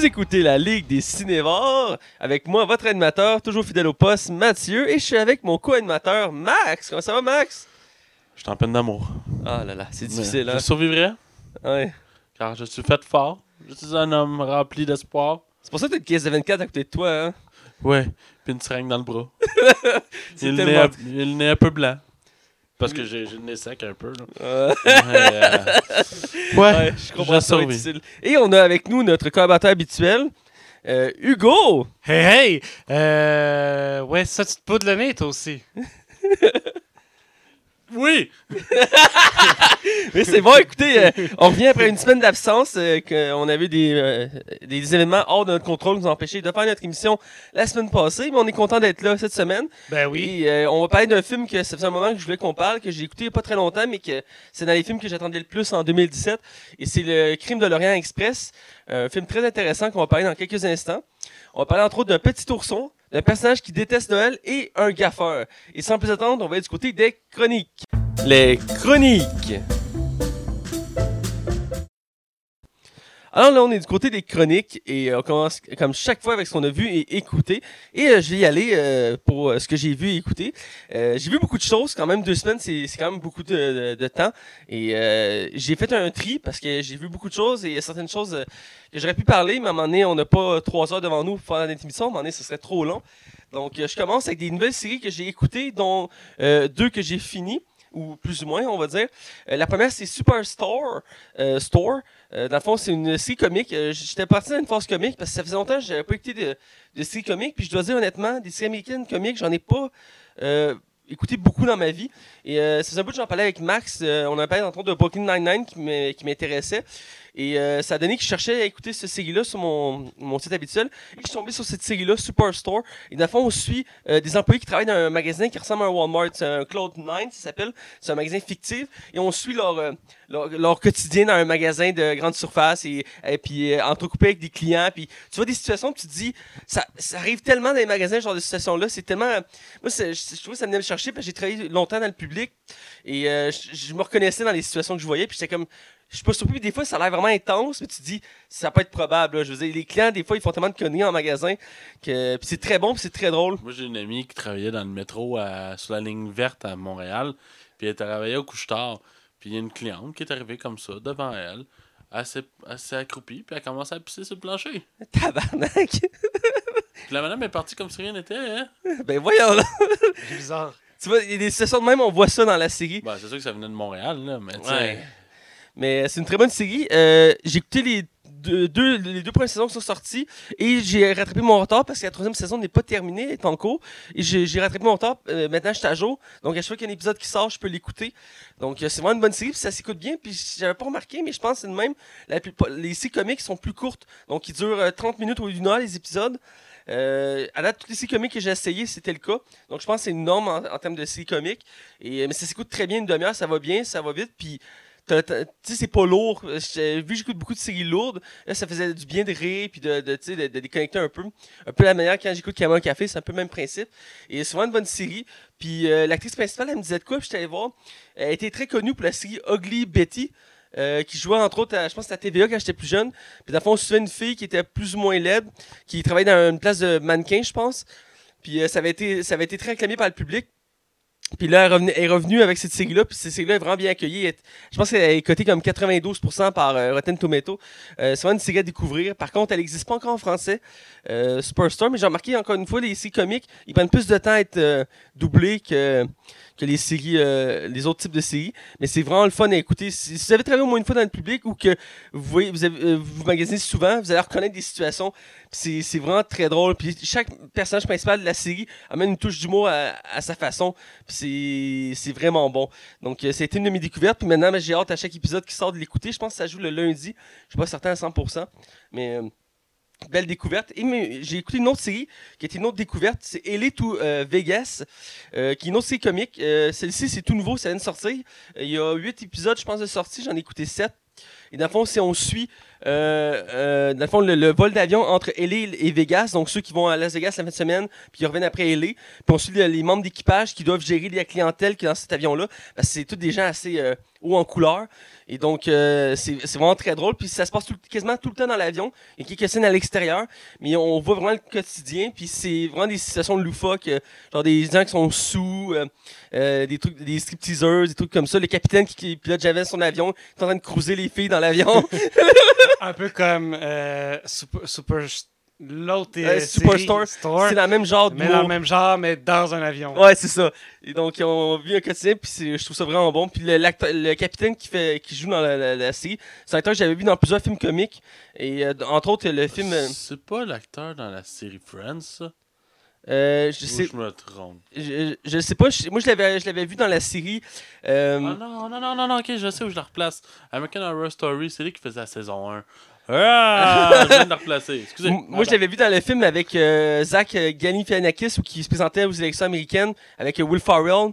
Vous écoutez la Ligue des Cinévores avec moi, votre animateur, toujours fidèle au poste, Mathieu, et je suis avec mon co-animateur, Max. Comment ça va, Max? Je suis en peine d'amour. Ah là là, c'est difficile, Mais hein? Je survivrai, Ouais. car je suis fait fort. Je suis un homme rempli d'espoir. C'est pour ça que t'as une caisse de 24 à côté de toi, hein? Ouais, puis une seringue dans le bras. Il, tellement- nez un peu blanc. Parce que j'ai le nez sec un peu. Là. Euh, euh, ouais, ouais, je comprends ça. Et on a avec nous notre collaborateur habituel, euh, Hugo. Hey, hey! Euh. Ouais, ça, tu te poudres le nez, toi aussi. Oui! Mais c'est bon, écoutez, euh, on revient après une semaine d'absence, euh, qu'on avait des, euh, des événements hors de notre contrôle qui nous ont empêchés de faire notre émission la semaine passée, mais on est content d'être là cette semaine. Ben oui. Et on va parler d'un film que ça faisait un moment que je voulais qu'on parle, que j'ai écouté il y a pas très longtemps, mais que c'est dans les films que j'attendais le plus en 2017. Et c'est le Crime de l'Orient Express, un film très intéressant qu'on va parler dans quelques instants. On va parler entre autres d'un petit ourson, d'un personnage qui déteste Noël et un gaffeur. Et sans plus attendre, on va être du côté des chroniques. Les chroniques. Alors là, on est du côté des chroniques et euh, on commence comme chaque fois avec ce qu'on a vu et écouté. Et euh, je vais y aller euh, pour ce que j'ai vu et écouté. J'ai vu beaucoup de choses, quand même deux semaines, c'est quand même beaucoup de, temps. Et j'ai fait un tri parce que j'ai vu beaucoup de choses et il y a certaines choses que j'aurais pu parler, mais à un moment donné, on n'a pas trois heures devant nous pour faire notre émission. À un moment donné, ce serait trop long. Donc, je commence avec des nouvelles séries que j'ai écoutées, dont deux que j'ai finies ou plus ou moins, on va dire. Euh, la première, c'est Superstore euh, Store. Euh, dans le fond, c'est une série comique. Euh, J'étais parti dans une phase comique parce que ça faisait longtemps que j'avais pas écouté de, de séries comiques. Puis je dois dire honnêtement, des séries américaines comiques, j'en ai pas euh, écouté beaucoup dans ma vie. Et euh, faisait un bout que j'en parlais avec Max. On a parlé entre autres de Brooklyn Nine-Nine qui m'intéressait. Et euh, ça a donné que je cherchais à écouter cette série-là sur mon, mon site habituel. Et je suis tombé sur cette série-là, Superstore. Et dans le fond, on suit euh, des employés qui travaillent dans un magasin qui ressemble à un Walmart. C'est un Cloud9, ça s'appelle. C'est un magasin fictif. Et on suit leur, euh, leur, leur quotidien dans un magasin de grande surface et, et puis entrecoupé avec des clients. Puis tu vois des situations, tu te dis, ça, ça arrive tellement dans les magasins, ce genre de situations-là. C'est tellement. Moi, je, je trouve que ça venait me chercher parce que j'ai travaillé longtemps dans le public. Et je, je me reconnaissais dans les situations que je voyais. Puis j'étais comme. Je suis pas surpris, mais des fois, ça a l'air vraiment intense, mais tu dis, ça peut être probable. là. Je veux dire, les clients, des fois, ils font tellement de conneries en magasin que. Puis c'est très bon, puis c'est très drôle. Moi, j'ai une amie qui travaillait dans le métro à- sur la ligne verte à Montréal. Puis elle travaillait au couche-tard. Puis il y a une cliente qui est arrivée comme ça devant elle. Assez, assez accroupie. Puis elle commence à pisser sur le plancher. Tabarnak! Puis la madame est partie comme si rien n'était. Hein? ben voyons là! C'est bizarre. Tu vois, il y a des situations de même, on voit ça dans la série. Bah, c'est sûr que ça venait de Montréal, là. Mais tu sais. Ouais. Mais c'est une très bonne série. Euh, j'ai écouté les deux, les deux premières saisons qui sont sorties et j'ai rattrapé mon retard parce que la troisième saison n'est pas terminée, elle est en cours. Et j'ai rattrapé mon retard. Euh, maintenant, je suis à jour. Donc, à chaque fois qu'il y a un épisode qui sort, je peux l'écouter. Donc, euh, c'est vraiment une bonne série. Puis ça s'écoute bien. Puis j'avais pas remarqué, mais je pense que c'est le même. Les séries comiques sont plus courtes. Donc, ils durent euh, 30 minutes au lieu d'une heure, les épisodes. Euh, à date, toutes les séries comiques que j'ai essayées, c'était le cas. Donc, je pense que c'est une norme en, en termes de séries comiques. Et, euh, mais ça s'écoute très bien une demi-heure, ça va bien, ça va vite. Puis, tu sais, c'est pas lourd. Euh, j'ai- Vu que j'écoute beaucoup de séries lourdes, ça faisait du bien de rire, puis de, de, de, de déconnecter un peu. Un peu la manière quand j'écoute Cameron Café, c'est un peu le même principe. Et vraiment une bonne série. Puis, euh, l'actrice principale, elle me disait de quoi, puis j'étais allé voir. Elle était très connue pour la série Ugly Betty. euh, qui jouait entre autres, à, je pense à TVA quand j'étais plus jeune. Puis dans le fond, on suivait une fille qui était plus ou moins laide, qui travaillait dans une place de mannequin, je pense. Puis euh, ça, avait été, ça avait été très acclamé par le public. Puis là, elle, est revenue avec cette série-là, puis cette série-là est vraiment bien accueillie. Je pense qu'elle est cotée comme 92% par euh, Rotten Tomato. Euh, c'est vraiment une série à découvrir. Par contre, elle n'existe pas encore en français, euh, mais j'ai remarqué encore une fois, les séries comiques, ils prennent plus de temps à être euh, doublés que, que les séries, euh, les autres types de séries. Mais c'est vraiment le fun à écouter. Si, si vous avez travaillé au moins une fois dans le public ou que vous voyez, vous, avez, euh, vous magasinez souvent, vous allez reconnaître des situations. C'est vraiment très drôle. Puis chaque personnage principal de la série amène une touche d'humour à, à sa façon. Puis c'est- vraiment bon. Donc, euh, été une de mes découvertes. Puis maintenant, ben, j'ai hâte à chaque épisode qui sort de l'écouter. Je pense que ça joue le lundi. Je suis pas certain à 100%. Mais euh, belle découverte. Et j'ai écouté une autre série qui était une autre découverte. C'est Elite to euh, Vegas, euh, qui est une autre série comique. Euh, Celle-ci, c'est tout nouveau. Ça vient de sortir. Euh, Il y a 8 épisodes, je pense, de sortie. J'en ai écouté 7. Et dans le fond, si on suit euh, euh, dans le fond, le, le vol d'avion entre LA et Vegas, donc ceux qui vont à Las Vegas la fin de semaine, puis ils reviennent après LA, puis on suit le- les membres d'équipage qui doivent gérer la clientèle qui est dans cet avion-là, c'est tous des gens assez euh, en couleur, et donc euh, c'est vraiment très drôle, puis ça se passe tout- quasiment tout le temps dans l'avion, il y a quelques scènes à l'extérieur, mais on voit vraiment le quotidien, puis c'est vraiment des situations loufoques, euh, genre des gens qui sont sous, euh, des trucs, des stripteaseurs, des trucs comme ça, le capitaine qui, qui pilote jamais son avion, qui est en train de cruiser les filles dans l'avion. Un peu comme euh, Super, Super l'autre Euh, euh, Superstore. c'est dans le même genre mais dans le même genre, mais dans un avion. Ouais, c'est ça. Et donc, on vit un quotidien, puis c'est- je trouve ça vraiment bon. Puis le, l'acteur- le capitaine qui, fait, qui joue dans la, la- la série, c'est un acteur que j'avais vu dans plusieurs films comiques. Et euh, entre autres, le film. C'est pas l'acteur dans la série Friends, ça? Euh, je sais. je me trompe Je, je sais pas, je- moi je l'avais, je l'avais vu dans la série. euh, Ah non, non, non, non, non, ok, je sais où je la replace. American Horror Story, c'est lui qui faisait la saison 1. Ah, je viens de la replacer. Excusez. moi je l'avais vu dans le film avec euh, Zach euh, Galifianakis qui se présentait aux élections américaines avec euh, Will Farrell.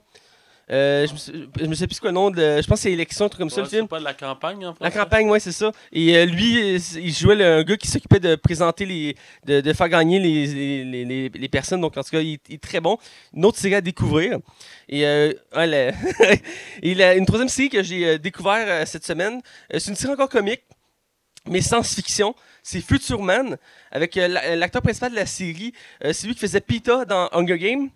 Euh, je, me sais plus quoi le nom de. Je pense que c'est élection, un truc comme ça le film. Pas de la campagne en La français? campagne, ouais, c'est ça. Et euh, lui, euh, il jouait le- un gars qui s'occupait de présenter les. de, de faire gagner les, les, les- les- personnes. Donc, en tout cas, il, il est très bon. Une autre série à découvrir. Et, euh, ouais, la- et la- une troisième série que j'ai euh, découvert cette semaine, c'est une série encore comique, mais science-fiction. C'est Future Man, avec euh, la- l'acteur principal de la série. euh, c'est lui qui faisait Pita dans Hunger Games.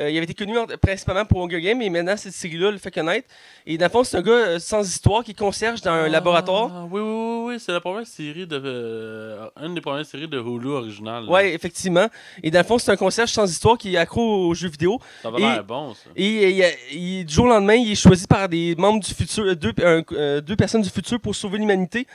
Euh, il avait été connu en- principalement pour Hunger Games, et maintenant, cette série-là le fait connaître. Et dans le fond, c'est un gars euh, sans histoire qui est concierge dans un Ah, laboratoire. Oui, oui, oui, oui, c'est la première série de. euh, une des premières séries de Hulu originale. Ouais, effectivement. Et dans le fond, c'est un concierge sans histoire qui est accro aux jeux vidéo. Ça va l'air bon, ça. Et du jour au lendemain, il est choisi par des membres du futur, euh, deux personnes du futur pour sauver l'humanité.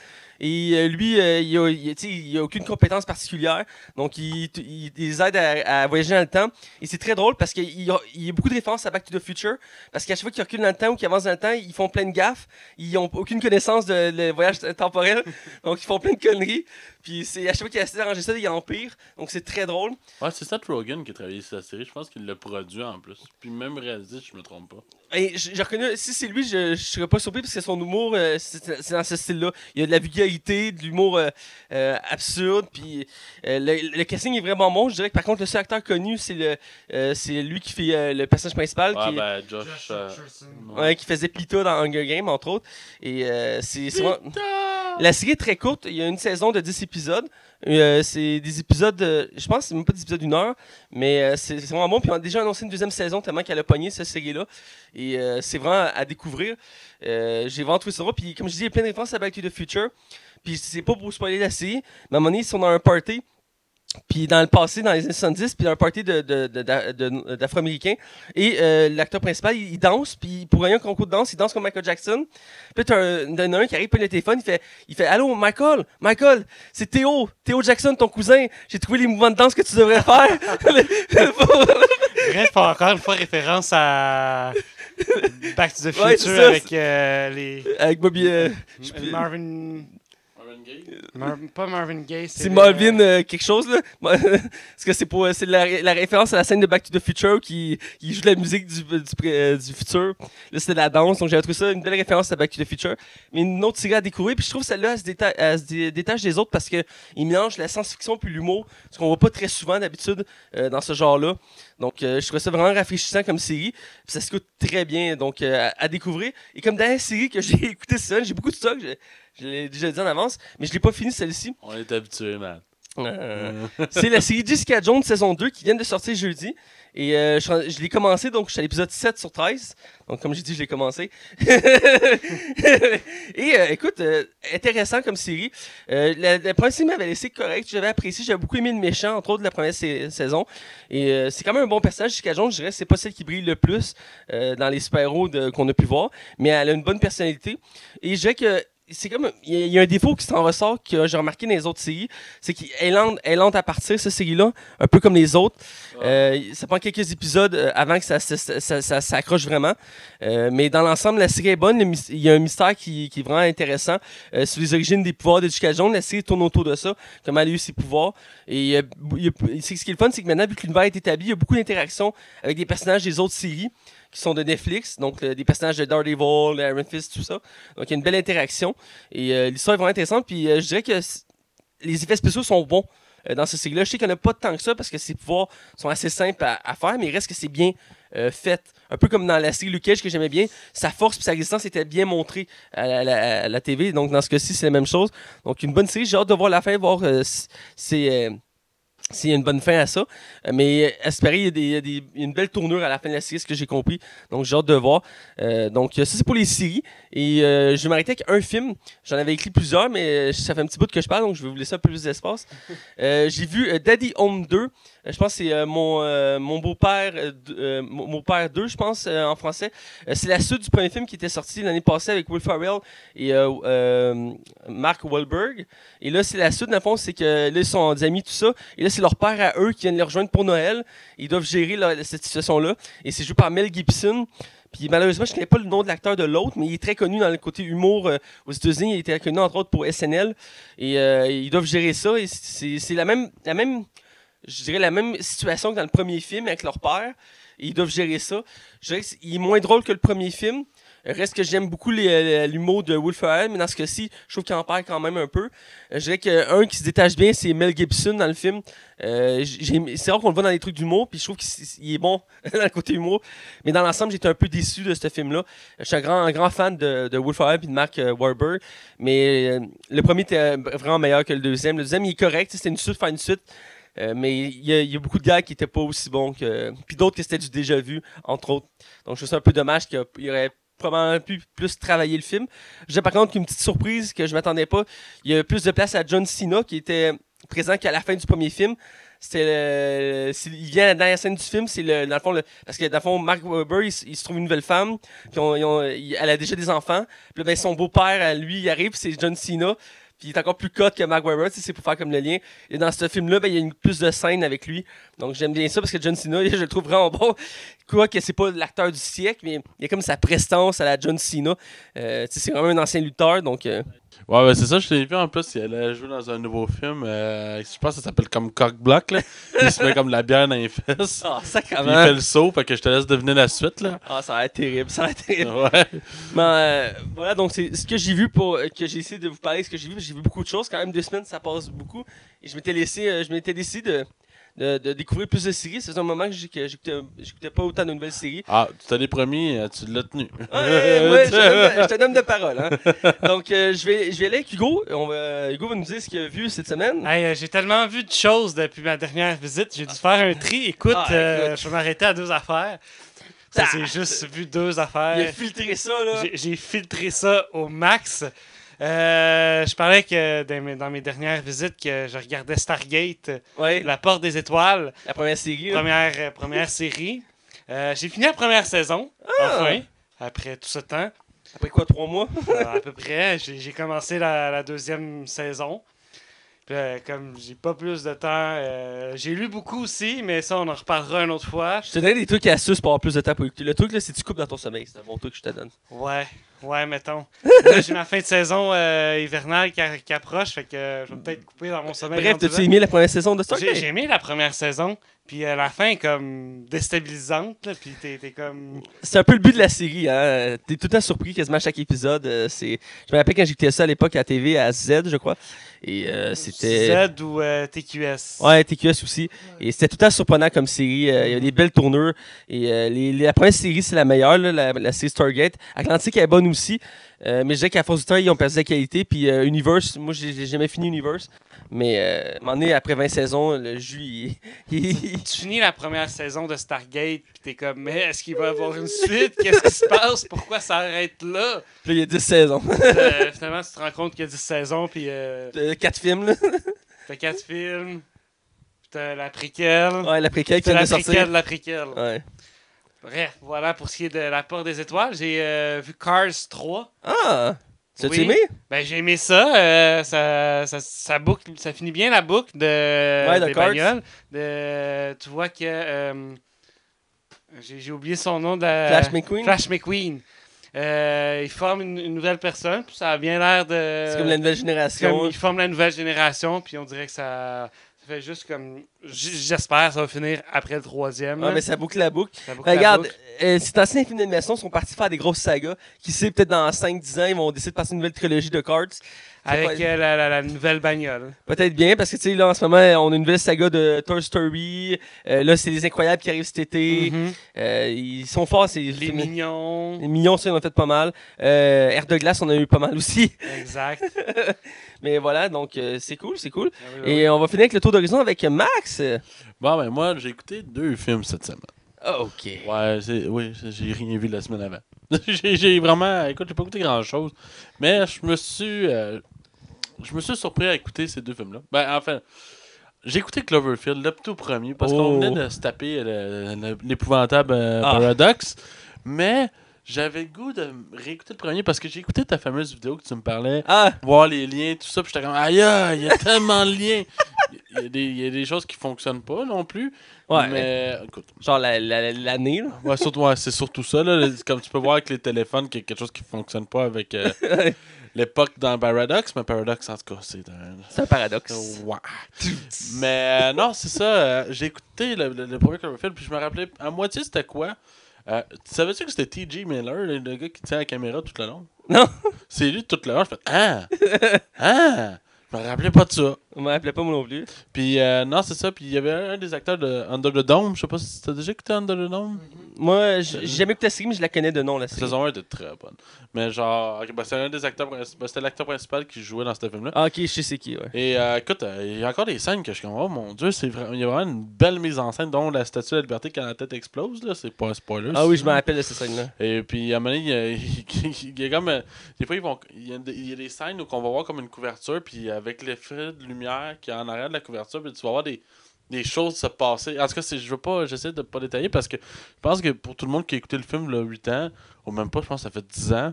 Et euh, lui, euh, il, a, il, a- aucune compétence particulière. Donc, il, il, les aide à, à voyager dans le temps. Et c'est très drôle parce qu'il y a, a beaucoup de références à Back to the Future. Parce qu'à chaque fois qu'ils reculent dans le temps ou qu'ils avancent dans le temps, ils font plein de gaffes. Ils n'ont aucune connaissance de le voyage temporel. Donc, ils font plein de conneries. Puis, c'est, à chaque fois qu'ils essaient d'arranger ça, ils en pire. Donc, c'est très drôle. Ouais, c'est Seth Rogen qui a travaillé sur la série. Je pense qu'il l'a produit en plus. Puis même réalisé, si je me trompe pas. Et j'ai reconnu, si c'est lui, je, je serais pas surpris parce que son humour, euh, c'est c'est dans ce style-là. Il y a de la vulgarité, de l'humour euh, euh, absurde, puis euh, le, le casting est vraiment bon. Je dirais que par contre, le seul acteur connu, c'est le, euh, c'est lui qui fait euh, le personnage principal, Ouais, qui, ben, Josh. euh, ouais, qui faisait Pita dans Hunger Games, entre autres. Et euh, c'est c'est vraiment- La série est très courte. Il y a une saison de 10 épisodes. Euh, c'est des épisodes, euh, je pense, c'est même pas des épisodes d'une heure, mais euh, c'est vraiment bon. Puis on a déjà annoncé une deuxième saison tellement qu'elle a pogné cette série-là. Et c'est vraiment à découvrir. J'ai vraiment trouvé ça. Puis comme je dis, il y a plein de références à Back to the Future. Puis c'est pas pour spoiler la série, mais à un moment ils sont dans un party. Puis dans le passé, dans les années 70, puis dans un party de- de- de- d'a- de- d'Afro-Américains. Et euh, l'acteur principal, il, il danse, puis pour gagner un concours de danse, il danse comme Michael Jackson. Puis t'as un, as un qui arrive, prend le téléphone, il fait, il fait Allô, Michael, Michael, c'est Théo, Théo Jackson, ton cousin. J'ai trouvé les mouvements de danse que tu devrais faire. Bref, encore une fois, référence à Back to the Future Ouais, avec euh, les. Avec Bobby. euh, Marvin. Marvin Gaye. Mar- pas Marvin Gaye, c'est le- Malvin euh, quelque chose, là. Parce que c'est pour, c'est la, la référence à la scène de Back to the Future qui il joue de la musique du, du, euh, du futur. Là, c'était de la danse, donc j'avais trouvé ça une belle référence à Back to the Future. Mais une autre série à découvrir, puis je trouve celle-là, elle se, déta- elle se dé- détache des autres parce qu'il mélange la science-fiction puis l'humour, ce qu'on voit pas très souvent d'habitude euh, dans ce genre-là. Donc, euh, je trouvais ça vraiment rafraîchissant comme série. Puis ça se coûte très bien, donc euh, à, découvrir. Et comme dernière série que j'ai écouté cette semaine, j'ai beaucoup de stock, je, l'ai déjà dit en avance, mais je l'ai pas fini celle-ci. On est habitué, man. Euh, c'est la série Jessica Jones saison 2 qui vient de sortir jeudi. Et euh, je, je l'ai commencé, donc je suis à l'épisode 7 sur 13. Donc comme j'ai dit, je l'ai commencé. Et euh, écoute, euh, intéressant comme série. Euh, la, la première série m'avait laissé correct. J'avais apprécié, j'avais beaucoup aimé le méchant, entre autres de la première sa- saison. Et euh, c'est quand même un bon personnage. Jessica Jones, je dirais, c'est pas celle qui brille le plus euh, dans les super-héros qu'on a pu voir. Mais elle a une bonne personnalité. Et je dirais que c'est comme il y, y a un défaut qui s'en ressort que j'ai remarqué dans les autres séries, c'est qu'elle lente, elle est lente à partir cette série-là, un peu comme les autres. Euh, ça prend quelques épisodes euh, avant que ça, ça, ça- ça- ça s'accroche vraiment. Euh, mais dans l'ensemble, la série est bonne. Il y a un mystère qui, qui est vraiment intéressant euh, sur les origines des pouvoirs de Jessica Jones. La série tourne autour de ça, comment elle a eu ses pouvoirs. Et il y a- il y a- ce qui est le fun, c'est que maintenant, vu que l'univers est établi, il y a beaucoup d'interactions avec des personnages des autres séries qui sont de Netflix, donc euh, des personnages de Daredevil, Iron Fist, tout ça. Donc il y a une belle interaction et euh, l'histoire est vraiment intéressante. Puis euh, je dirais que les effets spéciaux sont bons dans ce série-là. Je sais qu'il n'y en a pas tant que ça parce que ses pouvoirs sont assez simples à, faire, mais il reste que c'est bien fait. Un peu comme dans la série Luke Cage que j'aimais bien, sa force et sa résistance étaient bien montrées à la, TV. Donc dans ce cas-ci, c'est la même chose. Donc une bonne série. J'ai hâte de voir la fin, voir euh, c'est. S'il y a une bonne fin à ça. Euh, Mais euh, espérer, il y, a des- il y a des- une belle tournure à la fin de la série, ce que j'ai compris. Donc, j'ai hâte de voir. Euh, donc, euh, ça, c'est pour les séries. Et euh, je vais m'arrêter avec un film. J'en avais écrit plusieurs, mais ça fait un petit bout que je parle, donc je vais vous laisser un peu plus d'espace. Euh, j'ai vu Daddy Home 2. Euh, je pense que c'est euh, mon, euh, mon beau-père euh, d- euh, mon mon père 2, je pense, euh, en français. Euh, c'est la suite du premier film qui était sorti l'année passée avec Will Ferrell et euh, euh, Mark Wahlberg. Et là, c'est la suite, dans le fond, c'est que là, ils sont des amis, tout ça. Et là, c'est leur père à eux qui viennent les rejoindre pour Noël. Ils doivent gérer là, cette situation-là. Et c'est joué par Mel Gibson. Puis malheureusement, je connais pas le nom de l'acteur de l'autre, mais il est très connu dans le côté humour euh, aux États-Unis. Il était connu entre autres pour SNL. Et euh, ils doivent gérer ça. Et c'est la même, la même, je dirais la même situation que dans le premier film avec leur père. Ils doivent gérer ça. Je dirais qu'il est moins drôle que le premier film. Reste que j'aime beaucoup l'humour de Will Ferrell, mais dans ce cas-ci, je trouve qu'il en perd quand même un peu. Je dirais qu'un qui se détache bien, c'est Mel Gibson dans le film. Euh, c'est rare qu'on le voit dans les trucs d'humour, puis je trouve qu'il est bon dans le côté humour. Mais dans l'ensemble, j'étais un peu déçu de ce film-là. Je suis un grand, grand fan de, de Will et de Mark euh, Wahlberg, mais euh, le premier était vraiment meilleur que le deuxième. Le deuxième, il est correct, c'était une suite, faire une suite. Euh, mais il y, y a beaucoup de gars qui étaient pas aussi bons que. Puis d'autres que c'était du déjà vu, entre autres. Donc je trouve ça un peu dommage qu'il aurait probablement pu plus travailler le film. J'ai par contre qu'une petite surprise que je m'attendais pas. Il y a plus de place à John Cena qui était présent qu'à la fin du premier film. C'était il vient à la dernière scène du film, c'est le, dans le fond, le- parce que dans le fond, Mark Wahlberg, il, se trouve une nouvelle femme, il- elle a déjà des enfants, puis ben, son beau-père, lui, il arrive, c'est John Cena, il est encore plus cut que sais, c'est pour faire comme le lien. Et dans ce film-là, ben, il y a une, plus de scènes avec lui, donc j'aime bien ça, parce que John Cena, je le trouve vraiment bon, quoi que c'est pas l'acteur du siècle, mais il y a comme sa prestance à la John Cena, Euh, c'est vraiment un ancien lutteur, donc... euh, Ouais, ben c'est ça, je l'ai vu en plus. Il allait jouer dans un nouveau film. euh, je pense que ça s'appelle comme Cock Block. Là. Il se met comme de la bière dans les fesses. Ah, il sacrément! fait le saut, fait que je te laisse deviner la suite. Là. Ah, ça va être terrible, ça va être terrible. Ouais. Mais euh, voilà, donc c'est ce que j'ai vu pour euh, que j'ai essayé de vous parler, ce que j'ai vu, j'ai vu beaucoup de choses. Quand même, deux semaines, ça passe beaucoup. Et je m'étais laissé, euh, je m'étais décidé de, de, de découvrir plus de séries. C'est un moment que j'ai- j'écoutais j'écoutais pas autant de nouvelles séries. Ah, tu t'en es promis, euh, tu l'as tenu. Ouais, ouais, je te donne- je te donne de parole. Hein. Donc, euh, je, vais, je vais aller avec Hugo. On va, Hugo va nous dire ce qu'il a vu cette semaine. Hey, euh, j'ai tellement vu de choses depuis ma dernière visite, j'ai dû faire un tri. Écoute, Ah, euh, écoute. je vais m'arrêter à deux affaires. Ça, Ah. J'ai juste vu deux Il a affaires. filtré ça, là. J'ai- J'ai filtré ça au max. Euh, je parlais que dans mes, dans mes dernières visites que je regardais Stargate, Ouais, la, Porte des Étoiles, la première série. première, euh, première série. Euh, j'ai fini la première saison, Ah. enfin, après tout ce temps. Après quoi, trois mois? À peu près. J'ai commencé la, la deuxième saison. Puis, comme j'ai pas plus de temps, j'ai lu beaucoup aussi, mais ça, on en reparlera une autre fois. Je te donne des trucs et astuces pour avoir plus de temps pour écouter. Le truc, là, c'est que tu coupes dans ton sommeil. C'est un bon truc que je te donne. Ouais, ouais, mettons. Là, j'ai ma fin de saison euh, hivernale qui, approche, fait que euh, je vais peut-être couper dans mon sommeil. Bref, là. aimé la première saison de Star J'ai j'ai aimé la première saison, puis euh, la fin est comme déstabilisante, là, puis t'es t'es comme... C'est un peu le but de la série. Hein. T'es tout le temps surpris quasiment à chaque épisode. Euh, c'est... Je me rappelle quand j'écoutais ça à l'époque à la TV, à Z, je crois. Et euh, c'était. Z ou euh, TQS. Ouais, TQS aussi. Et c'était tout le temps surprenant comme série. Il y a des belles tournures. Et euh, les, les- la première série, c'est la meilleure, là, la, la série Stargate. Atlantique est bonne aussi. Euh, mais je dirais qu'à force du temps, ils ont perdu la qualité. Puis euh, Universe, moi, j'ai jamais fini Universe. Mais euh, à un moment donné, après 20 saisons, le jus, il- il- Tu finis la première saison de Stargate, puis t'es comme, mais est-ce qu'il va y avoir une suite? Qu'est-ce qui se passe? Pourquoi ça arrête là? Puis il y a 10 saisons. Euh, finalement, tu te rends compte qu'il y a 10 saisons, puis euh, 4 films, là. t'as 4 films, puis t'as la préquelle, Ouais, la préquelle qui vient la de sortir. préquelle de la préquelle. Ouais. Bref, voilà pour ce qui est de la porte des étoiles. J'ai euh, vu Cars 3. Ah! Tu Oui. aimé? Ben, j'ai aimé ça. euh, ça, ça, ça boucle, ça finit bien la boucle de, Ouais, de des Cars. bagnoles. De, tu vois que. euh, j'ai oublié son nom. De la- Flash McQueen? Flash McQueen. Euh, il forme une, une nouvelle personne, puis ça a bien l'air de. C'est comme la nouvelle génération. comme il forme la nouvelle génération, puis on dirait que ça, ça fait juste comme j'espère que ça va finir après le troisième. Ah, mais ça boucle la boucle. Ça boucle la Regarde, boucle. euh, ces anciens films d'animation sont partis faire des grosses sagas. Qui sait, peut-être dans 5-10 ans, ils vont décider de passer une nouvelle trilogie de cards. Avec pas- euh, la, la- la nouvelle bagnole. Peut-être bien, parce que tu sais, là, en ce moment, on a une nouvelle saga de Toy Story. Euh, là, c'est les Incroyables qui arrivent cet été. Mhm. Euh, ils sont forts, ces Les films. mignons. Les mignons, ça, ils en ont fait pas mal. Euh, Air de glace, on a eu pas mal aussi. Exact. Mais voilà, donc euh, c'est cool, c'est cool. Ah oui, oui. Et on va finir avec le tour d'horizon avec Max. Bon, ben moi, j'ai écouté deux films cette semaine. Ah, ok. Ouais, c'est, oui, j'ai rien vu la semaine avant. j'ai, j'ai vraiment. Écoute, j'ai pas écouté grand chose. Mais je me suis. euh, je me suis surpris à écouter ces deux films-là. Ben, enfin. J'ai écouté Cloverfield, le tout premier, parce Oh. qu'on venait de se taper le- le- l'épouvantable euh, Ah. Paradox. Mais j'avais le goût de réécouter le premier parce que j'ai écouté ta fameuse vidéo que tu me parlais, Ah, voir les liens, tout ça, puis j'étais comme, aïe, il y a tellement de liens. Il y, a des, il y a des choses qui fonctionnent pas non plus. ouais. Mais, écoute, Genre la- la- l'année, là. Ouais, surtout, ouais, c'est surtout ça. Là, Le- comme tu peux voir avec les téléphones, qu'il y a quelque chose qui fonctionne pas avec euh, l'époque dans Paradox. Mais Paradox, en tout cas, c'est un. C'est un paradoxe. Ouais. mais euh, non, c'est ça. euh, J'ai écouté le, le, le premier Cloverfield, puis je me rappelais à moitié c'était quoi? Euh, tu savais-tu que c'était T.J. Miller, le, le gars qui tient la caméra tout le long? Non. C'est lui tout le long. Je fais Ah Ah Je me rappelais pas de ça. On m'appelait pas moi non plus. Puis euh, non, c'est ça. Puis il y avait un des acteurs de Under the Dome. Je sais pas si t'as déjà écouté Under the Dome. Moi, j- j'ai jamais écouté la série, mais je la connais de nom, la série. Saison 1 était très bonne. Mais genre, ben, c'est un des acteurs ben, c'était l'acteur principal qui jouait dans ce film-là. Ah, ok, je sais c'est qui, ouais. Et euh, écoute, euh, il y a encore des scènes que je suis comme, oh mon dieu, c'est vraiment, il y a vraiment une belle mise en scène, dont la statue de la liberté quand la tête explose, là, c'est pas un spoiler. Ah oui, je me rappelle de cette scène-là. Et puis à un moment donné, il y a, comme. Des fois, ils vont, il, y a, des- il y a des scènes où on va voir comme une couverture, puis avec l'effet de lumière qui est en arrière de la couverture, tu vas voir des, des choses se passer. En tout cas, je veux pas, j'essaie de pas détailler parce que je pense que pour tout le monde qui a écouté le film là, 8 ans, ou même pas, je pense que ça fait 10 ans.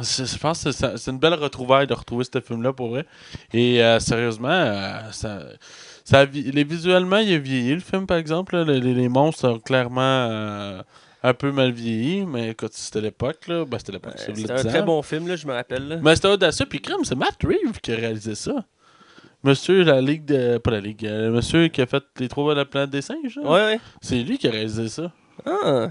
Je pense que c'est une belle retrouvaille de retrouver ce film-là pour vrai. Et euh, sérieusement, euh, ça, a visuellement, il a vieilli le film par exemple. Les, les- monstres ont clairement euh, un peu mal vieilli, mais écoute, c'était l'époque, là. Ben, c'était l'époque. Ouais, C'était un 10 très bon film, là, je me rappelle. là. Mais c'était audacieux, puis crème, c'est Matt Reeves qui a réalisé ça. Monsieur, la Ligue de. Pas la Ligue, euh, monsieur qui a fait les trois de la planète des singes, là. Ouais, ouais. C'est lui qui a réalisé ça. Ah.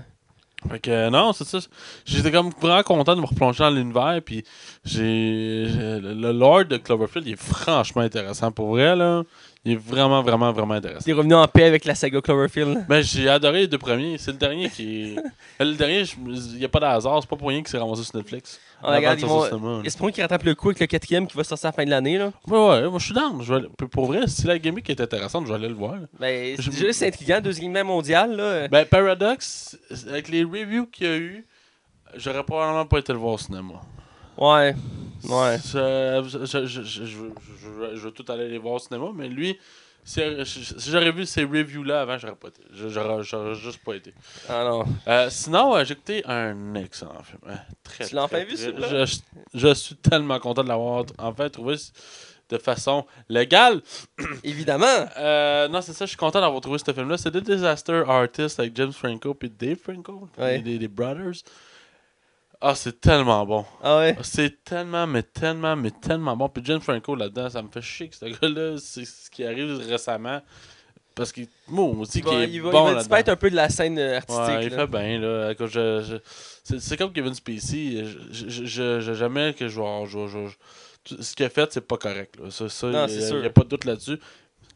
Fait que euh, non, c'est ça. J'étais comme vraiment content de me replonger dans l'univers. Puis j'ai- Le Lord de Cloverfield, il est franchement intéressant pour vrai, là. Il est vraiment, vraiment, vraiment intéressant. T'es revenu en paix avec la saga Cloverfield. Mais j'ai adoré les deux premiers. C'est le dernier qui est. Le dernier, il n'y a pas de hasard. C'est pas pour rien qu'il s'est ramassé sur Netflix. Ah, regarde, ils vont... là. Espérons qu'ils rattrapent le coup avec le quatrième qui va sortir à la fin de l'année. là. Ouais, ouais, moi je suis down. Je vais Pour vrai, si la gimmick est intéressante, je vais aller le voir. Ben, c'est intriguant, deuxième guerre mondiale. Là. Ben, Paradox, avec les reviews qu'il y a eu, j'aurais probablement pas été le voir au cinéma. Ouais. Ouais. Je, je, je, je, je- je- je veux tout aller les voir au cinéma, mais lui, si, j'aurais vu ces reviews-là avant, j'aurais pas été. J'aurais juste pas été. Ah non. Euh, sinon, euh, j'ai écouté un excellent film. hein. Très, Tu l'as enfin vu, celui-là? je, je suis tellement content de l'avoir enfin trouvé de façon légale. Évidemment. Euh, non, c'est ça, je suis content d'avoir trouvé ce film-là. C'est The Disaster Artist avec James Franco et Dave Franco, Ouais. les, les Brothers. Ah, c'est tellement bon. Ah ouais. C'est tellement, mais tellement, mais tellement bon. Puis James Franco là-dedans, ça me fait chier que ce gars-là, c'est ce qui arrive récemment. Parce qu'il, qu'il est il va, bon il va disparaître un peu de la scène euh, artistique. Ouais, il là. fait bien, là. Je, je- c'est, c'est comme Kevin Spacey. Je, je, je, je- jamais que je je- ce qu'il a fait, c'est pas correct. Là. Ça, ça, Non, il n'y a pas de doute là-dessus.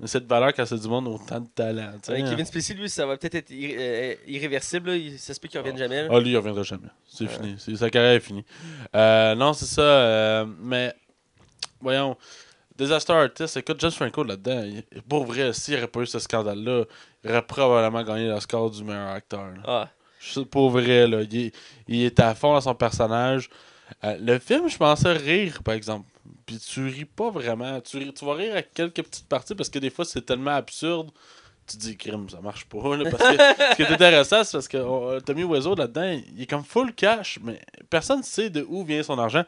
Cette valeur quand c'est du monde autant de talent. hein. Kevin Spacey, lui, ça va peut-être être irré- euh, irréversible. là. Il- Ça se peut qu'il revienne jamais. là. Ah, lui, il reviendra jamais. C'est fini. C'est- sa carrière est finie. Euh, non, c'est ça. euh, mais, voyons. Disaster Artist, écoute, James Franco là-dedans, il- pour vrai, s'il n'y aurait pas eu ce scandale-là, il aurait probablement gagné le score du meilleur acteur. là. Ah. Pour vrai, là, il, il est à fond dans son personnage. Euh, le film, je pensais rire, par exemple. Puis tu ris pas vraiment. Tu, ris- tu vas rire à quelques petites parties parce que des fois, c'est tellement absurde. Tu te dis, crime, ça marche pas. là, parce que ce qui est intéressant, c'est parce que oh, Tommy Wiseau, là-dedans, il est comme full cash, mais personne ne sait de où vient son argent.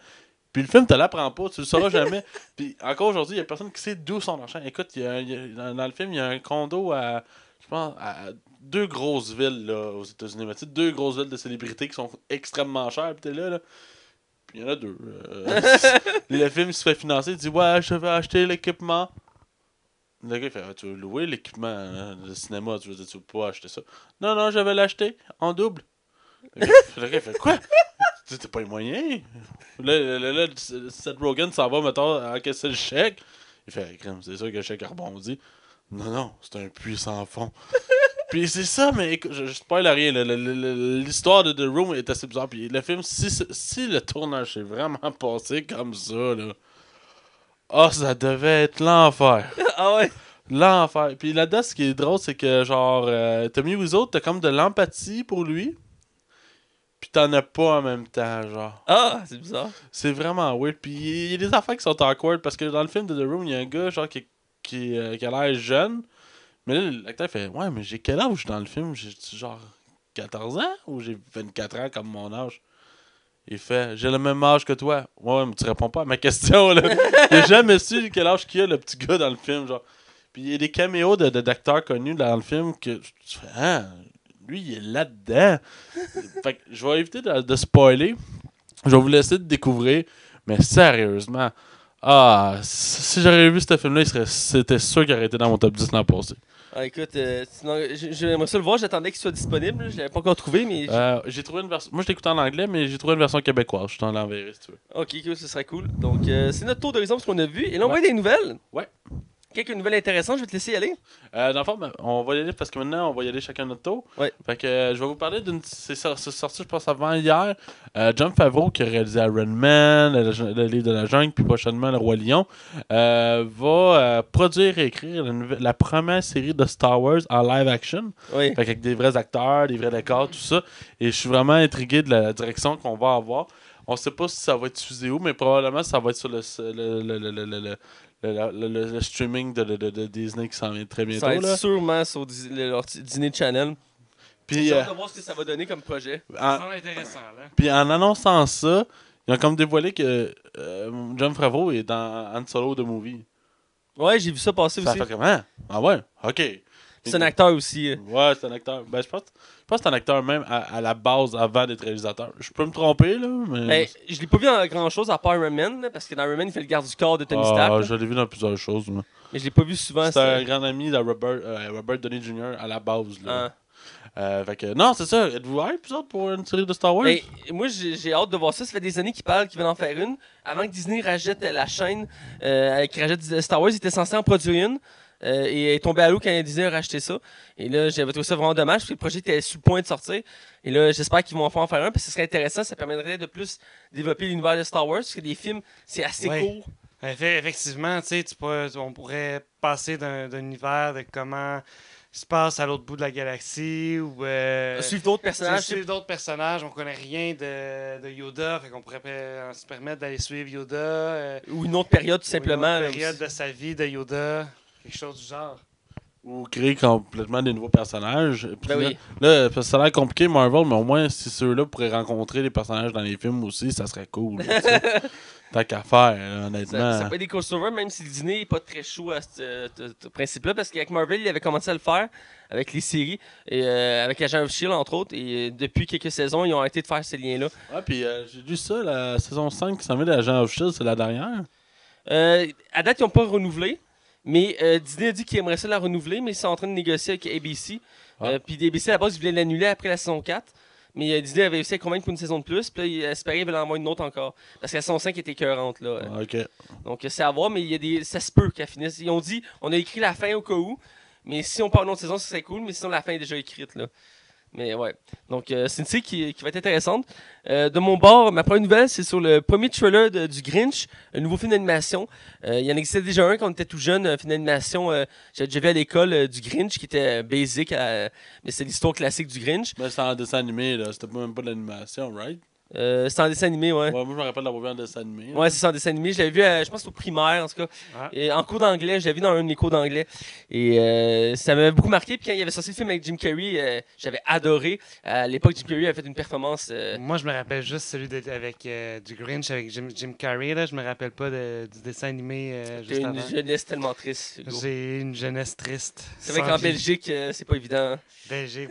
Puis le film te l'apprend pas, tu le sauras jamais. Puis encore aujourd'hui, il y a personne qui sait d'où son argent. Écoute, y a- y a- dans, dans le film, il y a un condo à, je pense, à deux grosses villes là, aux États-Unis. Mais tu sais, deux grosses villes de célébrités qui sont extrêmement chères. Puis t'es là, là. Il y en a deux. euh. le film se fait financer. Il dit Ouais, je vais acheter l'équipement. Le gars, il fait, Ah, tu veux louer l'équipement hein, de cinéma, tu veux, dire, tu veux pas acheter ça. Non, non, je vais l'acheter en double. Le gars, le gars, il fait, quoi? Tu T'as pas les moyens? Là, là, là, Seth Rogen s'en va, mettons, encaisser le chèque. Il fait, crème, c'est sûr que le chèque a rebondi. Non, non, c'est un puits sans fond. Puis c'est ça, mais écoute, je, je spoil à rien. L'histoire de The Room est assez bizarre. Puis le film, si, si le tournage s'est vraiment passé comme ça, là. Oh, ça devait être l'enfer. ah ouais? L'enfer. Puis là-dedans, ce qui est drôle, c'est que genre, euh, Tommy Wiseau, t'as comme de l'empathie pour lui. Puis t'en as pas en même temps, genre. Ah, c'est bizarre. C'est vraiment weird. Puis il y a des affaires qui sont awkward parce que dans le film de The Room, il y a un gars genre qui, qui, euh, qui a l'air jeune. Mais là, l'acteur fait Ouais, mais j'ai quel âge dans le film? J'ai genre 14 ans ou j'ai 24 ans comme mon âge Il fait J'ai le même âge que toi. Ouais, mais tu réponds pas à ma question. Là. a jamais su quel âge qu'il a, le petit gars dans le film. genre. Puis il y a des caméos de, de- d'acteurs connus dans le film que tu fais Ah, lui, il est là-dedans. fait que je vais éviter de, de spoiler. Je vais vous laisser de découvrir. Mais sérieusement, ah, si j'aurais vu ce film-là, il serait- c'était sûr qu'il aurait été dans mon top 10 l'an passé. Ah, écoute, euh, sinon, j'aimerais ça le voir. J'attendais qu'il soit disponible. là. Je l'avais pas encore trouvé, mais. Euh, j'ai trouvé une version. Moi, je l'écoute en anglais, mais j'ai trouvé une version québécoise. Je t'en l'enverrai si tu veux. Ok, cool, ce serait cool. Donc, euh, c'est notre tour d'horizon ce qu'on a vu. Et là, on Ouais. voir des nouvelles. Ouais. Quelques nouvelles intéressantes. Je vais te laisser y aller. Euh, dans le fond, ben, on va y aller parce que maintenant, on va y aller chacun notre tour. Ouais. Fait que euh, je vais vous parler d'une. C'est sor- c'est sorti, je pense, avant hier. Euh, John Favreau, qui a réalisé Iron Man, le, le livre de la jungle, puis prochainement Le Roi Lion, euh, va produire et écrire la, première série de Star Wars en live action. Oui. Fait qu'avec des vrais acteurs, des vrais décors, tout ça. Et je suis vraiment intrigué de la direction qu'on va avoir. On sait pas si ça va être diffusé où, mais probablement ça va être sur le, le, le, le, le, le, streaming de, de, de- de Disney qui s'en vient très bientôt. Ça va être là. sûrement sur leur Disney Channel. Puis, J'ai euh, hâte de voir ce que ça va donner comme projet. en, Ça semble intéressant, là. puis en annonçant ça, ils ont comme dévoilé que euh, John Favreau est dans Han Solo de Movie. Ouais, j'ai vu ça passer Ça aussi. fait comment? Ah ouais? Ok. C'est un acteur aussi. euh. Ouais, c'est un acteur. Ben, je pense, pense que c'est un acteur même à, à la base avant d'être réalisateur. Je peux me tromper, là, mais. Ben, je l'ai pas vu en grand chose à part Iron Man, là, parce que dans Iron Man, il fait le garde du corps de Tony Ah, Stark. là. je l'ai vu dans plusieurs choses. moi. Mais je l'ai pas vu souvent. C'est un grand ami de Robert, euh, Robert Downey Jr. à la base. Là. Ah. Euh, fait que, non, c'est ça. Êtes-vous hype, vous autres, pour une série de Star Wars? Ben, moi, j'ai hâte de voir ça. Ça fait des années qu'ils parlent qu'ils veulent en faire une. Avant que Disney rachète la chaîne, euh, qui rachète Star Wars, ils étaient censés en produire une. Euh, et est tombée à l'eau quand Disney a racheté ça. Et là, j'avais trouvé ça vraiment dommage parce que le projet était sur le point de sortir. Et là, j'espère qu'ils vont en faire un parce que ce serait intéressant. Ça permettrait de plus développer l'univers de Star Wars parce que des films, c'est assez Ouais. court. Effe- Effectivement, tu sais, tu peux- on pourrait passer d'un univers de comment se passe à l'autre bout de la galaxie ou euh, Suivre d'autres personnages. suivre d'autres personnages. On connaît rien de, de Yoda, fait qu'on pourrait pe- se permettre d'aller suivre Yoda. euh, Ou une autre période, tout ou une simplement. autre là, période de sa vie de Yoda, quelque chose du genre. Ou créer complètement des nouveaux personnages. Puis Ben là, oui. là, parce que ça a l'air compliqué, Marvel, mais au moins, si ceux-là pourraient rencontrer les personnages dans les films aussi, ça serait cool. là. Tant qu'à faire, honnêtement. Ça, ça peut être des crossovers, même si Disney n'est pas très chaud à ce principe-là, parce qu'avec Marvel, il avait commencé à le faire avec les séries, et, euh, avec Agent of Shield, entre autres, et euh, depuis quelques saisons, ils ont arrêté de faire ces liens-là. Ouais, puis euh, j'ai lu ça, la saison 5 qui s'en vient de l'agent of Shield, c'est la dernière? À date, ils n'ont pas renouvelé, mais euh, Disney a dit qu'ils aimeraient ça la renouveler, mais ils sont en train de négocier avec ABC. Ah. Euh, puis ABC, à la base, ils voulaient l'annuler après la saison 4. Mais euh, Disney avait réussi à convaincre pour une saison de plus. Puis là, ils espéraient qu'ils veulent en avoir une autre encore. Parce que la saison 5 était écœurante. Là. Ah. Donc, euh, c'est à voir, mais il y a des... ça se peut qu'elle finisse. Ils ont dit, on a écrit la fin au cas où, mais si on part une autre saison, ce serait cool, mais sinon, la fin est déjà écrite. Là. Mais ouais. Donc, euh, c'est une série qui, qui va être intéressante. Euh, de mon bord, ma première nouvelle, c'est sur le premier trailer du Grinch, un nouveau film d'animation. Euh, il y en existait déjà un quand on était tout jeune, un film d'animation. euh, J'avais vu à l'école du Grinch, qui était basic, à- mais c'est l'histoire classique du Grinch. Mais c'est en dessin animé. C'était même pas de l'animation, right? Euh, c'est en dessin animé, ouais. Ouais, moi, je me rappelle l'avoir vu en dessin animé. Ouais, c'est en dessin animé. Je l'avais vu, euh, je pense, au primaire, en tout cas. Ah. Et en cours d'anglais, je l'avais vu dans un de mes cours d'anglais. Et euh, ça m'avait beaucoup marqué. Puis quand il avait sorti le film avec Jim Carrey, euh, j'avais adoré. À l'époque, Jim Carrey avait fait une performance. euh, Moi, je me rappelle juste celui de- avec euh, du Grinch avec Jim, Jim Carrey. Là. Je me rappelle pas de- du dessin animé euh, juste une avant. jeunesse tellement triste. J'ai une jeunesse triste. C'est vrai qu'en. Belgique, euh, c'est pas évident. hein. Belgique.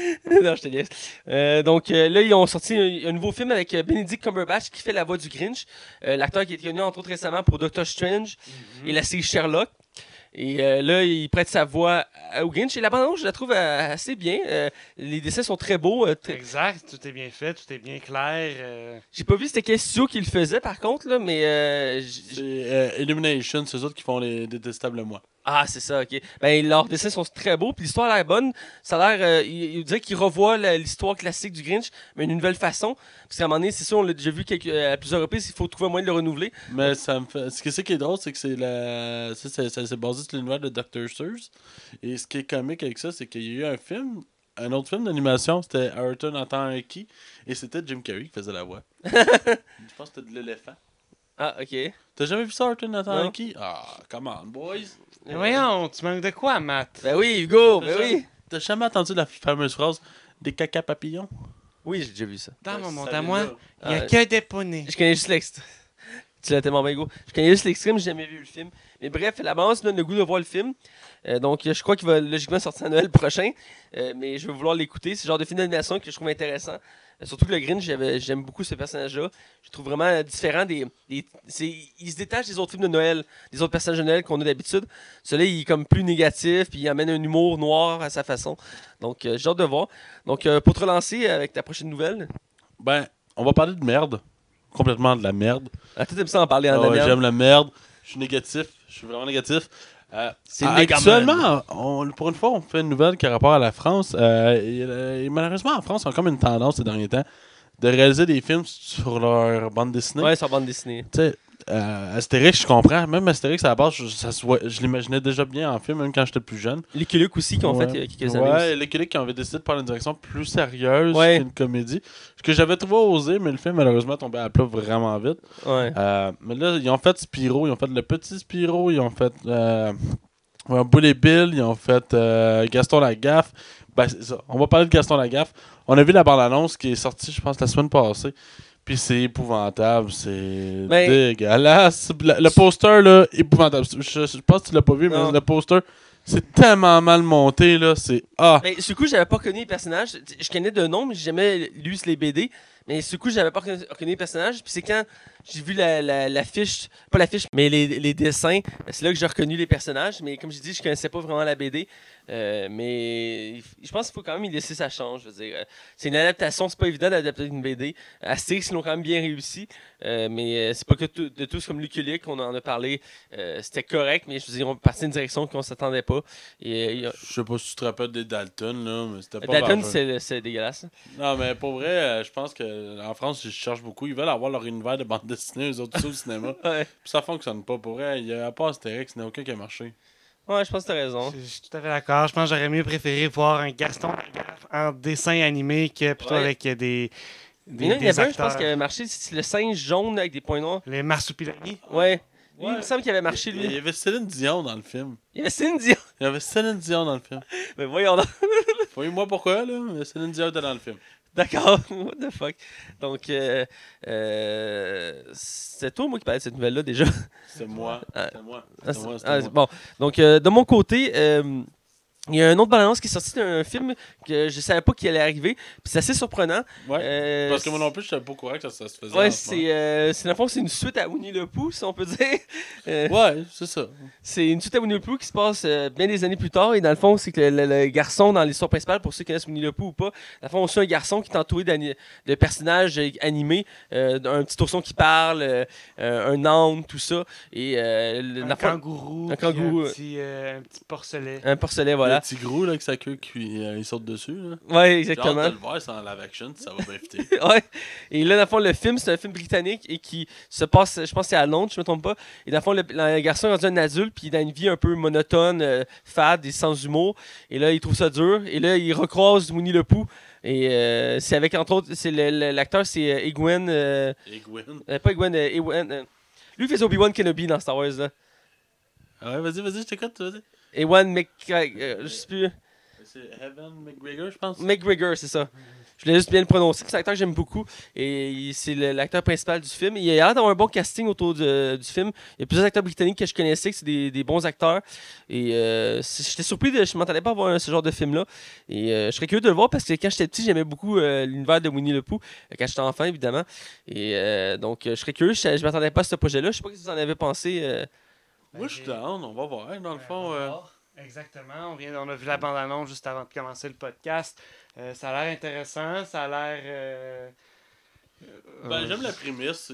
non, je te laisse. Euh, donc euh, là, ils ont sorti un, un nouveau film avec euh, Benedict Cumberbatch qui fait la voix du Grinch. Euh, L'acteur qui est connu entre autres récemment pour Doctor Strange et la série Sherlock. Et euh, là, il prête sa voix à- au Grinch. Et la bande je la trouve euh, assez bien. Euh, les dessins sont très beaux. euh, très- Exact, tout est bien fait, tout est bien clair. euh, J'ai pas vu c'était quel studio qui le faisait par contre, là, mais. euh, euh, Illumination, c'est eux autres qui font les détestables moi. Ah, c'est ça, ok. Ben, leurs dessins sont très beaux, puis l'histoire a l'air bonne. Ça a l'air. euh, il, il dirait qu'il revoit l'histoire classique du Grinch, mais d'une nouvelle façon. Parce qu'à un moment donné, c'est ça, on l'a déjà vu quelques- à plusieurs reprises, il faut trouver un moyen de le renouveler. Mais ça me fait. Ce que c'est qui est drôle, c'est que c'est la. Ça, c'est- ça s'est basé sur l'univers de Dr. Seuss. Et ce qui est comique avec ça, c'est qu'il y a eu un film, un autre film d'animation, c'était Ayrton entend un qui, et c'était Jim Carrey qui faisait la voix. Je pense que c'était de l'éléphant. Ah, ok. T'as jamais vu ça, un qui? Ah, come on, boys. Mais voyons, tu manques de quoi, Matt? Ben oui, Hugo, ben oui. T'as jamais entendu la fameuse phrase des caca papillons? Oui, j'ai déjà vu ça. Dans mon monde à moi, il n'y a que des poneys. Je connais juste l'extrême. Tu l'as tellement bien, Hugo. Je connais juste l'extrême, j'ai jamais vu le film. Mais bref, la balance me donne le goût de voir le film. Euh, donc, je crois qu'il va logiquement sortir à Noël prochain. Euh, mais je vais vouloir l'écouter. C'est le genre de film d'animation que je trouve intéressant. Euh, surtout que le Grinch, j'aime beaucoup ce personnage-là. Je le trouve vraiment différent des. il se détache des autres films de Noël, des autres personnages de Noël qu'on a d'habitude. Celui-là, il est comme plus négatif, puis il amène un humour noir à sa façon. Donc, j'ai hâte de voir. Donc, pour te relancer avec ta prochaine nouvelle. Ben, on va parler de merde. Complètement de la merde. Ah, t'aimes ça en parler en merde. J'aime la merde. Je suis négatif. Je suis vraiment négatif. Euh, ah, actuellement, on- pour une fois, on fait une nouvelle qui a rapport à la France. Euh, et, euh, et malheureusement, en France, on a comme une tendance ces derniers temps de réaliser des films sur leur bande dessinée. Ouais, sur bande dessinée. Tu sais, euh, Astérix, je comprends. Même Astérix, à la base, je, ça je l'imaginais déjà bien en film, même quand j'étais plus jeune. Les aussi qui ont Ouais. fait il y a quelques années. Ouais, les qui avaient décidé de prendre une direction plus sérieuse Ouais. qu'une comédie. Ce que j'avais trouvé osé, mais le film, malheureusement, tombé à plat vraiment vite. Ouais. Euh, mais là, ils ont fait Spiro, ils ont fait le petit Spiro, ils ont fait euh, ouais, Bully Bill, ils ont fait euh, Gaston Lagaffe. Ben. On va parler de Gaston Lagaffe. On a vu la bande-annonce qui est sortie, je pense, la semaine passée. Puis c'est épouvantable, c'est dégueulasse. Le, poster, là, épouvantable. Je, je pense que tu l'as pas vu, Non. mais le poster, c'est tellement mal monté, là. C'est. Ah! Mais ce coup, j'avais pas reconnu les personnages. Je connais de nom, mais j'ai jamais lu les BD. Mais ce coup, j'avais pas reconnu les personnages. Puis c'est quand j'ai vu la, la, la fiche, pas la fiche, mais les, les dessins, ben, c'est là que j'ai reconnu les personnages. Mais comme j'ai dit, je connaissais pas vraiment la BD. Euh, mais je pense qu'il faut quand même y laisser sa chance. Je veux dire, Euh, c'est une adaptation, c'est pas évident d'adapter une BD. Astérix, ils l'ont quand même bien réussi. Euh, mais euh, c'est pas que de tous comme Lucky Luke, on en a parlé. Euh, C'était correct, mais je veux dire, on partait d'une direction qu'on s'attendait pas. Et, a- Je sais pas si tu te rappelles des Dalton, là, mais c'était pas Dalton, c'est dégueulasse. Non, mais pour vrai, je pense que en France, ils cherchent beaucoup. Ils veulent avoir leur univers de bande dessinée, eux autres, ça, au cinéma. Ouais. Puis ça fonctionne pas. Pour vrai, il y a, à part Astérix, il n'y a aucun qui a marché. Ouais, je pense que t'as raison. Je je suis tout à fait d'accord. Je pense que j'aurais mieux préféré voir un Gaston Lagaffe en dessin animé que plutôt Ouais. avec euh, des, il y avait un, je pense, qui avait marché. C'est le singe jaune avec des points noirs. Les marsupilami. Ouais. Lui, il me semble qu'il avait marché, Il y lui. avait Céline Dion dans le film. Il y avait Céline Dion. Il y avait Céline Dion dans le film. Mais voyons donc. Voyez-moi pourquoi, là, Céline Dion était dans le film. D'accord. What the fuck? Donc, euh, euh, c'est toi, moi, qui parlais de cette nouvelle-là, déjà. C'est moi. Ah. C'est moi. Ah, C'est moi, ah, moi. bon. Donc, euh, de mon côté, euh, il y a un autre balance qui est sorti d'un film que je savais pas qu'il allait arriver. Puis c'est assez surprenant. Ouais. Euh, Parce que moi non plus, je savais pas au courant que ça, ça se faisait. Ouais, c'est euh, c'est dans le fond, c'est une suite à Winnie le Pooh, si on peut dire. Euh. Ouais, c'est ça. C'est une suite à Winnie le Pooh qui se passe euh, bien des années plus tard. Et dans le fond, c'est que le, le- le garçon dans l'histoire principale, pour ceux qui connaissent Winnie le Pooh ou pas, dans le fond, on suit un garçon qui est entouré de personnages animés, euh, un petit ourson qui parle, un âne, tout ça. Et euh, Un fond, kangourou. un kangourou, Un petit, euh, un petit porcelet. un porcelet, voilà. Le petit gros, là, avec sa queue, qui, euh, il saute dessus, là. Ouais, J'ai hâte exactement. de le voir, c'est en live action, ça va bien fitter. ouais. Et là, dans le fond, le film, c'est un film britannique et qui se passe, je pense que c'est à Londres, je me trompe pas. Et dans le fond, le, le garçon est rendu un adulte, puis il a une vie un peu monotone, euh, fade et sans humour. Et là, il trouve ça dur. Et là, il recroise Winnie le Pooh. Et euh, c'est avec, entre autres, c'est l'acteur, c'est Egwen. euh, Et Gwen. euh, pas Egwen, euh, lui, il faisait Obi-Wan Kenobi dans Star Wars. Là. Ah ouais, vas-y, vas-y, je t'écoute, vas-y. Ewan Mc. euh, je sais plus. C'est Evan McGregor, je pense. McGregor, c'est ça. Je voulais juste bien le prononcer. C'est un acteur que j'aime beaucoup. Et c'est l'acteur principal du film. Il a l'air d'avoir un bon casting autour de- du film. Il y a plusieurs acteurs britanniques que je connaissais, que c'est des, des bons acteurs. Et euh, j'étais surpris, de, je m'entendais pas voir un- ce genre de film-là. Et euh, je serais curieux de le voir parce que quand j'étais petit, j'aimais beaucoup euh, l'univers de Winnie le Pooh. Quand j'étais enfant, évidemment. Et donc, je serais curieux. Je, je m'attendais pas à ce projet-là. Je sais pas ce que vous en avez pensé. Euh. Moi, je suis down, on va voir. Dans le fond, euh, Exactement. On, vient, on a vu la bande-annonce juste avant de commencer le podcast. Euh, ça a l'air intéressant. Ça a l'air. euh, ben, euh, j'aime la prémisse.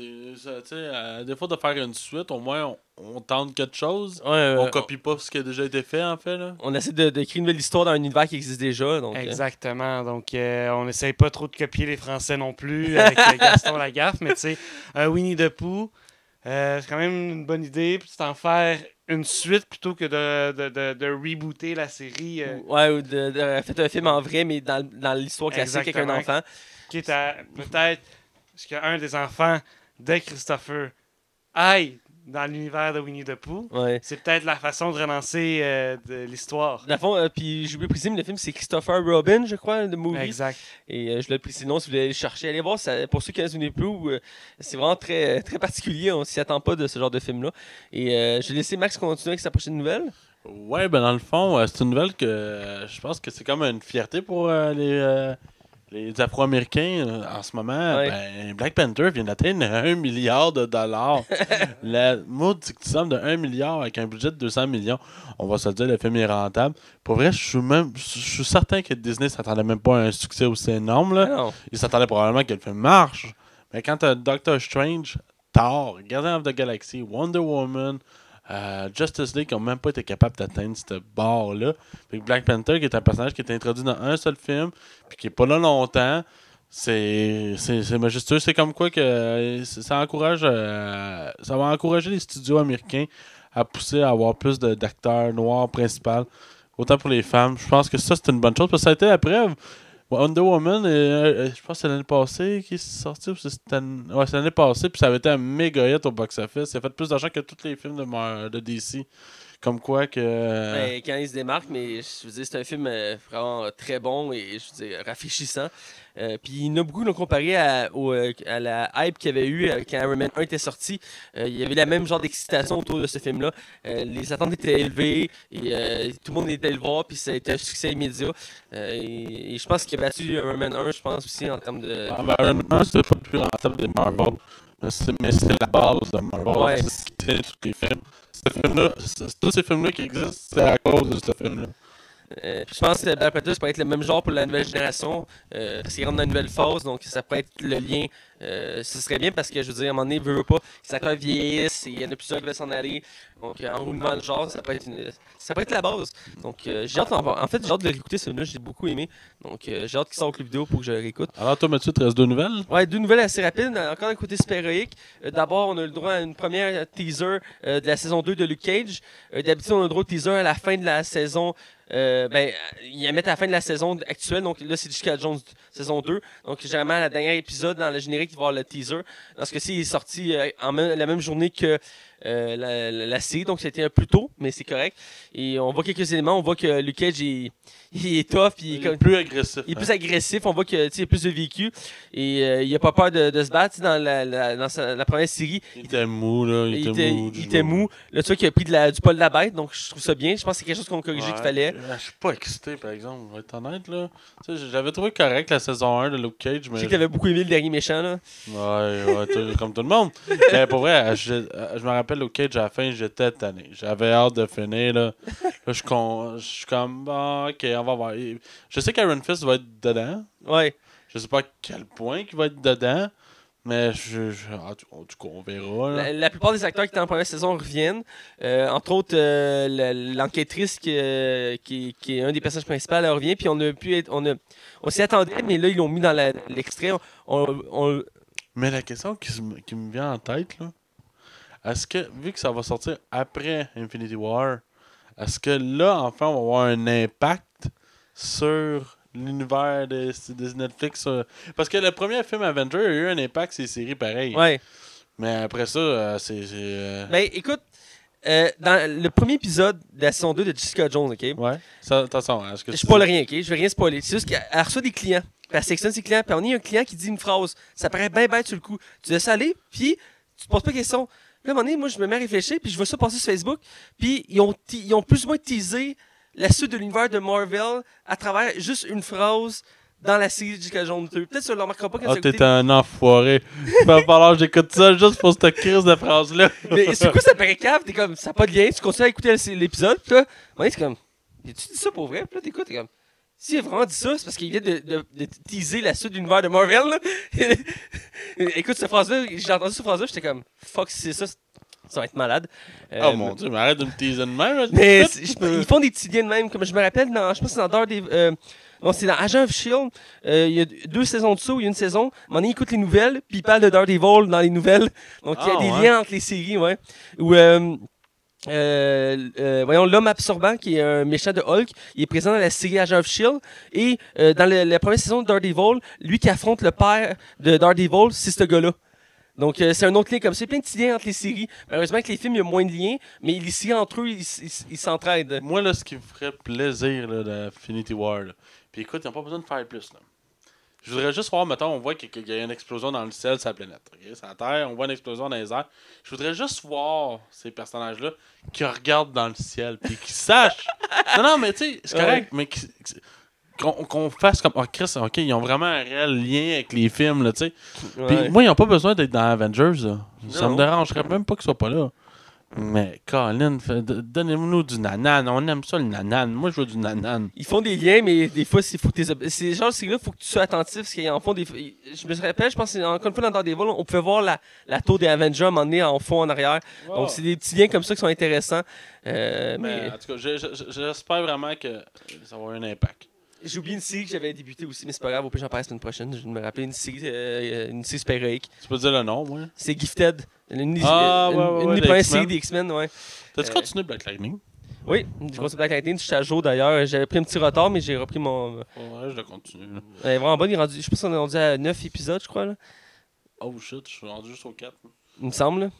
à défaut de faire une suite, au moins, on, on tente quelque chose. Ouais, euh, on copie pas ce qui a déjà été fait, en fait. Là. on essaie de, de créer une nouvelle histoire dans un univers qui existe déjà. Donc, euh, Exactement. Donc, euh, on n'essaye pas trop de copier les Français non plus avec euh, Gaston Lagaffe, mais tu sais, un Winnie the Pooh, euh, c'est quand même une bonne idée. Puis c'est en faire une suite plutôt que de, de, de, de rebooter la série euh, Ouais, ou de, de faire un film en vrai, mais dans, dans l'histoire classique avec un enfant. qui est à peut-être ce qu'un des enfants de Christopher aille dans l'univers de Winnie the Pooh. Ouais. C'est peut-être la façon de relancer euh, de l'histoire. Le fond, euh, puis de préciser, mais le film c'est Christopher Robin, je crois, le movie. Exact. Et euh, je le préciser, non, si vous voulez aller le chercher, allez voir, ça, pour ceux qui connaissent Winnie the Pooh, euh, c'est vraiment très, très particulier, on s'y attend pas de ce genre de film-là. Et euh, je vais laisser Max continuer avec sa prochaine nouvelle. Ouais, ben dans le fond, euh, c'est une nouvelle que euh, je pense que c'est comme une fierté pour euh, les, euh, les Afro-Américains euh, en ce moment. Ouais. Ben, Black Panther vient d'atteindre 1 milliard de dollars. La maudite somme de 1 milliard avec un budget de 200 millions. On va se le dire, le film est rentable. Pour vrai, je suis même je suis certain que Disney s'attendait même pas à un succès aussi énorme. Là. Il s'attendait probablement que le film marche. Mais quand t'as Doctor Strange, Thor, Guardian of the Galaxy, Wonder Woman, euh, Justice League qui n'ont même pas été capables d'atteindre cette barre-là. Black Panther, qui est un personnage qui est introduit dans un seul film, puis qui est pas là longtemps, c'est majestueux. C'est comme quoi que euh, ça encourage euh, ça va encourager les studios américains à pousser à avoir plus d'acteurs noirs principaux. Autant pour les femmes. Je pense que ça, c'est une bonne chose. Parce que ça a été la preuve. Wonder Woman, euh, euh, je pense que c'est l'année passée qui est sorti. ou c'est cette année- Ouais, l'année passée. Puis ça avait été un méga hit au box-office. Ça a fait plus d'argent que tous les films de, de DC. Comme quoi que. euh, Ben, quand il se démarque, mais je veux dire, c'est un film euh, vraiment très bon et je veux dire, rafraîchissant. Euh, puis il y en a beaucoup l'ont comparé à, au, à la hype qu'il y avait eu quand Iron Man 1 était sorti. Euh, il y avait la même genre d'excitation autour de ce film-là. Euh, les attentes étaient élevées et euh, tout le monde était allé le voir, puis ça a été un succès immédiat. Euh, et, et je pense qu'il a battu Iron Man 1, je pense aussi en termes de. Ah, ben, Iron Man, c'est pas le plus rentable des Marvel. Mais c'est la base de Marvel. Ouais. C'est ce qui tient tous les films. Ce film-là, tous ces films-là qui existent, c'est à cause de ce film-là. Euh, je pense que Black Panther, ça pourrait être le même genre pour la nouvelle génération, euh, parce qu'il rentre dans une nouvelle phase, donc ça pourrait être le lien. Euh, ce serait bien parce que, je veux dire, à un moment donné, veut, veut pas, les acteurs vieillissent, et il y en a plusieurs qui veulent s'en aller. Donc, euh, en roulement de genre, ça peut être, une- ça peut être la base. Donc, j'ai hâte d'en voir. En fait, j'ai hâte de l'écouter, ce film-là, j'ai beaucoup aimé. Donc, j'ai hâte qu'il sorte club vidéo pour que je le réécoute. Alors, toi, Mathieu, te reste deux nouvelles? Ouais, deux nouvelles assez rapides. Encore d'un côté super-héroïque. D'abord, on a le droit à une première teaser de la saison 2 de Luke Cage. D'habitude, on a le droit au teaser à la fin de la saison. Euh, ben, la mettent à la fin de la saison actuelle. Donc là, c'est Jessica Jones saison 2. Donc, généralement, le dernier épisode dans le générique, il va y avoir le teaser. Dans ce cas-ci, il est sorti euh, en même- la même journée que euh, la, la, la série. Donc, c'était un peu tôt, mais c'est correct. Et on voit quelques éléments. On voit que Luke Cage, il, il est tough. Il est Il comme- est plus agressif. il est hein. plus agressif, on voit qu'il y a plus de vécu et euh, il a pas peur de, de se battre dans, la, la- dans sa- la première série. Il était mou, là. Il, Il, était, mou. il était mou. Là, tu vois qu'il a pris de la, du poil de la bête, donc je trouve ça bien. Je pense que c'est quelque chose qu'on a corrigé Ouais. qu'il fallait. Euh, Je suis pas excité, par exemple. Je vais être honnête, là. J'avais trouvé correct la saison 1 de Luke Cage, Je mais. sais que t'avais beaucoup aimé le dernier méchant, là. Ouais, ouais, comme tout le monde. Mais pour vrai, je, je me rappelle Cage à la fin, j'étais tanné. J'avais hâte de finir, là. Là, je, con- je suis comme, bon, ok, on va voir. Je sais qu'Iron Fist va être dedans. Ouais. Je sais pas à quel point il va être dedans. Mais je, je- en tout en tout cas, on verra. La, la plupart des acteurs qui étaient en première saison reviennent. Euh, entre autres, euh, l'enquêtrice qui, euh, qui, qui est un des personnages principaux, elle revient. Puis on a pu être, on a, on s'y attendait, mais là ils l'ont mis dans l'extrait. On, on- Mais la question qui, qui me vient en tête, là, est-ce que, vu que ça va sortir après Infinity War, est-ce que là, enfin, on va avoir un impact sur l'univers de, de Netflix? euh? Parce que le premier film Avenger a eu un impact sur les séries pareil. ouais. Mais après ça, euh, c'est. c'est, euh, Ben, écoute, euh, dans le premier épisode de la saison 2 de Jessica Jones, OK? Ouais. Ça, attention, est-ce que Je spoil rien, OK? Je vais rien spoiler. C'est juste qu'elle elle reçoit des clients. Puis elle sélectionne ses clients. Puis on a un client qui dit une phrase. Ça paraît bien bête sur le coup. Tu laisses aller, puis tu te poses pas de questions. Puis à un moment donné, moi, je me mets à réfléchir, puis je vois ça passer sur Facebook. Puis ils ont, ils ont plus ou moins teasé la suite de l'univers de Marvel à travers juste une phrase dans la série Jessica Jones 2. Peut-être que tu ne le remarqueras pas quand Ah, tu t'es un enfoiré. Il va falloir que j'écoute ça juste pour cette crise de phrase-là. Mais c'est quoi ça paraît cave? T'es comme, ça n'a pas de lien. Tu continues à écouter l'épisode, puis là, c'est comme, tu dit ça pour vrai? Puis là, t'écoutes, t'es comme, s'il a vraiment dit ça, c'est parce qu'il vient de, de, de teaser la suite de l'univers de Marvel, là. Écoute cette phrase-là, j'ai entendu cette phrase-là, j'étais comme, fuck, si c'est ça, ça va être malade. Euh, oh mon dieu, mais arrête de me teaser de même. Mais ils font des petits liens de même. Comme je me rappelle, dans, je pense que c'est dans Daredevil. Euh, non, c'est dans Agent of Shield. Euh, il y a deux saisons de ça, il y a une saison. À un moment donné, il écoute les nouvelles, puis il parle de Daredevil dans les nouvelles. Donc, il y a Ah, des ouais. liens entre les séries, ouais. Ou, euh, euh, euh, voyons, l'homme absorbant, qui est un méchant de Hulk, il est présent dans la série Agent of Shield. Et euh, dans la première saison de Daredevil, lui qui affronte le père de Daredevil, c'est ce gars-là. Donc, c'est un autre lien comme ça. Il y a plein de petits liens entre les séries. Malheureusement, avec les films, il y a moins de liens, mais les séries entre eux, ils s'entraident. Moi, là, ce qui me ferait plaisir là, d'Infinity War, là. puis écoute, ils n'ont pas besoin de faire plus. Là. Je voudrais juste voir, mettons, on voit qu'il y a une explosion dans le ciel sur la planète. ok? C'est la Terre, on voit une explosion dans les airs. Je voudrais juste voir ces personnages-là qui regardent dans le ciel, puis qui sachent. non, non, mais tu sais, c'est correct, mais qu'on fasse comme. Oh, Chris, ok, ils ont vraiment un réel lien avec les films, là, tu sais. Puis moi, ils n'ont pas besoin d'être dans Avengers. Là. Ça me dérangerait même pas qu'ils soient pas là. Mais Colin, donnez-nous du nanan. On aime ça le nanan. Moi, je veux du nanan. Ils font des liens, mais des fois, il faut que t'es- c'est genre c'est là, faut que tu sois attentif parce qu'ils en font des. Je me rappelle, je pense encore une fois dans Daredevil, on pouvait voir la, la tour des Avengers donné en fond en arrière. Donc c'est des petits liens comme ça qui sont intéressants. Euh, Mais mais en tout cas, je- je- je- j'espère vraiment que ça va avoir un impact. J'ai oublié une série que j'avais débuté aussi, mais c'est pas grave, au pire j'en parle la semaine prochaine. Je vais me rappeler une série, euh, une série super-héroïque. Tu peux dire le nom, moi. C'est Gifted. Une, Ah, une- ouais, ouais, une ouais, des premières séries des X-Men, ouais. T'as-tu Euh, continué Black Lightning? Oui, j'ai continué Black Lightning, je suis à jour d'ailleurs. J'avais pris un petit retard, mais j'ai repris mon. Ouais, je le continue. là. Elle est vraiment bonne, il est rendu, je pense qu'on est rendu à 9 épisodes, je crois, là. Oh shit, je suis rendu juste au 4. Il me semble.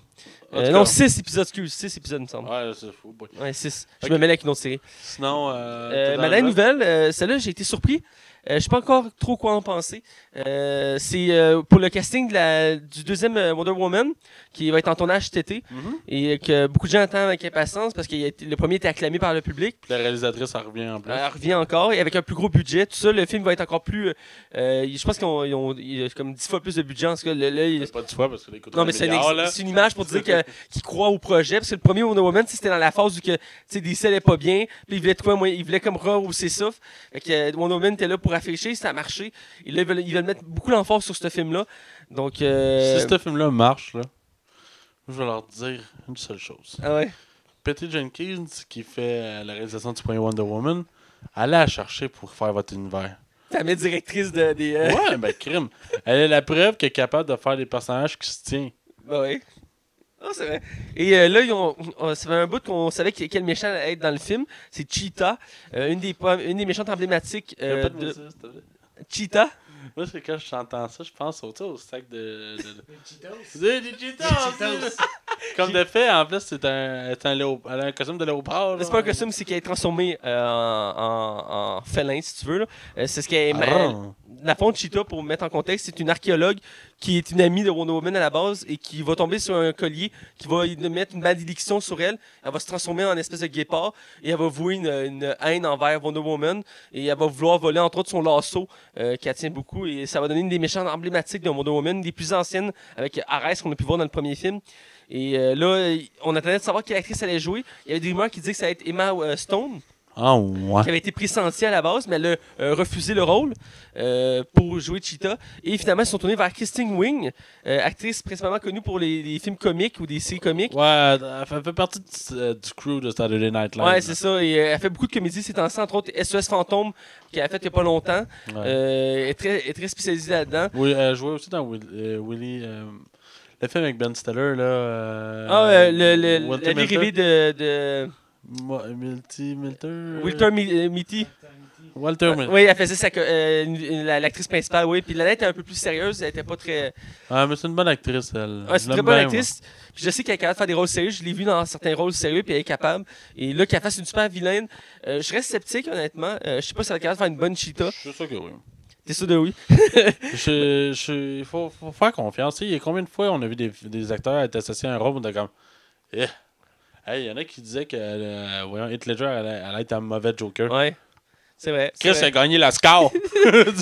Euh, non, cas, 6 épisodes, excuse, 6 épisodes, il me semble. Ouais, c'est fou. Ouais, 6. Je me mêle avec une autre série. Sinon, euh, Euh, ma dernière nouvelle? nouvelle, euh, celle-là, j'ai été surpris. Euh, je sais pas encore trop quoi en penser. Euh, c'est euh, pour le casting de la- du deuxième Wonder Woman, qui va être en tournage cet été, Mhm. et que beaucoup de gens attendent avec impatience parce que le premier était acclamé par le public. La réalisatrice, elle revient en plus. Elle revient encore et avec un plus gros budget. Tout ça, le film va être encore plus. euh, je pense qu'ils ont, ils ont- il y a comme 10 fois plus de budget. En tout cas, là, pas du fois parce que les non, mais c'est une, image pour dire que- qu'il croit au projet. Parce que le premier Wonder Woman, c'était dans la phase où que, tu sais, DC allait pas bien. Puis il voulait, de quoi, moi, il voulait comme rehausser ça. Fait que Wonder Woman était là pour afficher, ça a marché. Et là, ils veulent, ils veulent mettre beaucoup l'emphase sur ce film-là. Donc. euh, Si ce film-là marche, là, je vais leur dire une seule chose. Ah ouais? Patty Jenkins, qui fait euh, la réalisation du premier Wonder Woman, allez la chercher pour faire votre univers. Ta mère directrice de, des. euh, Ouais, ben crime. Elle est la preuve qu'elle est capable de faire des personnages qui se tiennent. Bah oui. Ah, c'est vrai. Et euh, là, ils ont, on- ça fait un bout qu'on savait que- quel méchant allait être dans le film. C'est Cheetah, euh, une, des, une des méchantes emblématiques euh, pas de de métis, s'il te plaît. Cheetah? Moi, c'est quand j'entends ça, je pense au, tu sais, au sac de. de, de- Cheetos? Des des Cheetos, en plus. Comme de fait, en plus, c'est un, c'est un, léo- elle a un costume de léopard. C'est pas un costume, c'est qu'elle est transformée euh, en, en, en félin, si tu veux. là. Euh, c'est ce qu'elle est. Ah. La fond de Cheetah, pour mettre en contexte, c'est une archéologue qui est une amie de Wonder Woman à la base et qui va tomber sur un collier qui va mettre une malédiction sur elle. Elle va se transformer en espèce de guépard et elle va vouer une, haine envers Wonder Woman et elle va vouloir voler entre autres son lasso euh, qu'elle tient beaucoup et ça va donner une des méchantes emblématiques de Wonder Woman, des plus anciennes avec Ares qu'on a pu voir dans le premier film. Et euh, là, on attendait de savoir quelle actrice allait jouer. Il y avait des rumeurs qui disaient que ça allait être Emma euh, Stone Ah, ouais. qui avait été pressentie à la base, mais elle a euh, refusé le rôle euh, pour jouer Cheetah. Et finalement, ils se sont tournés vers Christine Wing, euh, actrice principalement connue pour les, les films comiques ou des séries comiques. Ouais, elle fait, elle fait partie du, euh, du crew de Saturday Night Live. Ouais, c'est ça. Et euh, elle fait beaucoup de comédies ces temps-ci, entre autres SOS Fantôme, qu'elle a fait il n'y a pas longtemps. Ouais. Euh, elle est très, elle est très spécialisée là-dedans. Oui, elle jouait aussi dans Will- euh, Willy. euh, le film avec Ben Stiller, là. euh, ah, euh, le, le, vie Milter. rêvée de, de Milty Milter. Euh, Mitty. Ouais, Walter Mitty. Oui, elle faisait sa euh, l'actrice principale, oui. Puis Lana était un peu plus sérieuse, elle était pas très. Ah, mais c'est une bonne actrice, elle. Ouais, c'est Je une très bonne bien, actrice. Puis je sais qu'elle est capable de faire des rôles sérieux. Je l'ai vu dans certains rôles sérieux, puis elle est capable. Et là, qu'elle fasse une super vilaine, euh, je reste sceptique, honnêtement. Euh, je sais pas si elle est capable de faire une bonne cheetah. Je suis sûr que oui. T'es sûr de oui? Je, je, il faut, faut faire confiance. Il y a combien de fois on a vu des, des acteurs être associés à un rôle de comme. Hey, il y en a qui disaient que euh, voyons, Heath Ledger allait, allait être un mauvais Joker. Ouais. C'est vrai. Chris vrai. a gagné la score.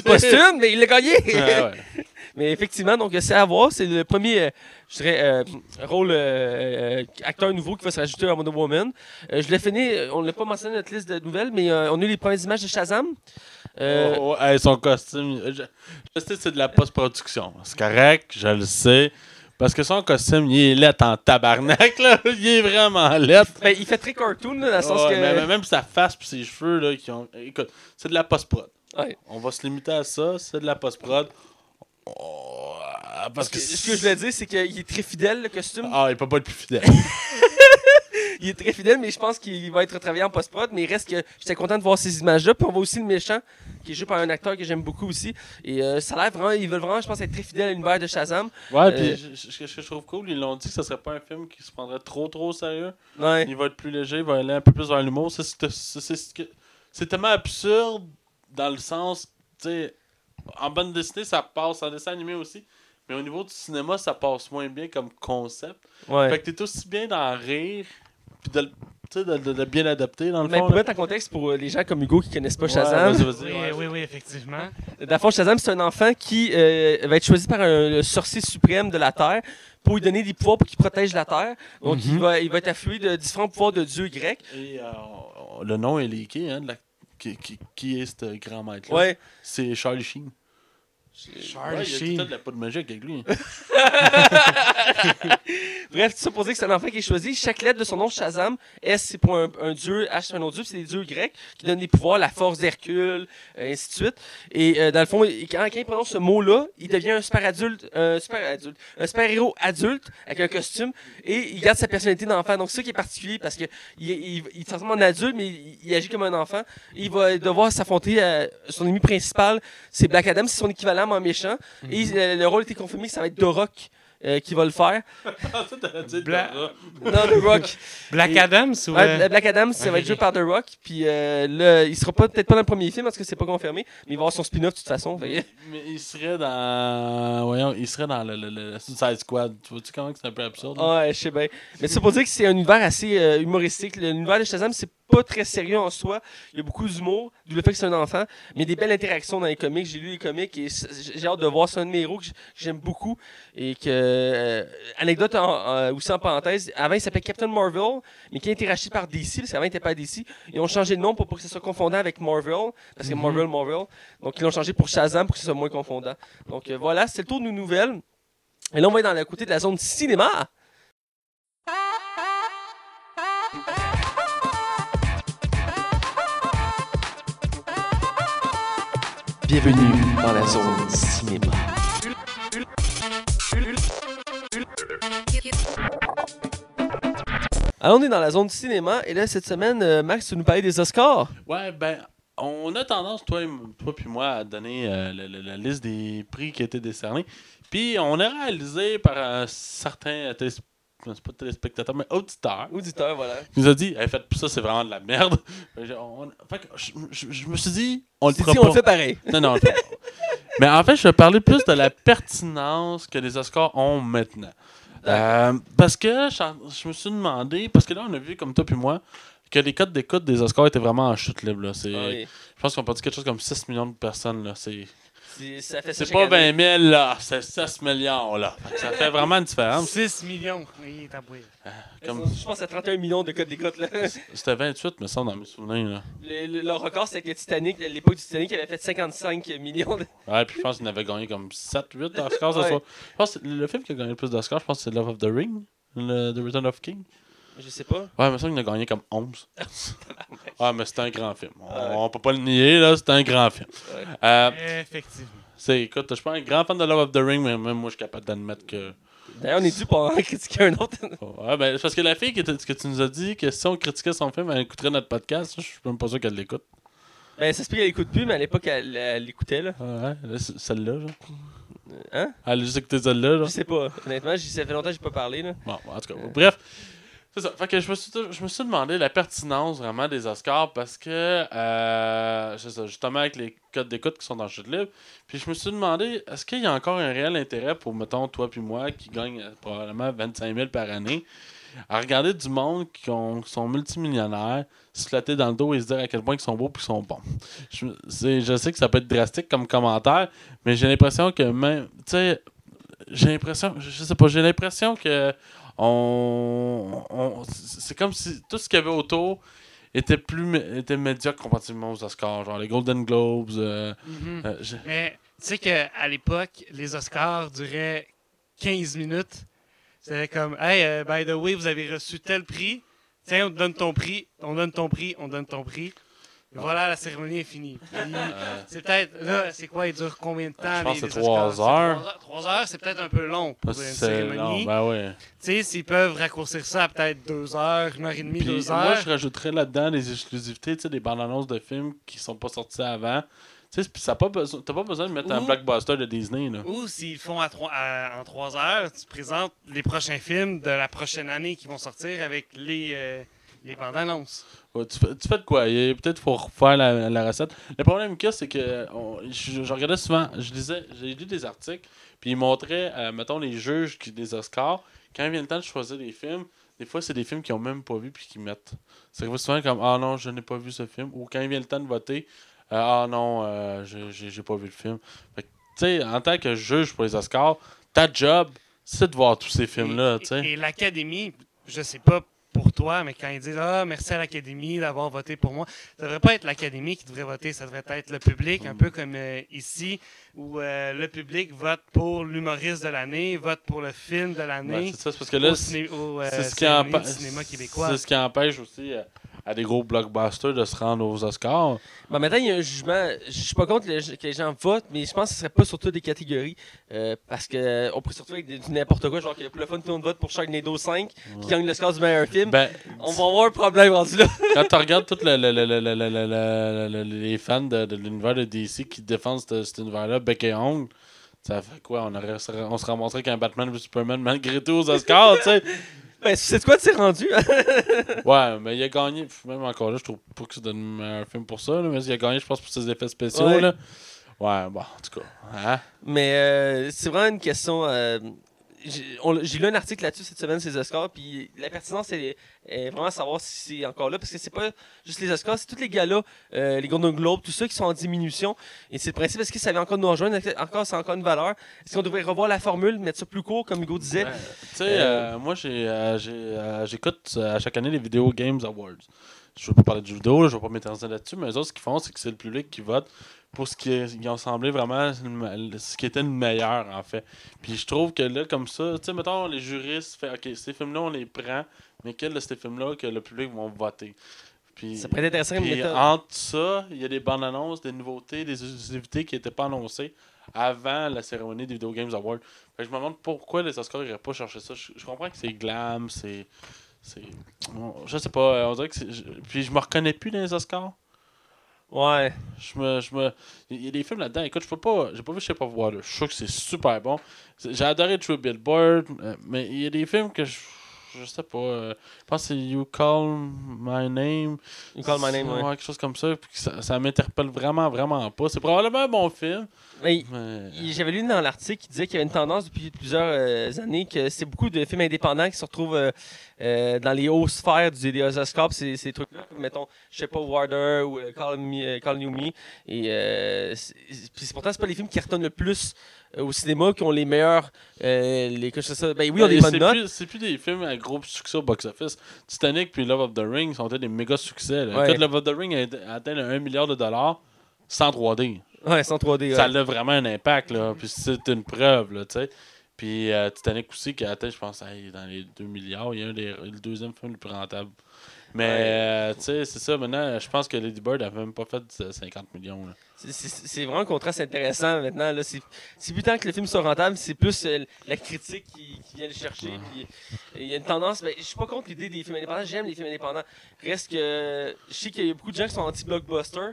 Posthume, mais il l'a gagné! Ouais. Mais effectivement, donc c'est à voir. C'est le premier, euh, je dirais, euh, rôle euh, acteur nouveau qui va se rajouter à Wonder Woman. Je l'ai fini, on ne l'a pas mentionné dans notre liste de nouvelles, mais on a eu les premières images de Shazam. Euh, Oh, oh, hey, son costume, je, je sais que c'est de la post-production. C'est correct, je le sais. Parce que son costume, il est laid en tabarnak, là. Il est vraiment laid. ben, il fait très cartoon, là, dans le sens Ouais, que. mais, même sa face et ses cheveux, là, qui ont. Écoute, c'est de la post-prod. Ouais. On va se limiter à ça, c'est de la post-prod. Oh, parce que. ce que je voulais dire, c'est qu'il est très fidèle, le costume. Ah, il peut pas être plus fidèle. Il est très fidèle, mais je pense qu'il va être retravaillé en post-prod. Mais il reste que j'étais content de voir ces images-là. Puis on voit aussi le méchant, qui est joué par un acteur que j'aime beaucoup aussi. Et euh, ça a l'air vraiment, ils veulent vraiment, je pense, être très fidèles à l'univers de Shazam. Ouais, Euh, puis ce que je trouve cool, ils l'ont dit que ce serait pas un film qui se prendrait trop trop au sérieux. Ouais. Il va être plus léger, il va aller un peu plus vers l'humour. C'est- tellement absurde dans le sens, tu sais, en bande dessinée, ça passe, en dessin animé aussi. Mais au niveau du cinéma, ça passe moins bien comme concept. Ouais. Fait que t'es aussi bien d'en rire, puis de, le- tu sais, de, de- de bien l'adapter dans le Mais fond. pour là. mettre en contexte pour euh, les gens comme Hugo qui connaissent pas Ouais, Shazam, Oui, ouais. oui, oui, effectivement. dans le fond, Shazam, c'est un enfant qui euh, va être choisi par un le sorcier suprême de la Terre pour lui donner des pouvoirs pour qu'il protège la Terre. Donc, il, va, il va être afflué de différents pouvoirs de dieux grecs. Et euh, le nom est leaké, hein, de la- qui, qui, qui est ce grand maître-là? Ouais. C'est Charlie Sheen. Charlie Ouais, il y a Sheen. de la poudre magique avec lui. Bref, tout ça pour dire que c'est un enfant qui est choisi. Chaque lettre de son nom, Shazam, S, c'est pour un, un dieu, H, c'est un autre dieu, c'est des dieux grecs qui donnent des pouvoirs, la force d'Hercule, euh, ainsi de suite. Et euh, dans le fond, il- quand, quand il prononce ce mot-là, il devient un super adulte, un super adulte, un super héros adulte avec un costume et il garde sa personnalité d'enfant. Donc, c'est ça qui est particulier parce que il, il, il se transforme en adulte, mais il, il agit comme un enfant. Il va devoir s'affronter à son ennemi principal, c'est Black Adam, c'est son équivalent en méchant. Et euh, le rôle était confirmé que ça va être Dorok euh, qui va le faire. Ah, Bla-. Non, The Rock. Black Et- Adams ou. Ouais, euh, Black Adam, ça va être joué par The Rock. Puis euh, là, il sera pas peut-être pas dans le premier film parce que c'est pas confirmé, mais il va avoir son spin-off de toute façon. Fait Mais il serait dans. Voyons, il serait dans le, le, le Suicide Squad. Tu vois-tu comment que c'est un peu absurde? là? Ouais, je sais bien. Mais ça pour dire que c'est un univers assez euh, humoristique. L'univers de Shazam, c'est pas très sérieux en soi. Il y a beaucoup d'humour, d'où le fait que c'est un enfant, mais des belles interactions dans les comics. J'ai lu les comics et j'ai hâte de voir. C'est un de mes héros que j'aime beaucoup. Et que. euh, anecdote en, en- aussi en parenthèse, avant il s'appelait Captain Marvel, mais qui a été racheté par DC, parce qu'avant il n'était pas DC. Ils ont changé de nom pour, pour que ça soit confondant avec Marvel, parce que Marvel, Marvel. Donc ils l'ont changé pour Shazam pour que ce soit moins confondant. Donc euh, voilà, c'est le tour de nos nouvelles. Et là, on va être dans le côté de la zone cinéma. Bienvenue dans la zone cinéma. Alors, on est dans la zone cinéma et là, cette semaine, euh, Max, tu nous parlais des Oscars? Ouais, ben, on a tendance, toi, toi puis moi, à donner euh, la, liste des prix qui étaient décernés. Puis on a réalisé par un certain télés- c'est pas téléspectateur, mais auditeur, Auditeur, voilà. qui nous a dit hey, faites ça, c'est vraiment de la merde. Fait que on- fait que je, je- je me suis dit on le fera pas. on le fait pareil. Non, non. Mais en fait, je vais parler plus de la pertinence que les Oscars ont maintenant. Euh, parce que je, je me suis demandé, parce que là, on a vu, comme toi puis moi, que les codes d'écoute des Oscars étaient vraiment en chute libre. là. Ah oui. Je pense qu'on peut dire quelque chose comme 6 millions de personnes. là. C'est- Ça fait ça c'est pas année. 20 000, là. C'est 6 millions. là. Que Ça fait vraiment une différence. 6 millions. Oui, t'as beau. Comme- Je pense à 31 millions de codes d'écoute. là? C'était 28, me semble, dans mes souvenirs. Là. Le, le- le record, c'est le Titanic. L'époque du Titanic, il avait fait 55 millions. De... Ouais, puis je pense qu'il avait gagné comme 7, 8 Oscars ce Ouais. soir. Je pense que le film qui a gagné le plus d'Oscars, je pense que c'est Love of the Ring, le, The Return of King. Je sais pas. Ouais, mais ça, il en a gagné comme 11. ouais, mais c'était un grand film. On, on peut pas le nier, là, c'était un grand film. Ouais. Euh, Effectivement. c'est, écoute, je suis pas un grand fan de Love of the Ring, mais même moi, je suis capable d'admettre que. D'ailleurs, on est dû pour en critiquer un autre. Ouais, ben, c'est parce que la fille qui était- que tu nous as dit que si on critiquait son film, elle écouterait notre podcast. Je suis même pas sûr qu'elle l'écoute. Ben, ça se peut qu'elle écoute plus, mais à l'époque, elle, elle écoutait, là. Ah ouais, là, celle-là, genre. Hein? Elle a juste écouté celle-là, Je genre. sais pas. Honnêtement, ça fait longtemps que j'ai pas parlé, là. Bon, en tout cas, bref. C'est ça. Fait que je me, suis, je me suis demandé la pertinence vraiment des Oscars parce que, euh, c'est ça, justement avec les codes d'écoute qui sont dans le chute libre, puis je me suis demandé, est-ce qu'il y a encore un réel intérêt pour, mettons, toi puis moi qui gagne euh, probablement 25 000 par année, à regarder du monde qui, ont- sont multimillionnaires, se flatter dans le dos et se dire à quel point ils sont beaux puis qu'ils sont bons. Je, je sais que ça peut être drastique comme commentaire, mais j'ai l'impression que même, tu sais, j'ai l'impression, je sais pas, j'ai l'impression que on, on- c'est comme si tout ce qu'il y avait autour était plus était médiocre comparativement aux Oscars, genre les Golden Globes. euh, Mhm. euh, je- Mais tu sais qu'à l'époque, les Oscars duraient 15 minutes. C'était comme, hey, euh, by the way, vous avez reçu tel prix. Tiens, on te donne ton prix, on donne ton prix, on donne ton prix. Voilà, la cérémonie est finie. Euh, c'est peut-être, là, c'est quoi, il dure combien de temps? Je pense que c'est trois heures. Trois heures, c'est peut-être un peu long pour une cérémonie. ben ouais. Tu sais, s'ils peuvent raccourcir ça à peut-être deux heures, une heure et demie, Puis deux moi, heures. je rajouterais là-dedans des exclusivités, tu sais, des bandes annonces de films qui sont pas sortis avant. Tu sais, t'as pas besoin de mettre un blockbuster de Disney là. Ou s'ils font à trois- à- en trois heures, tu présentes les prochains films de la prochaine année qui vont sortir avec les, euh, les bandes annonces. Ouais, tu, fais, tu fais de quoi? Il- Peut-être qu'il faut refaire la, la recette. Le problème qu'il y a, c'est que on- je, je regardais souvent, je lisais, j'ai lu des articles, puis ils montraient, euh, mettons, les juges qui, des Oscars, quand il vient le temps de choisir des films, des fois, c'est des films qu'ils ont même pas vu puis qu'ils mettent. C'est souvent comme Ah non, je n'ai pas vu ce film. Ou quand il vient le temps de voter, euh, Ah non, euh, j'ai- pas vu le film. Fait que, tu sais, en tant que juge pour les Oscars, ta job, c'est de voir tous ces films-là. Et, et l'Académie, je sais pas pour toi, mais quand ils disent Ah, merci à l'Académie d'avoir voté pour moi, ça devrait pas être l'Académie qui devrait voter, ça devrait être le public, un peu comme euh, ici, où euh, le public vote pour l'humoriste de l'année, vote pour le film de Ouais, l'année. c'est ça, c'est parce que là, au c'est- euh, ce ce qui empêche aussi euh, à des gros blockbusters de se rendre aux Oscars. Ben, maintenant, il y a un jugement. Je suis pas contre que les gens votent, mais je pense que ce serait pas surtout des catégories. Parce qu'on on pourrait surtout avec n'importe quoi, genre que le fun tourne vote pour Sharknado 5 ouais. qui gagne le score du meilleur film. Ben, on va avoir un problème rendu là. quand tu regardes tous les fans de, l'univers de DC qui défendent cet, univers-là, bec et ongle, ça fait quoi On, aurait, on se qu'un Batman ou Superman malgré tout aux Oscars, tu sais ben, c'est quoi, tu sais, rendu? Ouais, mais il a gagné, même encore là, je trouve pas que c'est le meilleur film pour ça, là, mais il a gagné, je pense, pour ses effets spéciaux. Ouais. Là. Ouais, bon, en tout cas. Hein? Mais euh, c'est vraiment une question. euh, j'ai lu un article là-dessus cette semaine, ces Oscars, puis la pertinence est, est vraiment à savoir si c'est encore là, parce que c'est pas juste les Oscars, c'est tous les galas, euh, les Golden Globes, tout ça qui sont en diminution. Et c'est le principe, est-ce que ça vient encore nous rejoindre? Encore, c'est encore une valeur? Est-ce qu'on devrait revoir la formule, mettre ça plus court, comme Hugo disait? Tu sais, euh, moi, euh, j'ai, euh, j'écoute euh, à chaque année les Video Games Awards. Je veux pas parler de jeux vidéo, là, je veux pas m'éterniser là-dessus, mais eux autres, ce qu'ils font, c'est que c'est le public qui vote pour ce qui est- ils ont semblé vraiment ce qui était le meilleur, en fait. Puis je trouve que là, comme ça, tu sais, mettons, les juristes font OK, ces films-là, on les prend, mais quels de ces films-là que le public va voter? Puis, Ça pourrait être intéressant puis méthode. entre ça, il y a des bandes annonces, des nouveautés, des exclusivités qui n'étaient pas annoncées avant la cérémonie des Video Games Awards. Fait que je me demande pourquoi les Oscars n'iraient pas chercher ça. Je, je comprends que c'est glam, c'est. C'est bon, je sais pas, euh, on dirait que puis je me reconnais plus dans les Oscars. Ouais. Je me. Je me il y a des films là-dedans. Écoute, je peux pas. J'ai pas vu Shape of Water. Je sûr que c'est super bon. J'ai adoré True Billboard. euh, mais il y a des films que je. Je sais pas. euh, je pense que c'est You Call My Name. You Call My Name, ouais. quelque chose comme ça. Puis ça, ça m'interpelle vraiment, vraiment pas. C'est probablement un bon film. Mais Mais... j'avais lu dans l'article qui disait qu'il y a une tendance depuis plusieurs euh, années que c'est beaucoup de films indépendants qui se retrouvent euh, euh, dans les hauts sphères du, des puis Ces, ces trucs-là, mettons, je sais pas, Warder ou euh, Call, Me, euh, Call You Me. Et euh, c'est- pourtant, c'est pas les films qui retournent le plus au cinéma qui ont les meilleurs. euh, les, que ça, ben oui, ils ont des Mais bonnes notes. plus- C'est plus des films à gros succès au box-office. Titanic puis Love of the Ring sont des méga succès. là. Ouais. Love of the Ring a, a atteint le 1 milliard de dollars sans 3D. Ouais, sans 3D. Ça ouais. a vraiment un impact. Là. Puis c'est une preuve. Là, tu sais. Puis euh, Titanic aussi qui a atteint, je pense, hey, dans les 2 milliards. Il y a un des, le deuxième film le plus rentable. Mais, Ouais. euh, tu sais, c'est ça. Maintenant, je pense que Lady Bird a même pas fait euh, 50 millions. là. C'est- vraiment un contraste intéressant maintenant. là. C'est c'est plus tant que le film soit rentable, c'est plus euh, la critique qui, qui vient le chercher. Euh, Il y a une tendance, mais je suis pas contre l'idée des films indépendants. J'aime les films indépendants. Reste que je sais qu'il y a beaucoup de gens qui sont anti-blockbuster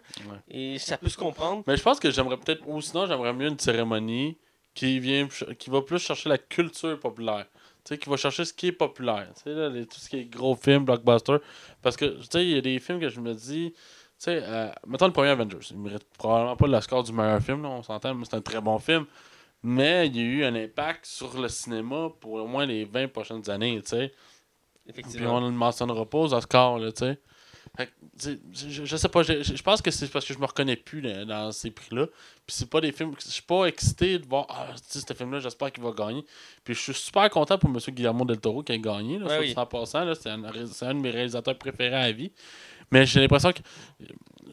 et ça peut se comprendre. Mais je pense que j'aimerais peut-être, ou sinon, j'aimerais mieux une cérémonie qui vient, qui va plus chercher la culture populaire. Tu sais, qui va chercher ce qui est populaire. Tu sais, là, les- tout ce qui est gros films, blockbuster. Parce que, tu sais, il y a des films que je me dis, tu sais, euh, mettons le premier Avengers. Il mérite probablement pas le score du meilleur film, là, on s'entend, mais c'est un très bon film. Mais il y a eu un impact sur le cinéma pour au moins les 20 prochaines années, tu sais. Puis Effectivement. on ne le mentionnera pas aux Oscars, là, tu sais. Fait que, Je, je sais pas, je, je- pense que c'est parce que je me reconnais plus là, dans ces prix-là. Puis c'est pas des films. Je suis pas excité de voir, ah, ce film-là, j'espère qu'il va gagner. Puis je suis super content pour M. Guillermo del Toro qui a gagné, là, oui. dit en passant, là, c'est un, un de mes réalisateurs préférés à vie. Mais j'ai l'impression que,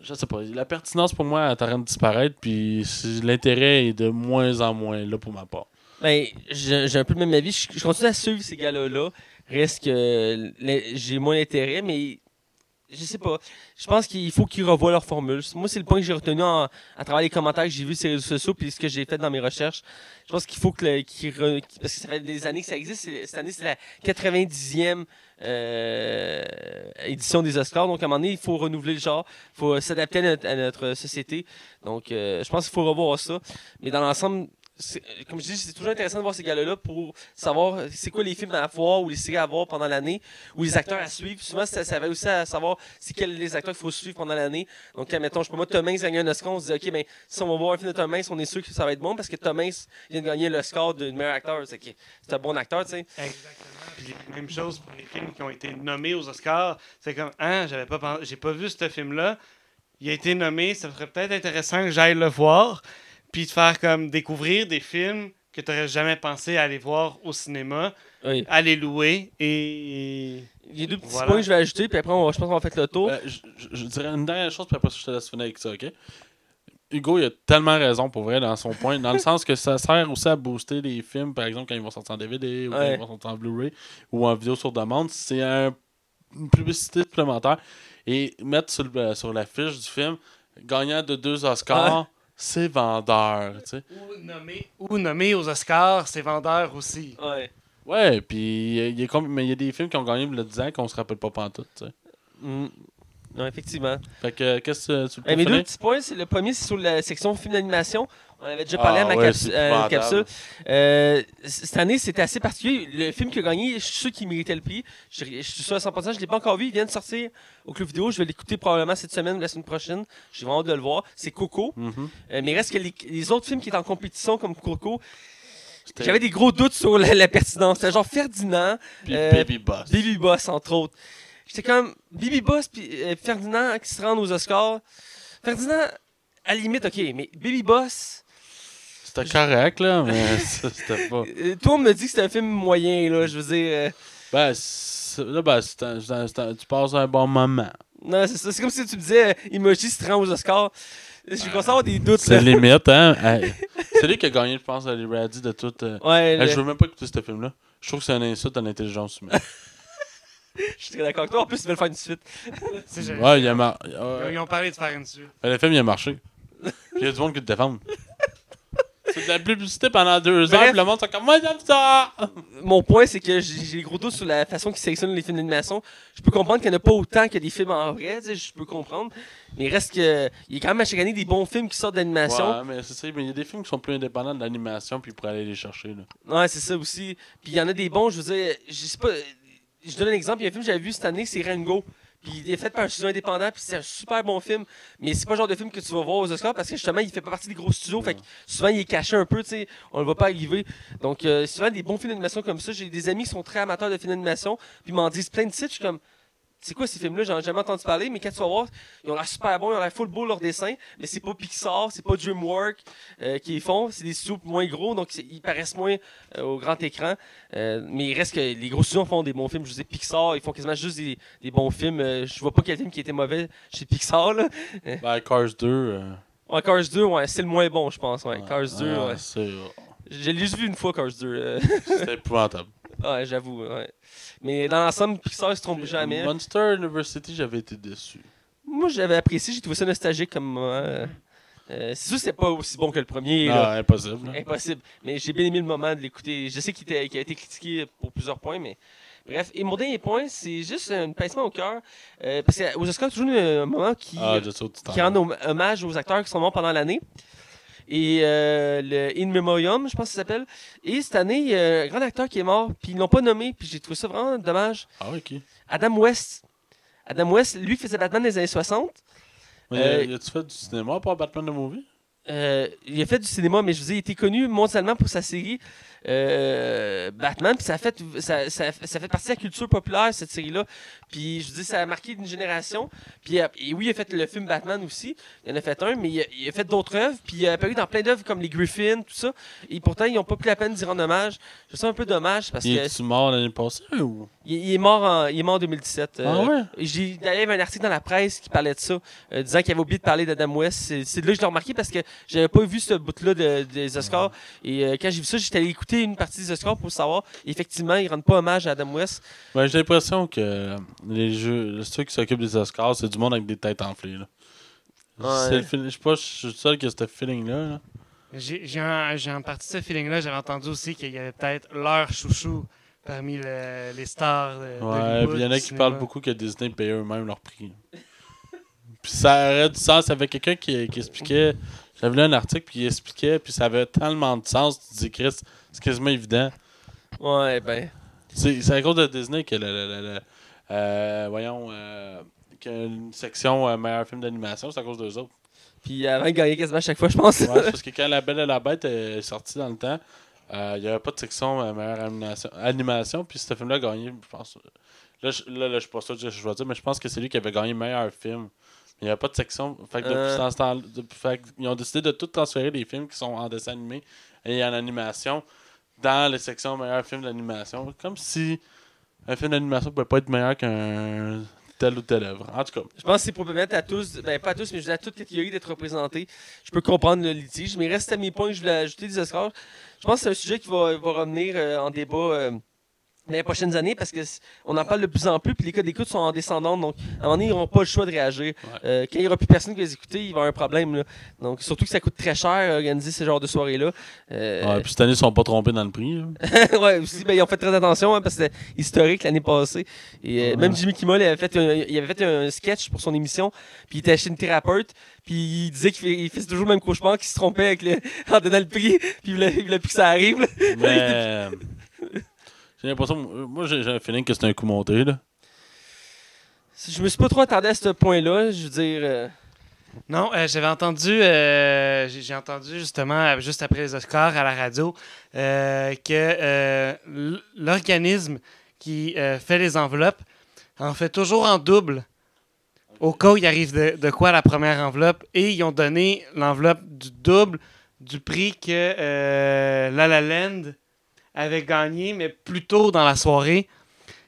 je sais pas, la pertinence pour moi est en train de disparaître. Puis l'intérêt est de moins en moins là pour ma part. Ben, j'ai j'ai un peu le même avis. Je, je continue à suivre ces gars-là. Reste que les- j'ai moins d'intérêt, mais je sais pas. Je pense qu'il faut qu'ils revoient leur formule. Moi, c'est le point que j'ai retenu en- à travers les commentaires que j'ai vus sur les réseaux sociaux puis ce que j'ai fait dans mes recherches. Je pense qu'il faut que qu'ils re- parce que ça fait des années que ça existe. Cette année, c'est la 90e euh, édition des Oscars. Donc, à un moment donné, il faut renouveler le genre. Il faut s'adapter à notre, à notre société. Donc, euh, je pense qu'il faut revoir ça. Mais dans l'ensemble, comme je dis, c'est toujours intéressant de voir ces gars-là pour savoir c'est quoi les films à voir ou les séries à voir pendant l'année ou les acteurs à suivre. Souvent, ça, ça va aussi à savoir c'est quels les acteurs qu'il faut suivre pendant l'année. Donc, mettons, je peux moi, Tom Hanks gagne un Oscar, on se dit, OK, ben, si on va voir un film de Tom Hanks, on est sûr que ça va être bon parce que Tom Hanks vient de gagner l'Oscar de meilleur acteur. C'est c'est un bon acteur, tu sais. Exactement. Puis même chose pour les films qui ont été nommés aux Oscars. C'est comme, ah, j'avais pas j'ai pas vu ce film-là. Il a été nommé, ça serait peut-être intéressant que j'aille le voir. Puis de faire comme découvrir des films que tu n'aurais jamais pensé aller voir au cinéma, Oui. à les louer et. Il y a deux petits Voilà. points que je vais ajouter, puis après, on va- je pense qu'on va faire le tour. Euh, je, je- je dirais une dernière chose, puis après, je te laisse finir avec ça, ok? Hugo, il a tellement raison pour vrai dans son point, dans le sens que ça sert aussi à booster les films, par exemple, quand ils vont sortir en DVD ou quand ils vont sortir en Blu-ray ou en vidéo sur demande. C'est un- une publicité supplémentaire. Et mettre sur, le- sur la fiche du film, gagnant de deux Oscars, c'est vendeur, tu sais. Ou nommé, ou nommé aux Oscars, c'est vendeur aussi. Ouais. Ouais, puis il y a comme- mais il y a des films qui ont gagné le 10 ans qu'on se rappelle pas pantoute, tu sais. Mm. Non, effectivement. Fait que, qu'est-ce que tu Eh, peux mes deux petits points, c'est le premier, c'est sur la section film d'animation. On avait déjà parlé Ah à ma ouais, épouvantable. capsule. Euh, cette année, c'était assez particulier. Le film qui a gagné, je suis sûr qu'il méritait le prix. Je, je suis sûr à 100%, je ne l'ai pas encore vu. Il vient de sortir au club vidéo. Je vais l'écouter probablement cette semaine ou la semaine prochaine. J'ai vraiment hâte de le voir. C'est Coco. Mhm. Euh, mais reste que les, les autres films qui étaient en compétition comme Coco, j'avais des gros doutes sur la, la pertinence. C'était genre Ferdinand, Puis euh, Baby Boss. Baby Boss, entre autres. J'étais comme Baby Boss puis euh, Ferdinand qui se rendent aux Oscars. Ferdinand, à la limite, ok, mais Baby Boss. C'était correct, là, mais ça, c'était pas. euh, toi, on me dit que c'est un film moyen, là. Je veux dire. euh, Ben, là, ben, c'est un- c'est un- c'est un- tu passes un bon moment. non, c'est ça. C'est comme si tu me disais euh, Emoji se rend aux Oscars. Je commence à avoir des doutes, C'est là. limite, hein? Hey, C'est lui qui a gagné, je pense, les Radis de tout. euh, Ouais, hey, le- je veux même pas écouter ce film-là. Je trouve que c'est un insulte à l'intelligence humaine. je suis très d'accord avec toi. En plus, ils veulent faire une suite. Ouais, il a mar... Ils ont parlé de faire une suite. Ben, Le film, il a marché. Puis il y a du monde qui te défend. C'est de la publicité pendant deux Bref. heures, puis le monde, c'est comme, moi, j'aime ça! Mon point, c'est que j'ai j'ai des gros doutes sur la façon qu'ils sélectionnent les films d'animation. Je peux comprendre qu'il n'y en a pas autant que des films en vrai, tu sais, je peux comprendre. Mais il reste que. Il y a quand même à chaque année des bons films qui sortent d'animation. Ouais, mais c'est ça, mais il y a des films qui sont plus indépendants de l'animation, puis pour aller les chercher, là. Ouais, c'est ça aussi. Puis il y en a des bons, je veux dire, je sais pas. Je donne un exemple, il y a un film que j'avais vu cette année, c'est Rango. Puis il est fait par un studio indépendant, puis c'est un super bon film. Mais c'est pas le genre de film que tu vas voir aux Oscars parce que justement, il fait pas partie des gros studios. Fait que souvent, il est caché un peu, tu sais. On le voit pas arriver. Donc, euh, souvent, des bons films d'animation comme ça. J'ai des amis qui sont très amateurs de films d'animation, puis ils m'en disent plein de titres. Je suis comme. C'est quoi ces films-là? J'en ai jamais entendu parler, mais quand tu vas voir, ils ont l'air super bons, ils ont l'air full beau leur dessin, mais c'est pas Pixar, c'est pas DreamWorks euh, qui les font, c'est des studios moins gros, donc ils paraissent moins euh, au grand écran. Euh, mais il reste que les gros studios font des bons films. Je vous dis Pixar, ils font quasiment juste des, des bons films. Euh, je vois pas quel film qui était mauvais chez Pixar. Là. Ben, Cars 2. euh, Ouais, Cars 2, ouais, c'est le moins bon, je pense. Ouais. ouais. Cars 2, Ah, ouais. l'ai juste vu une fois, Cars 2. euh. C'était épouvantable. Ouais, j'avoue. Ouais. Mais dans l'ensemble, Pixar ne se trompe jamais. Monster University, j'avais été déçu. Moi, j'avais apprécié, j'ai trouvé ça nostalgique comme moment. Euh, c'est sûr que c'est pas aussi bon que le premier. là. Impossible. là. Impossible. Mais j'ai bien aimé le moment de l'écouter. Je sais qu'il était- qu'il a été critiqué pour plusieurs points, mais bref. Et mon dernier point, c'est juste un pincement au cœur. Euh, parce qu'aux Oscars, toujours un moment qui, Ah, je qui rend homm- hommage aux acteurs qui sont morts pendant l'année. Et euh, le In Memoriam, je pense que ça s'appelle. Et cette année, il y a un grand acteur qui est mort, puis ils l'ont pas nommé, puis j'ai trouvé ça vraiment dommage. Ah, oui, ok. Adam West. Adam West, lui, faisait Batman des années 60. Mais Euh, y a-tu fait du cinéma pour Batman the Movie? Euh, il a fait du cinéma, mais je vous dis, il était connu mondialement pour sa série euh, Batman. Puis ça fait, ça, ça, ça fait partie de la culture populaire, cette série-là. Puis je dis, ça a marqué une génération. Puis euh, et oui, il a fait le film Batman aussi. Il en a fait un, mais il a, il a fait d'autres œuvres. Puis il a apparu dans plein d'œuvres comme les Griffins, tout ça. Et pourtant, ils n'ont pas pris la peine d'y rendre hommage. Je trouve ça un peu dommage parce Il que est-tu mort l'année passée ou? il, il est mort en, il est mort en 2017. euh, Ah ouais? et J'ai d'ailleurs il y avait un article dans la presse qui parlait de ça, euh, disant qu'il avait oublié de parler d'Adam West. C'est là que je l'ai remarqué parce que j'avais pas vu ce bout-là de- des Oscars. Et euh, quand j'ai vu ça, j'étais allé écouter une partie des Oscars pour savoir. Effectivement, ils rendent pas hommage à Adam West. Ben, j'ai l'impression que les jeux, ceux qui s'occupent des Oscars, c'est du monde avec des têtes enflées. Là. Ouais. Le Je sais pas, je suis le seul qui a ce feeling-là. là. J'ai j'ai en partie ce feeling-là. J'avais entendu aussi qu'il y avait peut-être leur chouchou parmi le- les stars. de- Ouais, il y en a qui cinéma. parlent beaucoup que Disney payait eux-mêmes leur prix. puis ça aurait du sens. Il y avait quelqu'un qui, qui expliquait. J'avais lu un article, puis il expliquait, puis ça avait tellement de sens. Tu dis, Chris, c'est quasiment évident. Ouais, ben. C'est à cause de Disney que le. le- le- le- euh, voyons. Euh, a une section euh, meilleur film d'animation, c'est à cause d'eux autres. Puis avant, il gagnait quasiment à chaque fois, je pense. Ouais, parce que quand La Belle et la Bête est sortie dans le temps, euh, il n'y avait pas de section euh, meilleure animation, animation, puis ce film-là a gagné, je pense. Là, je, là, je suis pas sûr que je vais dire, mais je pense que c'est lui qui avait gagné meilleur film. Il n'y avait pas de section. Fait que depuis Euh. ce temps- depuis- fait que ils ont décidé de tout transférer les films qui sont en dessin animé et en animation dans les sections meilleur film d'animation. Comme si un film d'animation pouvait pas être meilleur qu'un tel ou tel œuvre. En tout cas. Je pense que c'est pour permettre à tous, ben pas à tous, mais je à toute catégorie d'être représentés. Je peux comprendre le litige, mais reste à mes points que je voulais ajouter des Oscars. Je pense que c'est un sujet qui va, va revenir euh, en débat euh, dans les prochaines années parce que c- on en parle de plus en plus, puis les codes d'écoute sont en descendante, donc à un moment donné, ils n'auront pas le choix de réagir. Euh, quand il n'y aura plus personne qui va les écouter, il va y avoir un problème. là. Donc surtout que ça coûte très cher organiser ce genre de soirée-là. Euh, Ouais, puis cette année, ils ne sont pas trompés dans le prix. là. ouais, aussi, ben, ils ont fait très attention hein, parce que c'était historique l'année passée. Et euh, Ouais. même Jimmy Kimmel il avait, fait un, il avait fait un sketch pour son émission, puis il était chez une thérapeute, puis il disait qu'il faisait toujours le même cauchemar, qu'il se trompait avec le, en donnant le prix, puis il voulait, il voulait plus que ça arrive. Mais. euh, j'ai l'impression. Moi, j'ai un feeling que c'est un coup monté. Là. Je me suis pas trop attardé à ce point-là, je veux dire. euh, Non, euh, j'avais entendu, euh, j'ai entendu justement, euh, juste après les Oscars à la radio, euh, que euh, l'organisme qui euh, fait les enveloppes en fait toujours en double au cas où il arrive de, de quoi à la première enveloppe et ils ont donné l'enveloppe du double du prix que euh, La La Land avait gagné, mais plus tôt dans la soirée.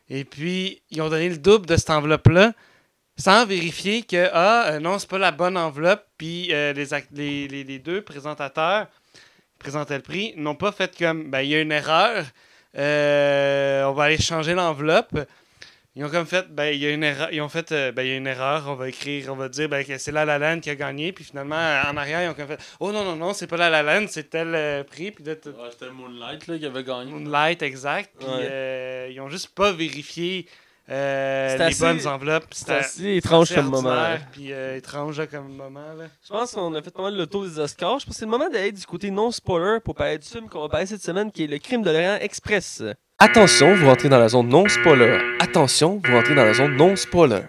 Et puis, ils ont donné le double de cette enveloppe-là sans vérifier que ah euh, non c'est pas la bonne enveloppe puis euh, les, deux présentateurs qui présentaient le prix n'ont pas fait comme ben il y a une erreur euh, on va aller changer l'enveloppe ils ont comme fait ben il y a une erreur ils ont fait euh, ben il y a une erreur on va écrire on va dire ben que c'est La La Land qui a gagné puis finalement en arrière ils ont comme fait oh non non non c'est pas La La Land c'est tel euh, prix puis là, Ouais, c'était Moonlight là, qui avait gagné. Moonlight exact puis Ouais. euh, ils ont juste pas vérifié euh, les assez- bonnes enveloppes C'est C'était- assez étrange assez comme moment. là. Puis euh, étrange comme moment. Là. Je pense qu'on a fait pas mal le tour des Oscars. Je pense que c'est le moment d'aller du côté non-spoiler pour parler du film qu'on va parler cette semaine, qui est Le Crime de l'Orient Express. Attention, vous rentrez dans la zone non-spoiler. Attention, vous rentrez dans la zone non-spoiler.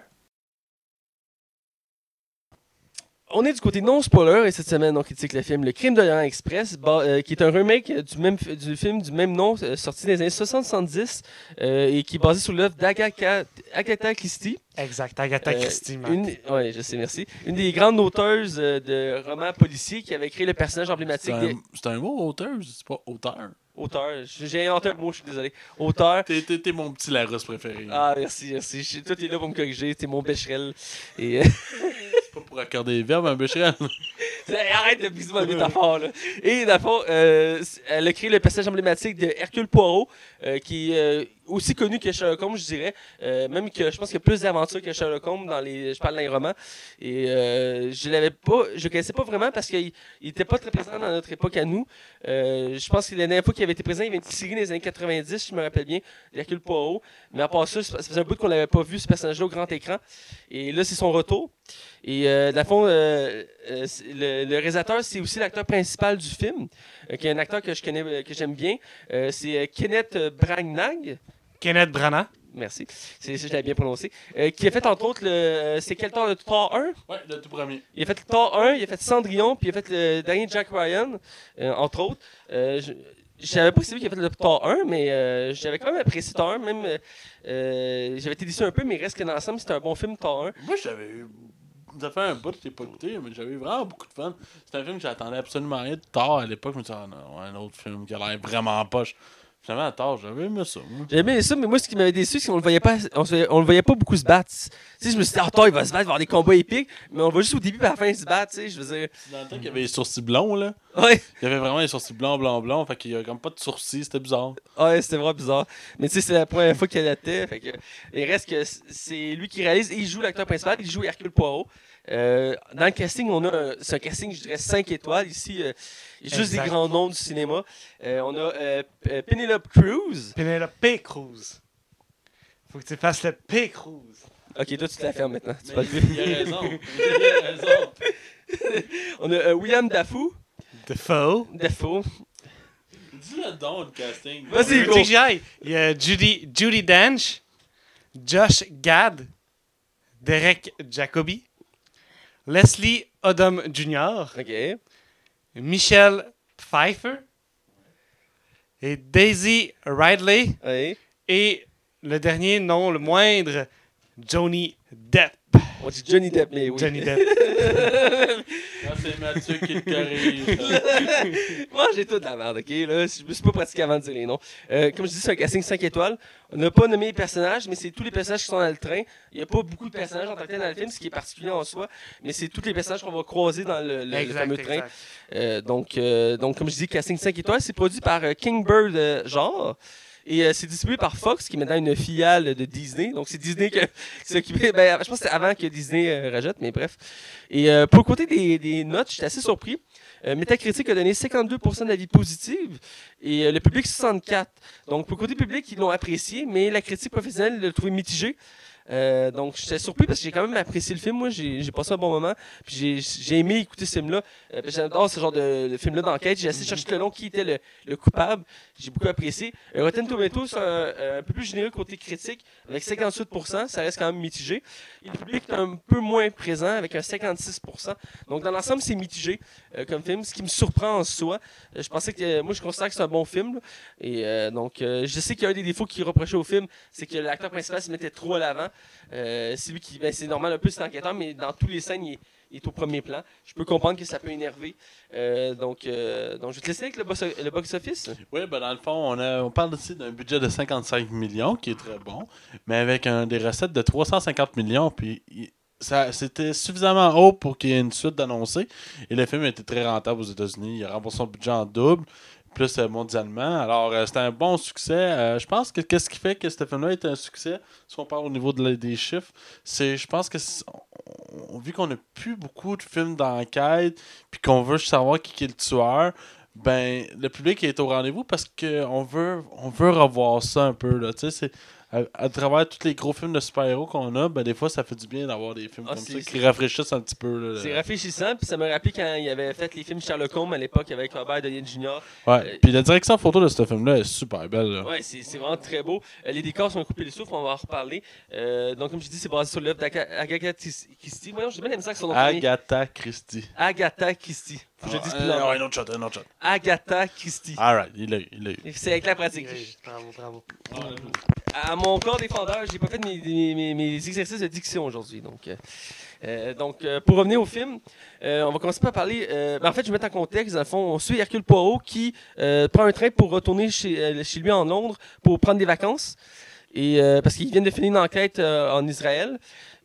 On est du côté non-spoiler et cette semaine on critique le film Le Crime de l'Orient Express, euh, qui est un remake euh, du, même, f- du film du même nom euh, sorti dans les années 70 euh, et qui est basé sur l'œuvre d'Agatha Agatha Christie. Exact, Agatha Euh, Christie. man. Une, ouais, je sais, merci. Une des grandes auteuses euh, de romans policiers qui avait créé le personnage C'est emblématique un, des c'est un mot auteur, c'est pas auteur. Auteurs. J'ai inventé un mot, je suis désolé. Auteur. T'es, t'es- t'es mon petit Larousse préféré. Ah, merci, merci. Je- Toi, t'es là pour me corriger. T'es mon Becherel. Et euh, C'est pas pour accorder les verbes, un Becherel. Arrête de biser ma métaphore, là. Et, dans le fond, euh, elle a créé le personnage emblématique de Hercule Poirot, euh, qui euh, aussi connu que Sherlock Holmes, je dirais. Euh, même que je pense qu'il y a plus d'aventures que Sherlock Holmes dans les. Je parle dans les romans. Et euh, je l'avais pas. Je le connaissais pas vraiment parce qu'il il était pas très présent dans notre époque à nous. Euh, je pense que la dernière fois qu'il avait été présent, il y avait une série dans les années 90, si je me rappelle bien, d'Hercule Poirot. Mais à part ça, ça faisait un bout qu'on l'avait pas vu, ce personnage-là, au grand écran. Et là, c'est son retour. Et euh, dans le fond, euh, euh, le, le réalisateur, c'est aussi l'acteur principal du film, qui est un acteur que je connais, que j'aime bien. C'est Kenneth Branagh. Kenneth Branagh. Merci, c'est ça, je l'avais bien prononcé. Euh, qui a fait entre autres le. euh, c'est quel Thor, le Thor 1 Ouais, le tout premier. Il a fait le Thor 1, il a fait Cendrillon, puis il a fait le dernier Jack Ryan, euh, entre autres. Euh, je je savais pas que c'est lui qui a fait le Thor 1, mais euh, j'avais quand même apprécié Thor 1. Même, euh, j'avais été déçu un peu, mais il reste que dans l'ensemble, c'était un bon film, Thor 1. Moi, j'avais eu. Ça fait un bout que je l'ai pas écouté, mais j'avais eu vraiment beaucoup de fun. C'est un film que j'attendais absolument rien de tard à l'époque. Je me disais, ah non, un autre film qui a l'air vraiment poche. Finalement, à tard, j'avais aimé ça. J'aimais ça, mais moi, ce qui m'avait déçu, c'est qu'on le voyait pas, on, se- on le voyait pas beaucoup se battre. Tu sais, je me suis dit, ah, Thor, il va se battre, il va avoir des combats épiques, mais on le voit juste au début et à la fin se battre, tu sais, je veux dire. Dans le temps qu'il y avait les sourcils blonds, là. Ouais, Il y avait vraiment les sourcils blancs, blancs, blancs. Fait qu'il y a comme pas de sourcils, c'était bizarre. ouais c'était vraiment bizarre. Mais tu sais, c'est la première fois qu'il adaptait, fait que. Il reste que c'est lui qui réalise et il joue l'acteur principal, il joue Hercule Poirot. Euh, dans le casting, on a un casting, je dirais, 5 étoiles. Ici, euh, il y a juste Exact. des grands noms du cinéma. Euh, on a P- Penelope Cruz. Penelope Cruz. Faut que tu fasses le P. Cruz. Ok, toi, tu te la fermes maintenant. Tu Mais vas le il, il a raison. Il a raison. On a euh, William Dafoe. Defoe. Dafoe. Dis-le donc, le casting. Vas-y, go. Il y a Judy, Judy Dench, Josh Gad, Derek Jacobi, Leslie Odom Jr., Ok. Michelle Pfeiffer et Daisy Ridley et le dernier, non le moindre, Johnny Depp. On dit Johnny Depp, mais oui. Johnny Depp. Là, c'est Mathieu qui le corrige. Moi, j'ai tout de la merde, ok? Là, je me suis pas pratiqué avant de dire les noms. Euh, comme je dis, c'est un casting 5 étoiles. On n'a pas nommé les personnages, mais c'est tous les personnages qui sont dans le train. Il n'y a pas beaucoup de personnages en tant que tel dans le film, ce qui est particulier en soi, mais c'est tous les personnages qu'on va croiser dans le, le- le Exact, fameux train. Euh, donc, euh, donc, comme je dis, casting 5 étoiles, c'est produit par euh, Kingbird euh, Genre. Et euh, c'est distribué par Fox, qui est maintenant une filiale de Disney. Donc, c'est Disney qui s'est occupé. Ben, je pense que c'était avant que Disney euh, rajoute, mais bref. Et euh, pour le côté des, des notes, j'étais assez surpris. Euh, Metacritic a donné 52% d'avis positifs et euh, le public 64. Donc, pour le côté public, ils l'ont apprécié, mais la critique professionnelle l'a trouvé mitigée. Euh, donc, j'étais surpris parce que j'ai quand même apprécié le film. Moi, j'ai passé un bon moment. Puis j'ai- aimé écouter ce film-là. Euh, J'adore ce genre de, film-là d'enquête. J'ai essayé de chercher tout le long qui était le, le coupable. J'ai beaucoup apprécié. Euh, Rotten Tomatoes, un, un peu plus généreux côté critique, avec 58%. Ça reste quand même mitigé. Et le public est un peu moins présent, avec un 56%. Donc, dans l'ensemble, c'est mitigé euh, comme film, ce qui me surprend en soi. Euh, je pensais que, euh, moi, je considère que c'est un bon film. là. Et euh, donc, euh, je sais qu'il y a un des défauts qui reprochait au film, c'est que l'acteur principal se mettait trop à l'avant. Euh, c'est lui qui, ben, c'est normal un peu, c'est enquêteur, mais dans tous les scènes, il est, au premier plan. Je peux comprendre que ça peut énerver. Euh, donc, euh, donc, je vais te laisser avec le box, le box office. Oui, ben dans le fond, on, a, on parle ici d'un budget de 55 millions, qui est très bon, mais avec des recettes de 350 millions, puis ça, c'était suffisamment haut pour qu'il y ait une suite d'annoncés. Et le film été très rentable aux États-Unis. Il a remboursé son budget en double, plus euh, mondialement. Alors, euh, c'était un bon succès. Euh, je pense que qu'est-ce qui fait que ce film-là est un succès, si on parle au niveau des chiffres, c'est, je pense que vu qu'on n'a plus beaucoup de films d'enquête, puis qu'on veut savoir qui est le tueur, ben le public est au rendez-vous parce qu'on veut on veut revoir ça un peu là tu sais à, à travers tous les gros films de super-héros qu'on a ben des fois ça fait du bien d'avoir des films Ah, comme ça qui rafraîchissent un petit peu là. C'est rafraîchissant, puis ça m'a rappelé quand il avait fait les films Sherlock Holmes à l'époque avec Robert Downey Jr. ouais puis la direction photo de ce film là est super belle là. Ouais, c'est c'est vraiment très beau. Euh, les décors sont coupés le souffle, on va en reparler. Euh, donc, comme je dis, c'est basé sur l'œuvre d'Agatha Christie. Voyons, j'ai bien aimé ça que son nom. Agatha Christie Agatha Christie. Faut que je le dise plus Euh, un autre shot un autre shot Agatha Christie. alright il l'a eu il l'a eu C'est avec la pratique. Bravo, bravo. À mon corps défendeur, j'ai pas fait mes, mes- mes- mes exercices de diction aujourd'hui. Donc, euh, euh, donc euh, pour revenir au film, euh, on va commencer par parler. euh, ben, en fait, je vais mettre en contexte. Dans le fond, on suit Hercule Poirot qui euh, prend un train pour retourner chez, euh, chez lui en Londres pour prendre des vacances. Et, euh, parce qu'ils viennent de finir une enquête euh, en Israël.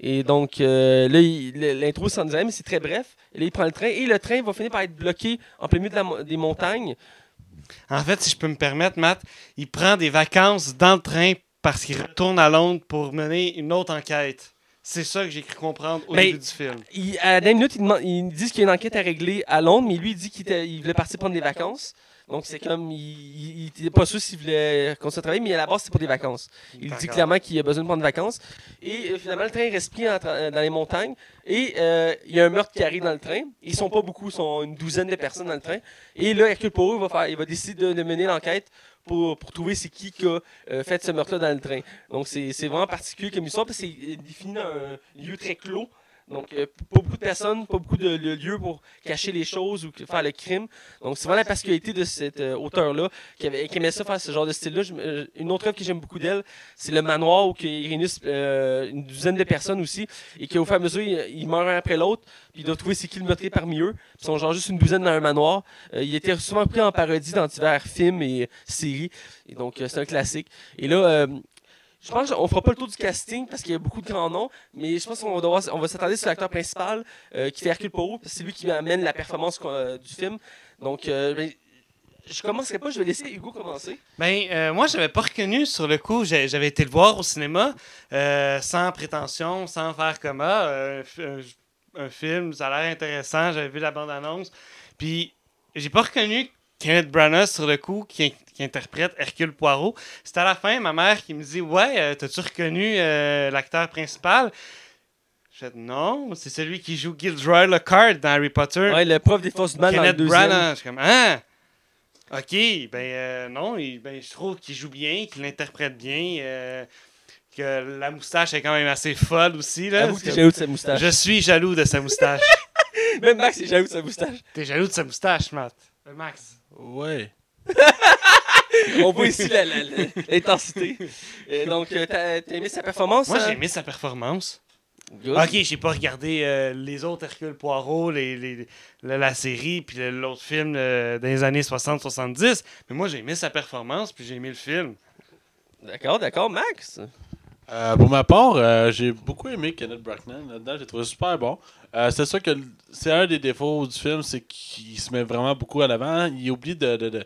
Et donc, euh, là, il- l'intro, Israël, mais c'est très bref. Et là, il prend le train. Et le train va finir par être bloqué en plein milieu de la mo- des montagnes. En fait, si je peux me permettre, Matt, il prend des vacances dans le train parce qu'il retourne à Londres pour mener une autre enquête. C'est ça que j'ai cru comprendre au Mais- début du film. Il- à la dernière minute, ils, ils disent qu'il y a une enquête à régler à Londres, mais lui, il dit qu'il il voulait partir prendre des vacances. Donc, c'est comme. Il n'était pas sûr s'il voulait continuer à travailler, mais à la base, c'est pour des vacances. Il dit clairement qu'il a besoin de prendre des vacances. Et euh, finalement, le train reste pris en tra- dans les montagnes. Et euh, il y a un meurtre qui arrive dans le train. Ils sont pas beaucoup, ils sont une douzaine de personnes dans le train. Et là, Hercule Poirot va, faire, il va décider de, de mener l'enquête pour, pour trouver c'est qui qui a euh, fait ce meurtre-là dans le train. Donc, c'est c'est vraiment particulier comme histoire parce que c'est défini dans un lieu très clos. Donc, euh, pas beaucoup de personnes, pas beaucoup de, lieux pour cacher les choses ou faire le crime. Donc, c'est vraiment la particularité de cet euh, auteur-là qui, avait- qui aimait ça faire ce genre de style-là. Euh, Une autre œuvre que j'aime beaucoup d'elle, c'est Le Manoir où il réunit euh, une douzaine de personnes aussi et qu'au fur et à mesure, ils, ils meurent un après l'autre. Puis ils doivent trouver c'est qui le meurtrier parmi eux. Ils sont genre juste une douzaine dans un manoir. Euh, il était souvent pris en parodie dans divers films et séries. Et donc, euh, c'est un classique. Et là, je pense qu'on fera pas le tour du casting parce qu'il y a beaucoup de grands noms, mais je pense qu'on va, on s'attarder sur l'acteur principal euh, qui fait Hercule Poirot, parce que c'est lui qui amène la performance euh, du film. Donc, euh, ben, je commencerai pas, je vais laisser Hugo commencer. Ben, euh, moi, j'avais pas reconnu sur le coup. J'avais été le voir au cinéma sans prétention, sans faire comme un- un film, ça a l'air intéressant. J'avais vu la bande-annonce. Puis, j'ai pas reconnu Kenneth Branagh sur le coup qui, qui interprète Hercule Poirot. C'est à la fin, ma mère qui me dit Ouais, euh, t'as-tu reconnu euh, l'acteur principal Je fais Non, c'est celui qui joue Gilderoy Lockhart dans Harry Potter. Ouais, le prof des forces dans le Kenneth deuxième. Branagh. Je suis comme, ah! Ok, ben euh, non, il- ben, je trouve qu'il joue bien, qu'il l'interprète bien, euh, que la moustache est quand même assez folle aussi. Là, que jaloux de sa moustache. Je suis jaloux de sa moustache. Même Max est jaloux de sa moustache. T'es jaloux de sa moustache, Matt. Max. Ouais. On voit ici l'intensité. Et donc, euh, t'as t'as aimé sa performance? Moi, hein? j'ai aimé sa performance. Good. Ok, j'ai pas regardé euh, les autres Hercule Poirot, les, les- la, la série, puis l'autre film euh, des années 60-70, mais moi, j'ai aimé sa performance, puis j'ai aimé le film. D'accord, d'accord, Max. Euh, pour ma part, euh, j'ai beaucoup aimé Kenneth Branagh là-dedans. J'ai trouvé super bon. Euh, c'est sûr que c'est un des défauts du film, c'est qu'il se met vraiment beaucoup à l'avant. Il oublie de, de,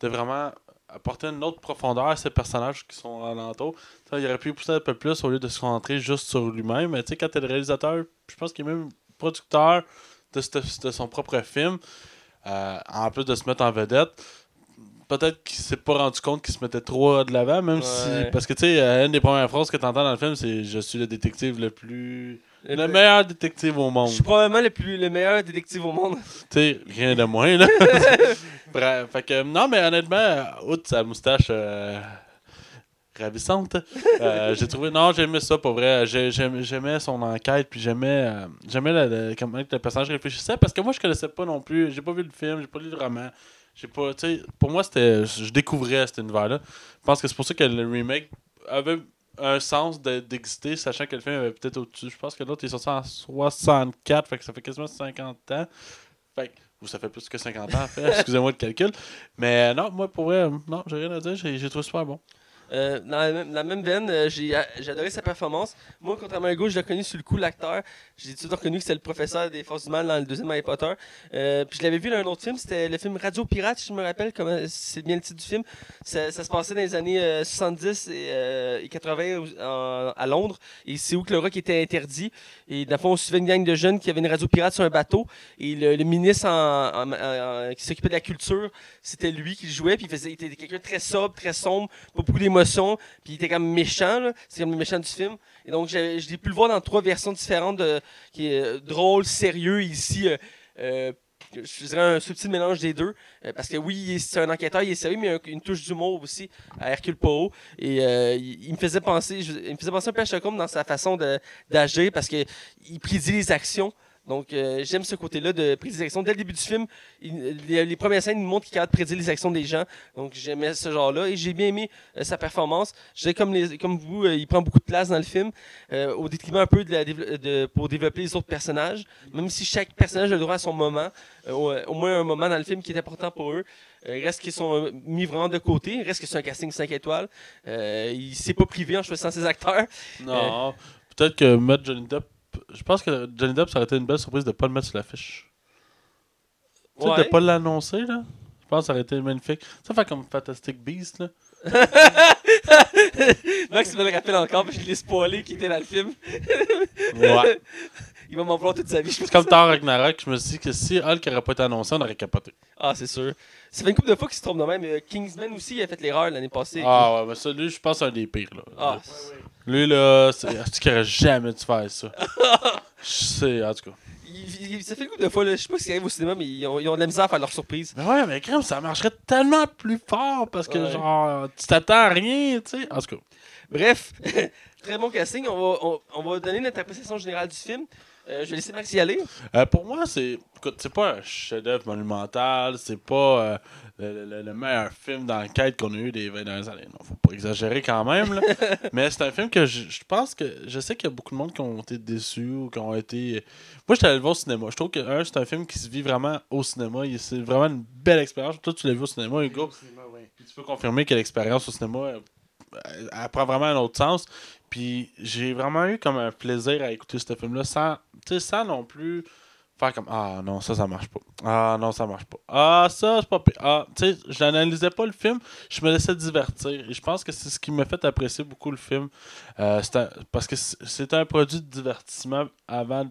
de, vraiment apporter une autre profondeur à ces personnages qui sont alentour. Il aurait pu pousser un peu plus au lieu de se concentrer juste sur lui-même. Mais tu sais, quand t'es le réalisateur, je pense qu'il est même producteur de, son propre film, en plus de se mettre en vedette. Peut-être qu'il s'est pas rendu compte qu'il se mettait trop de l'avant, même si. Parce que tu sais, euh, une des premières phrases que tu entends dans le film, c'est Je suis le détective le plus. Le meilleur détective au monde. Je suis probablement le, plus, le meilleur détective au monde. Tu sais, rien de moins, là. Bref, fait que, non, mais honnêtement, euh, outre sa moustache euh, ravissante, euh, j'ai trouvé. Non, j'aimais ça, pour vrai. J'ai- j'aimais son enquête, puis j'aimais euh, j'aimais le, le- comment le personnage réfléchissait, parce que moi, je connaissais pas non plus. J'ai pas vu le film, j'ai pas lu le roman. J'ai pas. Pour moi, c'était. Je découvrais cet univers-là. Je pense que c'est pour ça que le remake avait un sens de- d'exister, sachant que le film avait peut-être au-dessus. Je pense que l'autre est sorti en 64, fait que ça fait quasiment 50 ans. Fait que- ou ça fait plus que 50 ans, en fait. Excusez-moi le calcul. Mais non, moi, pour vrai, non, j'ai rien à dire. J'ai j'ai trouvé super bon. Euh, dans, la même, la même veine, euh, j'ai j'ai adoré sa performance. Moi, contrairement à Hugo, je l'ai connu sur le coup, l'acteur. J'ai tout de suite reconnu que c'était le professeur des Forces du Mal dans le deuxième Harry Potter. Euh, puis je l'avais vu dans un autre film, c'était le film Radio Pirate, si je me rappelle, comment c'est bien le titre du film. Ça, ça se passait dans les années euh, 70 et, euh, et 80 au- en- à Londres. Et c'est où que le rock était interdit. Et dans le fond, on suivait une gang de jeunes qui avaient une radio pirate sur un bateau. Et le, le ministre en- en- qui s'occupait de la culture, c'était lui qui le jouait. Puis il, faisait, il était quelqu'un très sobre, très sombre, pas beaucoup d'émotions. Puis il était comme méchant. C'est comme le méchant du film. Et donc, je l'ai pu le voir dans trois versions différentes, qui est euh, drôle, sérieux, ici. euh, euh, je dirais un subtil mélange des deux. Parce que oui, c'est un enquêteur, il est sérieux, mais il a une touche d'humour aussi à Hercule Poirot. Et il, me faisait penser, il me faisait penser un peu à Holmes dans sa façon d'agir parce que il prédit les actions. Donc, euh, j'aime ce côté-là de actions. Dès le début du film, il- les, les premières scènes nous montrent qu'il est capable de prédire les actions des gens. Donc, j'aimais ce genre-là et j'ai bien aimé euh, sa performance. Je comme, les, comme vous, euh, il prend beaucoup de place dans le film, euh, au détriment un peu de la de- pour développer les autres personnages. Même si chaque personnage a le droit à son moment, au, au moins un moment dans le film qui est important pour eux. Il reste qu'ils sont mis vraiment de côté. Il reste que c'est un casting 5 étoiles. Euh, il s'est pas privé en choisissant ses acteurs. Non. Peut-être que mettre Johnny Depp. Je pense que Johnny Depp, ça aurait été une belle surprise de pas le mettre sur l'affiche. Tu sais, Ouais. de pas l'annoncer, là. Je pense que ça aurait été magnifique. Ça fait comme Fantastic Beast, là. Max me le rappelle encore, parce que je l'ai spoilé qui était dans le film. Ouais. Il va m'en vouloir toute sa vie. C'est comme Thor Ragnarok, je me suis dit que si Hulk n'aurait pas été annoncé, on aurait capoté. Ah, c'est sûr. Ça fait une couple de fois qu'il se trompe de même. Euh, Kingsman aussi, il a fait l'erreur l'année passée. Ah ouais, mais ça, lui, je pense c'est un des pires, là. Ah, Lui, là, c'est c'est qu'il aurait jamais dû faire ça. Je sais, en tout cas. il, il- ça fait une couple de fois. Là, je sais pas ce qui arrive au cinéma, mais ils ont, ils ont de la misère à faire leur surprise. Mais ouais, mais crème, ça marcherait tellement plus fort parce que, Ouais. genre, tu t'attends à rien, tu sais. En tout cas. Bref, très bon casting. On va, on, on va donner notre appréciation générale du film. Euh, je vais laisser Max y aller. Euh, pour moi, c'est. Écoute, c'est pas un chef-d'œuvre monumental, c'est pas euh, le, le- le meilleur film d'enquête qu'on a eu des 20 dernières années. Non, faut pas exagérer quand même, là. Mais c'est un film que je, je pense que. Je sais qu'il y a beaucoup de monde qui ont été déçus ou qui ont été. Moi, j'étais allé le voir au cinéma. Je trouve que, un, c'est un film qui se vit vraiment au cinéma. C'est vraiment une belle expérience. Toi, tu l'as vu au cinéma, Hugo. Puis tu peux confirmer que l'expérience au cinéma, elle prend vraiment un autre sens. Puis j'ai vraiment eu comme un plaisir à écouter ce film-là sans, sans non plus faire comme Ah non, ça, ça marche pas. Ah non, ça marche pas. Ah, ça, c'est pas pire. Ah, tu sais, je n'analysais pas le film, je me laissais divertir. Et je pense que c'est ce qui m'a fait apprécier beaucoup le film. Euh, un- parce que c'est- un produit de divertissement avant,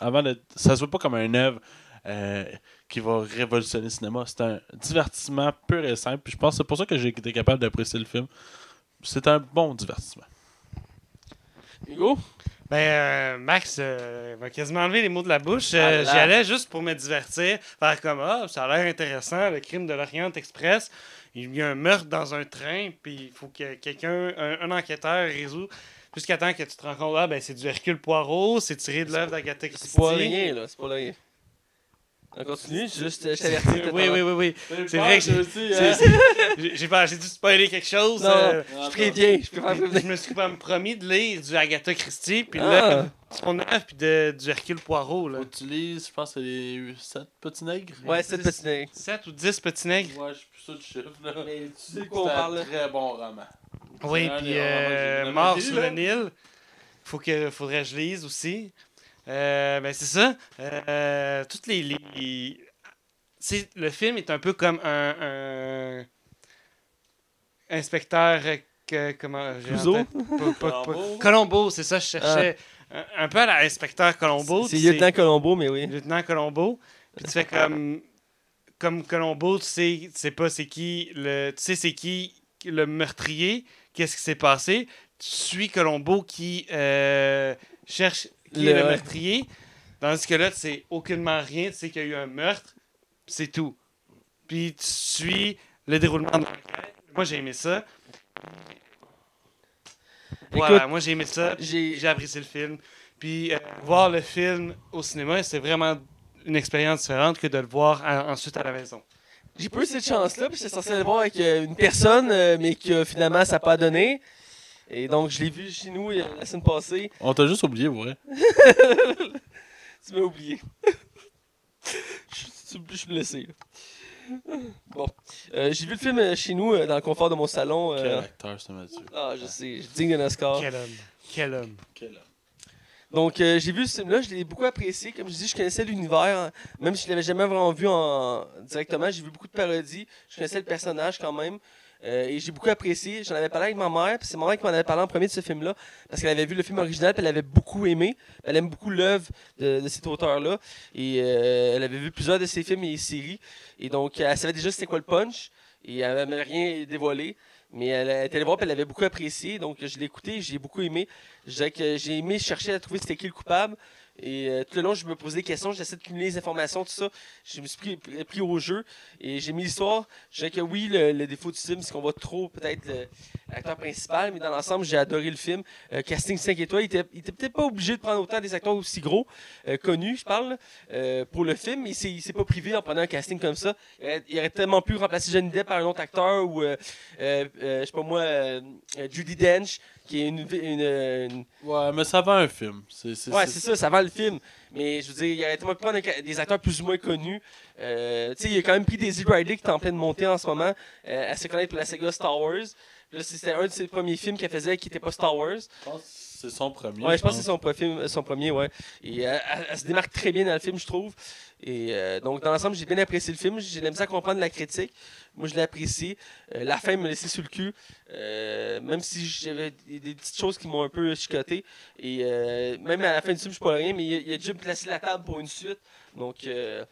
avant d'être. Ça se voit pas comme un œuvre. euh, qui va révolutionner le cinéma. C'est un divertissement pur et simple. Puis je pense que c'est pour ça que j'ai été capable d'apprécier le film. C'est un bon divertissement. Hugo? Ben, euh, Max euh, m'a quasiment enlevé les mots de la bouche. Euh, Ah. J'y allais juste pour me divertir, faire comme Ah, ça a l'air intéressant, le crime de l'Orient Express. Il y a un meurtre dans un train, puis il faut que quelqu'un, un, un enquêteur, résout. Jusqu'à temps que tu te rends compte, ah, ben, c'est du Hercule Poirot, c'est tiré de l'œuvre d'Agatha Christie. C'est pas rien, là. C'est pas rien. On continue, juste, je t'avertis. Oui, oui, oui, oui. C'est vrai que j'ai- aussi, C'est- c'est- J'ai j'ai pas- j'ai dû spoiler quelque chose. Non, euh, je préviens. Je préfère prévenir. je me suis comme promis de lire du Agatha Christie, puis Ah. là, son œuvre, puis de, du Hercule Poirot. Là. On utilise, je pense, c'est les 7 petits nègres. Ouais, c'est le petit nez. 7 ou 10 petits nègres. Ouais, je suis plus sûr du chiffre. Là. Mais tu sais de C'est quoi on un parle, très bon roman. Oui, C'est puis euh, Mort sur le Nil. Faut que, faudrait que je lise aussi. Euh, ben, c'est ça. Euh, toutes les. le film est un peu comme un. un inspecteur. que- comment. Clouseau? Colombo? C'est ça, je cherchais. Un, un peu à l'inspecteur Colombo. C'est. Lieutenant Colombo, mais oui. Lieutenant Colombo. Puis tu fais comme. Comme Colombo, tu sais, tu sais pas c'est qui le. Tu sais c'est qui le meurtrier, qu'est-ce qui s'est passé. Tu suis Colombo qui euh, cherche qui Le- est le meurtrier. Tandis que là, tu sais aucunement rien, tu sais qu'il y a eu un meurtre, c'est tout. Puis tu suis le déroulement de l'enquête. Moi j'ai aimé ça. Voilà, Écoute, moi j'ai aimé ça. j'ai- J'ai apprécié le film. Puis euh, voir le film au cinéma, c'est vraiment une expérience différente que de le voir en- ensuite à la maison. J'ai pas eu cette chance-là, puis j'étais censé le voir avec euh, une personne, euh, mais que finalement ça n'a pas donné. Et donc je l'ai vu chez nous euh, la semaine passée. On t'a juste oublié, vrai. Tu m'as oublié. je, tu- je me laissais. là. Bon. Euh, j'ai vu le film euh, chez nous, dans le confort de mon salon. euh, Quel acteur, ce Mathieu. Ah, je sais, digne d'un Oscar. Quel homme. Quel homme. Quel homme. Donc, euh, j'ai vu ce film-là, je l'ai beaucoup apprécié. Comme je dis, je connaissais l'univers, hein. même si je l'avais jamais vraiment vu en... directement. J'ai vu beaucoup de parodies. Je connaissais le personnage quand même. Euh, et j'ai beaucoup apprécié. J'en avais parlé avec ma mère, puis c'est ma mère qui m'en avait parlé en premier de ce film-là, parce qu'elle avait vu le film original, puis elle avait beaucoup aimé. Elle aime beaucoup l'œuvre de, de cet auteur-là. Et euh, elle avait vu plusieurs de ses films et séries. Et donc, elle savait déjà c'était quoi le punch. Et elle m'avait rien dévoilé. Mais elle était allée voir, puis elle avait beaucoup apprécié. Donc, je l'ai écouté, j'ai beaucoup aimé. Je j'ai aimé chercher à trouver c'était qui le coupable. Et euh, tout le long, je me posais des questions, j'essaie de cumuler les informations, tout ça. Je me suis pris, pris- au jeu et j'ai mis l'histoire. Je dirais que oui, le, le défaut du film, c'est qu'on voit trop peut-être l'acteur principal, mais dans l'ensemble, j'ai adoré le film. Euh, casting 5 étoiles, il était, était peut-être pas obligé de prendre autant des acteurs aussi gros, euh, connus, je parle, euh, pour le film, mais il s'est- pas privé en prenant un casting comme ça. Il aurait, tellement pu remplacer Johnny Depp par un autre acteur ou, euh, euh, je sais pas moi, Judy Dench, qui est une, une- une- Ouais, mais ça va un film. C'est, c'est, Ouais, c'est ça, ça vend le film. Mais je veux dire, il aurait pu prendre des- des acteurs plus ou moins connus. Euh, tu sais, il a quand même pris Daisy Ridley qui est en pleine montée en ce moment. Euh, elle se connaît pour la saga Star Wars. Là, c'était un de ses premiers films qu'elle faisait qui n'était pas Star Wars. Je pense que c'est son premier. Ouais, je pense que c'est son, film- son premier, ouais. Et euh, elle, elle se démarque très bien dans le film, je trouve. Et euh, donc, dans l'ensemble, j'ai bien apprécié le film. J'ai de la misère à comprendre la critique. Moi, je l'ai apprécié. Euh, la fin me laissait sur le cul. Euh, même si j'avais des, des petites choses qui m'ont un peu chicoté. Et euh, même à la fin du film, je ne pas rien, mais il a, il a déjà placé la table pour une suite. Donc, euh,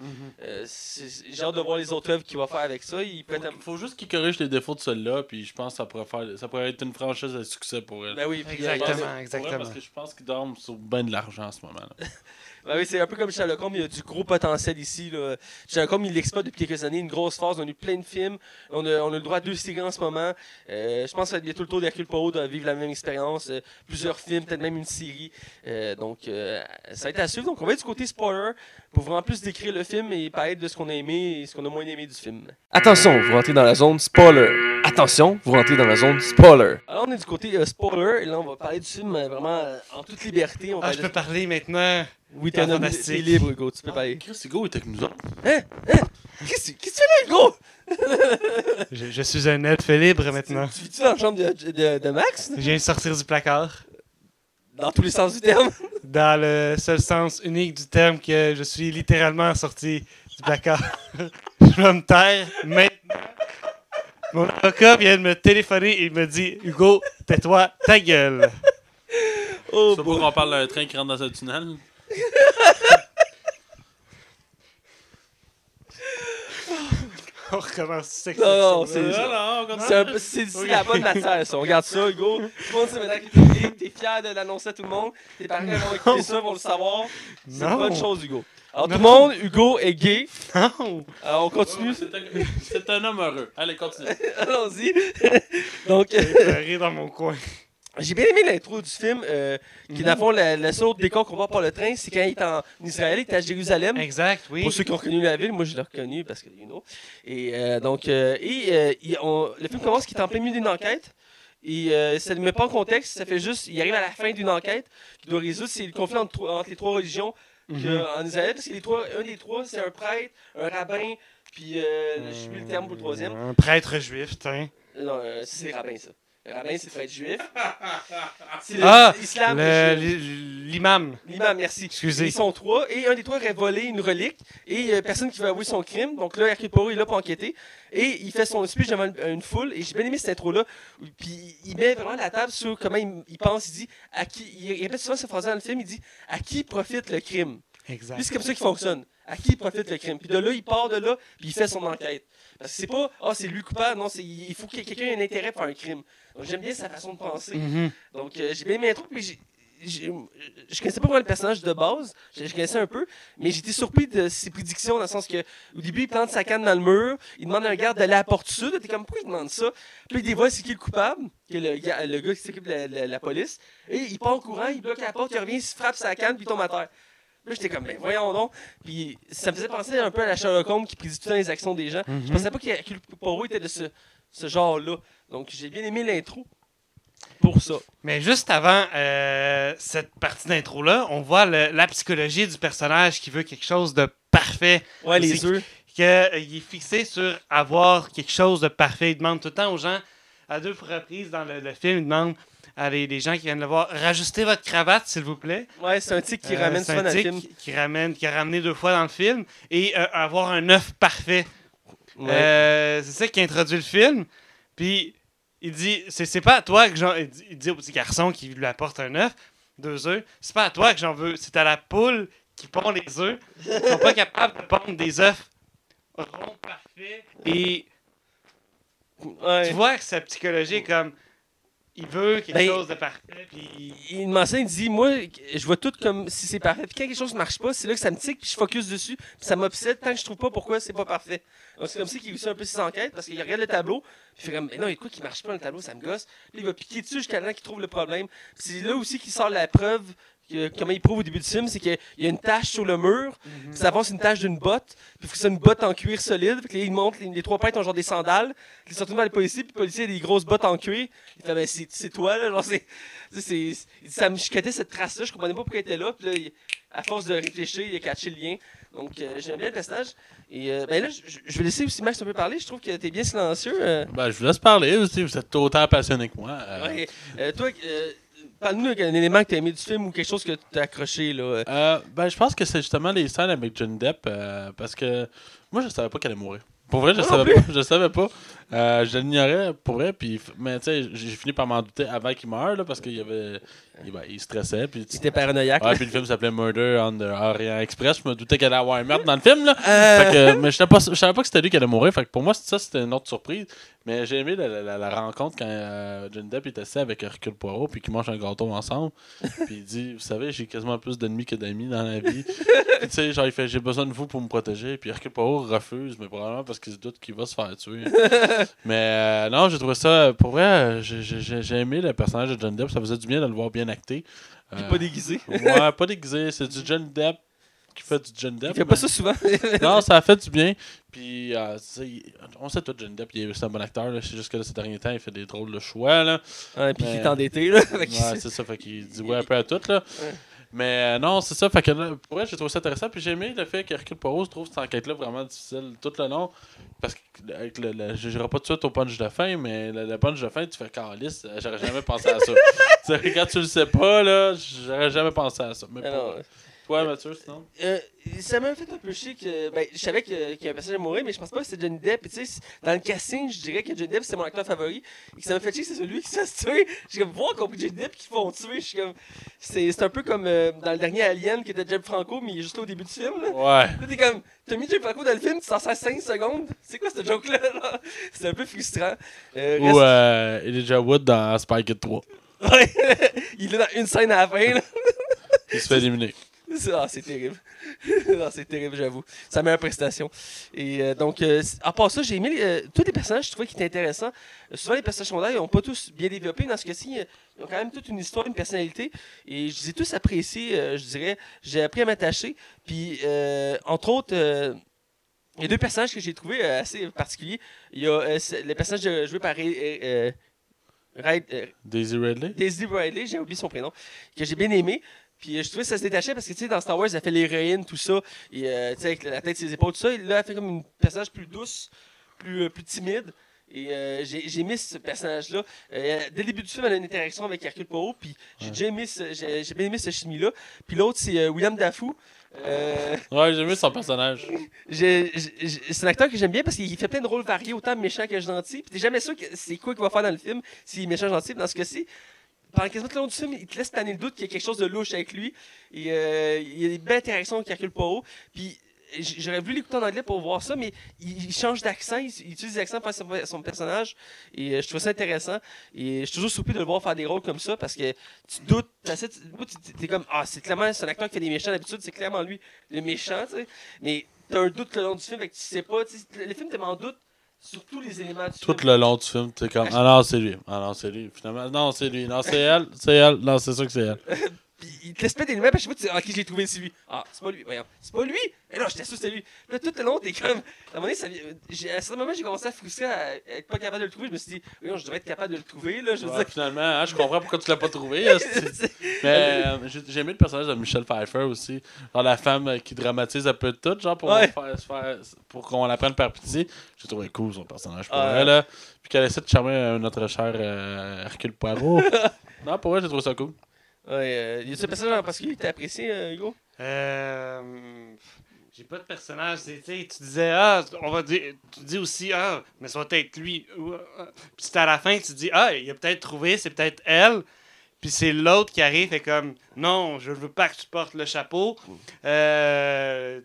euh, c'est- j'ai hâte de voir les autres œuvres qu'il va faire avec ça. Il faut juste qu'il corrige les défauts de celui-là, puis je pense que ça pourrait, faire, ça pourrait être une franchise à succès pour elle. Ben oui, Exactement, exactement. parce que je pense qu'ils dorment sur bien de l'argent en ce moment-là. Ben oui, c'est un peu comme Sherlock Holmes, il y a du gros potentiel ici. Là. Sherlock Holmes, il l'exploite depuis quelques années, une grosse phase. On a eu plein de films. On a, on a le droit à deux séries en ce moment. Euh, je pense qu'il y a tout le tour d'Hercule Poirot de vivre la même expérience. Euh, plusieurs films, peut-être même une série. Euh, donc, euh, ça va être à suivre. Donc, on va être du côté spoiler pour vraiment plus décrire le film et parler de ce qu'on a aimé et ce qu'on a moins aimé du film. Attention, vous rentrez dans la zone spoiler. Attention, vous rentrez dans la zone spoiler. Alors, on est du côté euh, spoiler et là, on va parler du film euh, vraiment euh, en toute liberté. On va Ah, je aller- peux parler maintenant? Oui, t'es un homme Fantastique. t'es libre, Hugo, tu peux parler. Chris Hugo était avec nous autres. Hein? Hein? Qu'est-ce que qu'est-ce que tu fais là, Hugo? Je, je suis un elfe libre maintenant. Tu vis-tu dans la chambre de, de, de Max? Je viens de sortir du placard. Dans tous les sens du terme. Dans le seul sens unique du terme que je suis littéralement sorti du placard. je vais me taire maintenant. Mon avocat vient de me téléphoner et il me dit Hugo, tais-toi, ta gueule. Oh, C'est pas qu'on parle d'un train qui rentre dans un tunnel. On recommence cette Non, non, c'est- continue. C'est un peu- c'est c'est la bonne matière, ça. On regarde ça, Hugo. Tout le monde sait maintenant que t'es fier de l'annoncer à tout le monde. Tes parents vont écouter ça, vont le savoir. C'est une bonne chose, Hugo. Alors, tout le monde, Hugo est gay. Non. Alors, on continue. C'est un, homme heureux. Allez, continue. Allons-y. Donc, euh, J'ai pleuré dans mon coin. J'ai bien aimé l'intro du film, euh, qui dans le fond, la, la seule décor qu'on voit par le train, c'est quand il est en Israël, il est à Jérusalem. Exact, oui. Pour ceux qui ont reconnu la ville, moi je l'ai reconnu parce que, you know. Et euh, donc, euh, et, euh, il- on- le film commence qui est en plein milieu d'une enquête. Et euh, ça ne met pas en contexte, ça fait juste, il arrive à la fin d'une enquête qui doit résoudre, c'est le conflit entre les trois religions Mhm. en Israël, parce que les trois, un des trois, c'est un prêtre, un rabbin, puis euh, je plus le terme pour le troisième. Un prêtre juif, tiens. Non, euh, c'est les rabbins, ça. Le rabbin, c'est le prêtre juif. C'est Ah, l'islam. L'imam. L'imam, merci. Excusez. Ils sont trois, et un des trois aurait volé une relique, et il y a personne qui veut avouer son crime. Donc là, Hercule Poirot est là pour enquêter, et il fait son speech devant une, une foule, et j'ai bien aimé cette intro-là. Puis il met vraiment la table sur comment il, il pense, il dit, à qui, il répète souvent cette phrase dans le film, il dit, à qui profite le crime? Exact. Lui, c'est comme ça qu'il fonctionne. À qui profite le crime? Puis de là, il part de là, puis il fait son enquête. Parce que c'est pas, ah, c'est lui coupable, non, c'est, il faut que quelqu'un ait un intérêt pour faire un crime. Donc j'aime bien sa façon de penser. Mhm. Donc, euh, j'ai bien aimé l'intro, puis j'ai- j'ai- je connaissais pas vraiment le personnage de base, je, je connaissais un peu, mais j'étais surpris de ses prédictions dans le sens que au début il plante sa canne dans le mur, il demande à un garde d'aller à la porte sud, t'es comme pourquoi il demande ça? Puis il dévoile c'est qui le coupable, le, le gars qui s'occupe de la, la- la police, et il part en courant, il bloque la porte, il revient, il se frappe sa canne, puis il tombe à terre. Là, j'étais comme, ben voyons donc. Puis ça me faisait penser un peu à la Sherlock Holmes qui prédit tout le temps les actions des gens. Je pensais pas qu'Hercule Poirot était de ce, ce genre-là. Donc j'ai bien aimé l'intro pour ça. Mais juste avant euh, cette partie d'intro-là, on voit le- la psychologie du personnage qui veut quelque chose de parfait. Ouais, les œufs. qu'il est fixé sur avoir quelque chose de parfait. Il demande tout le temps aux gens, à deux reprises dans le, le film, il demande à les, les gens qui viennent le voir, rajustez votre cravate, s'il vous plaît. Ouais, c'est un tic qui Euh, ramène c'est souvent dans le film. Qui, qui ramène, qui a ramené deux fois dans le film. Et euh, avoir un œuf parfait. Ouais. Euh, c'est ça qui introduit le film. Puis il dit c'est pas à toi que j'en. Il dit au petit garçon qui lui apporte un œuf, deux œufs. C'est pas à toi que j'en veux. C'est à la poule qui pond les œufs. Ils sont pas capables de pondre des œufs ronds parfaits. Et Ouais. tu vois que sa psychologie est comme il veut quelque Ben, chose de parfait. Puis il m'enseigne, il dit Moi, je vois tout comme si c'est parfait. Puis quand quelque chose ne marche pas, c'est là que ça me tique, puis je focus dessus. Puis ça m'obsède tant que je trouve pas pourquoi c'est pas parfait. Donc c'est comme ça qu'il réussit un peu ses enquêtes, parce qu'il regarde le tableau, puis il fait comme Mais non, il y a quoi qui marche pas dans le tableau, ça me gosse. Puis il va piquer dessus jusqu'à là qu'il trouve le problème. Puis c'est là aussi qu'il sort la preuve. Que- comment il prouve au début du film, c'est qu'il y a une tache sur le mur, puis ça avance une tache d'une botte, puis il faut que c'est une botte en cuir solide, puis là, il montre, les, les trois peintres ont genre des sandales, puis ils se retournent vers le policier, puis le policier a des grosses bottes en cuir, il fait, ben, c'est toi, là, genre, c'est. ça me chicotait cette trace-là, je comprenais pas pourquoi elle était là, puis là, il- à force de réfléchir, il a catché le lien. Donc, euh, j'aime bien le personnage. Et euh, ben là, je, je vais laisser aussi Max un peu parler, je trouve que t'es bien silencieux. euh. Ben, je vous laisse parler aussi, vous êtes autant passionné que moi. euh. Ouais. Euh, toi, euh, parle-nous d'un élément que t'as aimé du film ou quelque chose que t'as accroché, là. euh. Ben, je pense que c'est justement les scènes avec Johnny Depp, euh, parce que moi, je savais pas qu'elle allait mourir. Pour vrai, je savais pas. Je savais pas. Euh, je l'ignorais pour vrai, puis, mais tu sais, j'ai fini par m'en douter avant qu'il meure, là, parce qu'il y avait, il, ben, il stressait, puis C'était paranoïaque. Ouais, là. puis le film s'appelait Murder on the Orient Express. Je me doutais qu'elle allait avoir un meurtre dans le film, là. Euh, Fait que, mais je savais pas, je savais pas que c'était lui qui allait mourir. Fait que pour moi, ça, c'était une autre surprise. Mais j'ai aimé la, la- la rencontre quand euh, Johnny Depp était assis avec Hercule Poirot puis qu'ils mangent un gâteau ensemble. puis il dit Vous savez, j'ai quasiment plus d'ennemis que d'amis dans la vie. Tu sais, genre, il fait J'ai besoin de vous pour me protéger. Puis Hercule Poirot refuse, mais probablement parce qu'il se doute qu'il va se faire tuer. mais euh, non, j'ai trouvé ça. Pour vrai, j'ai- j'ai j'ai aimé le personnage de Johnny Depp. Ça faisait du bien de le voir bien acté. Puis Euh, pas déguisé. Ouais, pas déguisé. C'est du Johnny Depp qui fait du Johnny Depp. Il fait pas mais- ça souvent. non, ça a fait du bien. Puis, euh, il- on sait tout, Johnny Depp, il est- c'est un bon acteur. C'est juste que là, ces derniers temps, il fait des drôles de choix. Là. Ouais, puis il est endetté, là. Ouais, c'est ça, fait qu'il dit ouais un peu à tout. Là. Ouais. Mais euh, non, c'est ça. Fait que là, pour vrai, j'ai trouvé ça intéressant. Puis j'ai aimé le fait qu'Hercule Poirot se trouve cette enquête-là vraiment difficile tout le long. Parce que le, le- je n'irai pas tout de suite au punch de fin, mais le, le punch de fin, tu fais calice, euh, j'aurais jamais pensé à ça. Quand tu le sais pas, là, j'aurais jamais pensé à ça. Mais pour- non, toi, Mathieu, sinon Euh, ça m'a fait un peu chier que. Ben, je savais qu'il y a un personnage à mourir, mais je pense pas que c'était Johnny Depp. Et tu sais, c'est- dans le casting, je dirais que Johnny Depp c'est mon acteur favori. Et que ça m'a fait chier que c'est celui qui se fasse tuer. J'ai comme, voir compris Johnny Depp qui font tuer. Je suis comme. C'est c'est un peu comme euh, dans le dernier Alien qui était Jeb Franco, mais juste au début du film. Là, Ouais. Là, t'es comme. T'as mis Jeb Franco dans le film, tu t'en sers 5 secondes. C'est quoi ce joke-là? là? C'est un peu frustrant. Euh, Ou reste- euh, Elijah Wood dans Spy Kid 3. Ouais. Il est dans une scène à la fin. Là. Il se fait éliminer. C'est- Ah, c'est terrible. Ah, c'est terrible, j'avoue. Sa meilleure prestation. Et euh, donc, euh, à part ça, j'ai aimé les- euh, tous les personnages, je trouvais qu'ils étaient intéressants. Souvent, les personnages secondaires, ils n'ont pas tous bien développé. Dans ce cas-ci, ils ont quand même toute une histoire, une personnalité. Et je les ai tous appréciés, je dirais. J'ai appris à m'attacher. Puis, entre autres, il y a deux personnages que j'ai trouvés euh, assez particuliers. Il y a le personnage joué par Daisy Ridley? Daisy Ridley, j'ai oublié son prénom, que j'ai bien aimé. Puis euh, je trouvais que ça se détachait parce que tu sais, dans Star Wars, elle fait l'héroïne, tout ça. Et euh, tu sais, avec la tête, ses épaules, tout ça. Et là, elle fait comme une personnage plus douce, plus, euh, plus timide. Et euh, j'ai j'ai aimé ce personnage-là. Euh, dès le début du film, elle a une interaction avec Hercule Poirot. Puis j'ai Ouais. déjà aimé ce- j'ai j'ai bien aimé ce chimie-là. Puis l'autre, c'est euh, William Dafoe. Euh, Ouais, j'ai aimé son personnage. c'est un acteur que j'aime bien parce qu'il fait plein de rôles variés, autant méchant que gentil. Puis t'es jamais sûr que c'est quoi qu'il va faire dans le film, s'il est méchant gentil. Dans ce cas-ci, pendant quasiment tout le long du film, il te laisse planer le doute qu'il y a quelque chose de louche avec lui. Et euh, il y a des belles interactions avec Hercule Poirot. Puis j- j'aurais voulu l'écouter en anglais pour voir ça, mais il, change d'accent, il, il utilise l'accent pour son, son personnage. Et euh, je trouve ça intéressant. Et je suis toujours surpris de le voir faire des rôles comme ça parce que tu doutes, tu t'es comme, ah, c'est clairement c'est un acteur qui fait des méchants d'habitude, c'est clairement lui le méchant, tu sais. Mais t'as un doute le long du film, fait que tu sais pas. Le film te met en doute sur tous les éléments du Tout film. le long du film, t'es comme Ah non, c'est lui. Ah non, c'est lui. Finalement, non, c'est lui. Non, c'est elle. C'est elle. Non, c'est sûr que c'est elle. Puis il te laisse pas des puis je sais pas, tu dis, ah, ok, j'ai trouvé, c'est lui. Ah, c'est pas lui. Voyons, c'est pas lui? Mais non, j'étais sûr que c'était lui. Puis là, tout le long, t'es comme. À un moment donné, ça à un certain moment, j'ai commencé à frustrer à être pas capable de le trouver. Je me suis dit, voyons, je devrais être capable de le trouver, là. Je veux Ouais, dire. finalement, hein, je comprends pourquoi tu l'as pas trouvé. hein, Mais euh, j'ai aimé le personnage de Michelle Pfeiffer aussi. Genre la femme euh, qui dramatise un peu tout, genre pour, Ouais. faire, se faire- pour qu'on la prenne par pitié. J'ai trouvé cool son personnage pour elle. Là. Puis qu'elle essaie de charmer notre cher euh, Hercule Poirot. non, pour elle, j'ai trouvé ça cool. Ouais, euh, y a ce personnage en particulier que t'as apprécié, euh, Hugo? Euh, J'ai pas de personnage. tu sais, Tu disais, ah, on va dire. Tu dis aussi, ah, mais ça va être lui. Ou, ah. Puis c'est à la fin, tu dis, ah, il a peut-être trouvé, c'est peut-être elle. Puis c'est l'autre qui arrive et comme, non, je veux pas que tu portes le chapeau. Euh,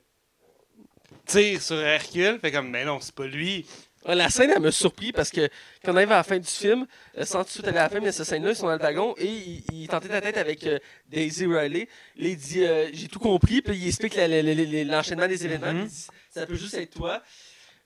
tire sur Hercule, fait comme, mais non, c'est pas lui. Ouais, La scène, elle m'a surpris parce que quand on arrive à la fin du film, euh, sans tout de suite aller à la fin, mais cette scène-là, ils sont dans le wagon et il, il tentait la tête avec euh, Daisy Riley. Là, il dit euh, J'ai tout compris, puis il explique l'enchaînement des événements. Il dit, Ça peut juste être toi.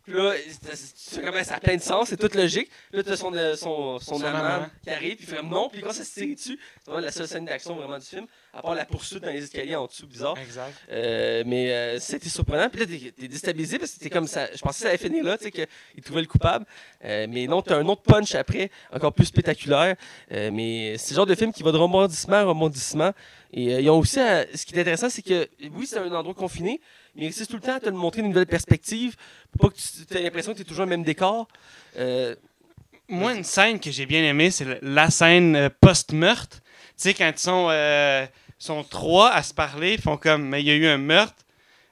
Puis là, c'est- c'est comme ça a plein de sens, c'est toute logique. Là, tu as son, euh, son, son, Son amant qui arrive, puis il fait non, puis quand ça se tire dessus, c'est vraiment la seule scène d'action vraiment du film, à part la poursuite dans les escaliers en dessous, bizarre. Exact. Euh, mais euh, c'était surprenant. Puis là, t'es, t'es déstabilisé parce que t'es comme ça. Je pensais que ça allait finir là, tu sais, qu'il trouvait le coupable. Euh, mais non, t'as un autre punch après, encore plus spectaculaire. Mais c'est le genre de film qui va de rebondissement en rebondissement. Et ils ont aussi. ce qui est intéressant, c'est que oui, c'est un endroit confiné, mais ils réussissent tout le temps à te le montrer d'une nouvelle perspective. Pour pas que tu aies l'impression que t'es toujours le même décor. Euh, Moi, une scène que j'ai bien aimée, c'est la scène euh, post-meurtre. Tu sais, quand ils sont, euh, sont trois à se parler, ils font comme, mais il y a eu un meurtre,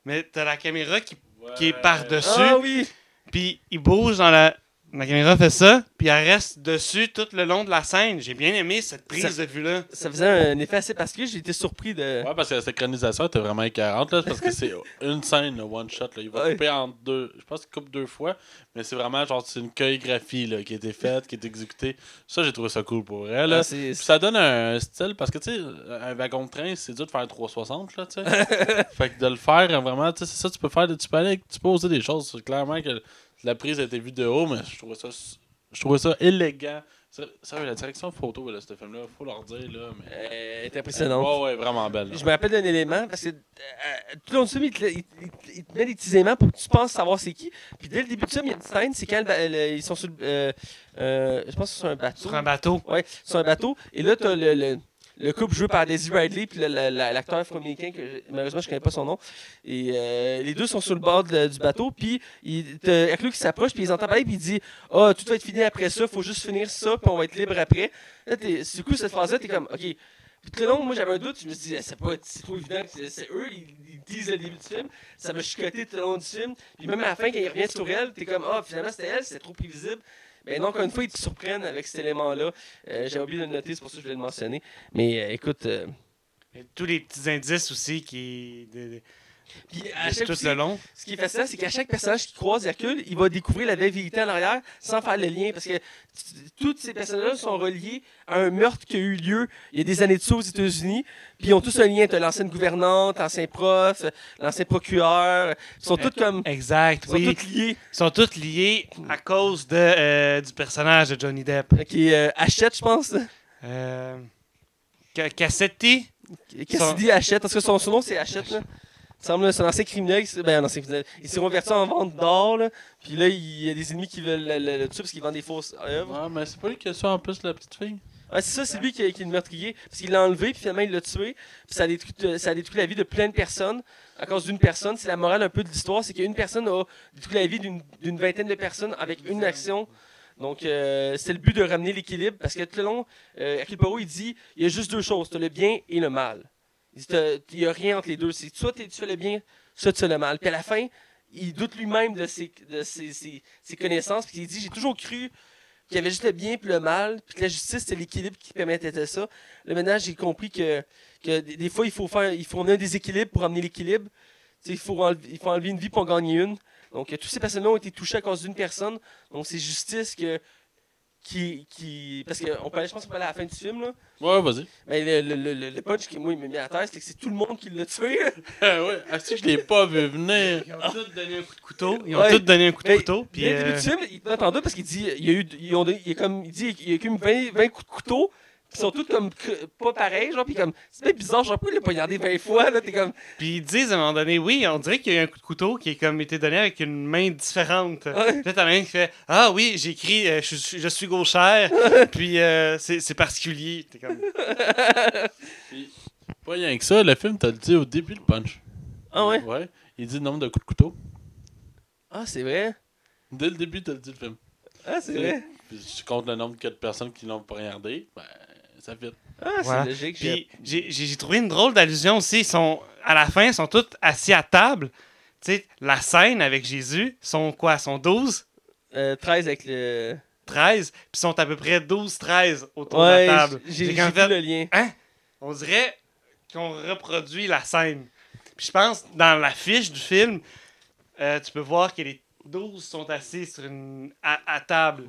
mais t'as la caméra qui, qui est par-dessus, Ah oui! puis ils bougent dans la... La caméra fait ça, puis elle reste dessus tout le long de la scène. J'ai bien aimé cette prise Ça- de vue-là. Ça faisait un effet assez particulier. J'ai été surpris de. Ouais, parce que la synchronisation était vraiment écœurante, là, parce que c'est une scène, le one shot. Là. Il va Ouais. couper en deux. Je pense qu'il coupe deux fois, mais c'est vraiment genre c'est une chorégraphie là, qui a été faite, qui est exécutée. Ça, j'ai trouvé ça cool pour elle. Là. Ça donne un style, parce que tu sais, un wagon de train, c'est dur de faire 360, là, tu sais. fait que de le faire, vraiment, tu sais, c'est ça, tu peux faire, tu peux aller, tu peux oser des choses. Clairement que la prise a été vue de haut, mais je trouvais ça, je trouvais ça élégant. Sérieux, la direction photo de ce film-là, faut leur dire, là, mais... Euh, est impressionnante. Ouais, ouais, vraiment belle. là. Je me rappelle d'un élément parce que euh, tout le long du film, il te, il- il- il te met des petits éléments pour que tu penses savoir c'est qui. Puis dès le début du film, il y a une scène, c'est quand le ba- le- ils sont sur le. euh, euh, je pense que c'est sur un bateau. Sur un bateau. Ouais, sur un bateau. Et là, tu as le, le, le couple joué par Daisy Ridley puis l'acteur afro-américain que malheureusement je connais pas son nom. Et euh, les deux sont sur le bord du bateau. Puis il Hercule qui s'approche puis ils entendent parler puis il dit Ah, tout va être fini après ça, faut juste finir ça puis on va être libre après. Là, du coup, cette phrase-là, t'es comme Ok. Puis tout le long, moi j'avais un doute, je me dit, c'est pas c'est trop évident que c'est- eux, ils, disent le début du film. Ça m'a chicoté tout le long du film. Puis même à la fin, quand il revient sur elle, t'es comme, ah, finalement c'était elle, c'est trop prévisible. Mais encore une fois, ils te surprennent avec cet élément-là. Euh, J'avais oublié de le noter, c'est pour ça que je voulais le mentionner. Mais euh, écoute, euh, tous les petits indices aussi qui... puis à de- chaque tout aussi, le long. ce qui est fascinant, c'est qu'à chaque personnage qui croise Hercule, il va découvrir la vérité en arrière sans faire le lien. Parce que toutes ces personnages sont reliés à un meurtre qui a eu lieu il y a des années de ça aux États-Unis. Puis ils ont tous un lien. Tu l'ancienne gouvernante, l'ancien prof, l'ancien procureur. Ils sont tous comme. Exact, Ils sont oui. tous liés. Ils sont tous liés à cause de, euh, du personnage de Johnny Depp. Qui euh, achète, je pense. Euh, Ca- Cassetti, Cassidy achète. Parce que son, son nom, c'est Achète. Là. Il semble c'est un ancien criminel. Ben, un ancien criminel. Il s'est reverti en vente d'or. là. Puis là, il y a des ennemis qui veulent le, le- le tuer parce qu'il vend des fausses œuvres. Ouais, mais c'est pas lui qui a ça en plus, la petite fille. Ouais, c'est ça, c'est lui qui, qui est le meurtrier. Parce qu'il l'a enlevé, puis finalement, il l'a tué. Puis ça a, détruit, euh, ça a détruit la vie de plein de personnes à cause d'une personne. C'est la morale un peu de l'histoire, c'est qu'une personne a détruit la vie d'une d'une vingtaine de personnes avec une action. Donc, euh, c'est le but de ramener l'équilibre. Parce que tout le long, euh, Hercule Poirot, il dit il y a juste deux choses as le bien et le mal. Il n'y a rien entre les deux. C'est soit tu fais le bien, soit tu fais le mal. Puis à la fin, il doute lui-même de ses, connaissances. Puis il dit j'ai toujours cru qu'il y avait juste le bien puis le mal, puis que la justice, c'était l'équilibre qui permettait ça. Là, maintenant, j'ai compris que, des, fois, il faut faire il faut amener un déséquilibre pour amener l'équilibre. Il faut, enlever, il faut enlever une vie pour en gagner une. Donc, toutes ces personnes-là ont été touchées à cause d'une personne. Donc, c'est justice que, qui, qui... Parce qu'on parlait, je pense qu'on parlait à la fin du film, là. Ouais, vas-y. Mais le, le, le, le punch qui, moi, il m'a mis à terre, c'est que c'est tout le monde qui l'a tué. ouais, ah, si je l'ai pas vu venir. Ils ont tous donné un coup de couteau. Ils ont Ouais. tous donné un coup de Mais couteau. Puis, Dès le début euh, du film, il te en deux parce qu'il dit il y a eu ils ont, il y a comme il dit il y a comme 20, 20 coups de couteau qui sont tous comme pas pareils genre puis comme c'est bien bizarre genre pourquoi il l'a poignardé 20 fois là t'es comme puis ils disent à un moment donné, oui, on dirait qu'il y a eu un coup de couteau qui est comme été donné avec une main différente. Ouais. Puis là, t'en as un qui fait Ah oui, j'ai écrit euh, je, suis- je suis gauchère, puis euh, c'est particulier. T'es comme Pas rien que ça, le film, t'as le dit au début, le punch. ah ouais? Ouais. Il dit le nombre de coups de couteau. ah c'est vrai? Dès le début, t'as le dit le film. ah c'est vrai? Puis si tu comptes le nombre de personnes qui l'ont pas regardé, ben, ça fit. ah c'est Voilà. logique Puis j'ai trouvé une drôle d'allusion aussi. Ils sont, à la fin, ils sont tous assis à table. Tu sais, la scène avec Jésus, sont quoi? Sont 12, Euh, 13 avec le 13, puis sont à peu près 12, 13 autour ouais de la table. j'ai vu fait, le lien Hein? On dirait qu'on reproduit la scène. Puis je pense, dans la fiche du film, euh, tu peux voir a des 12 sont assis sur une, à, à table.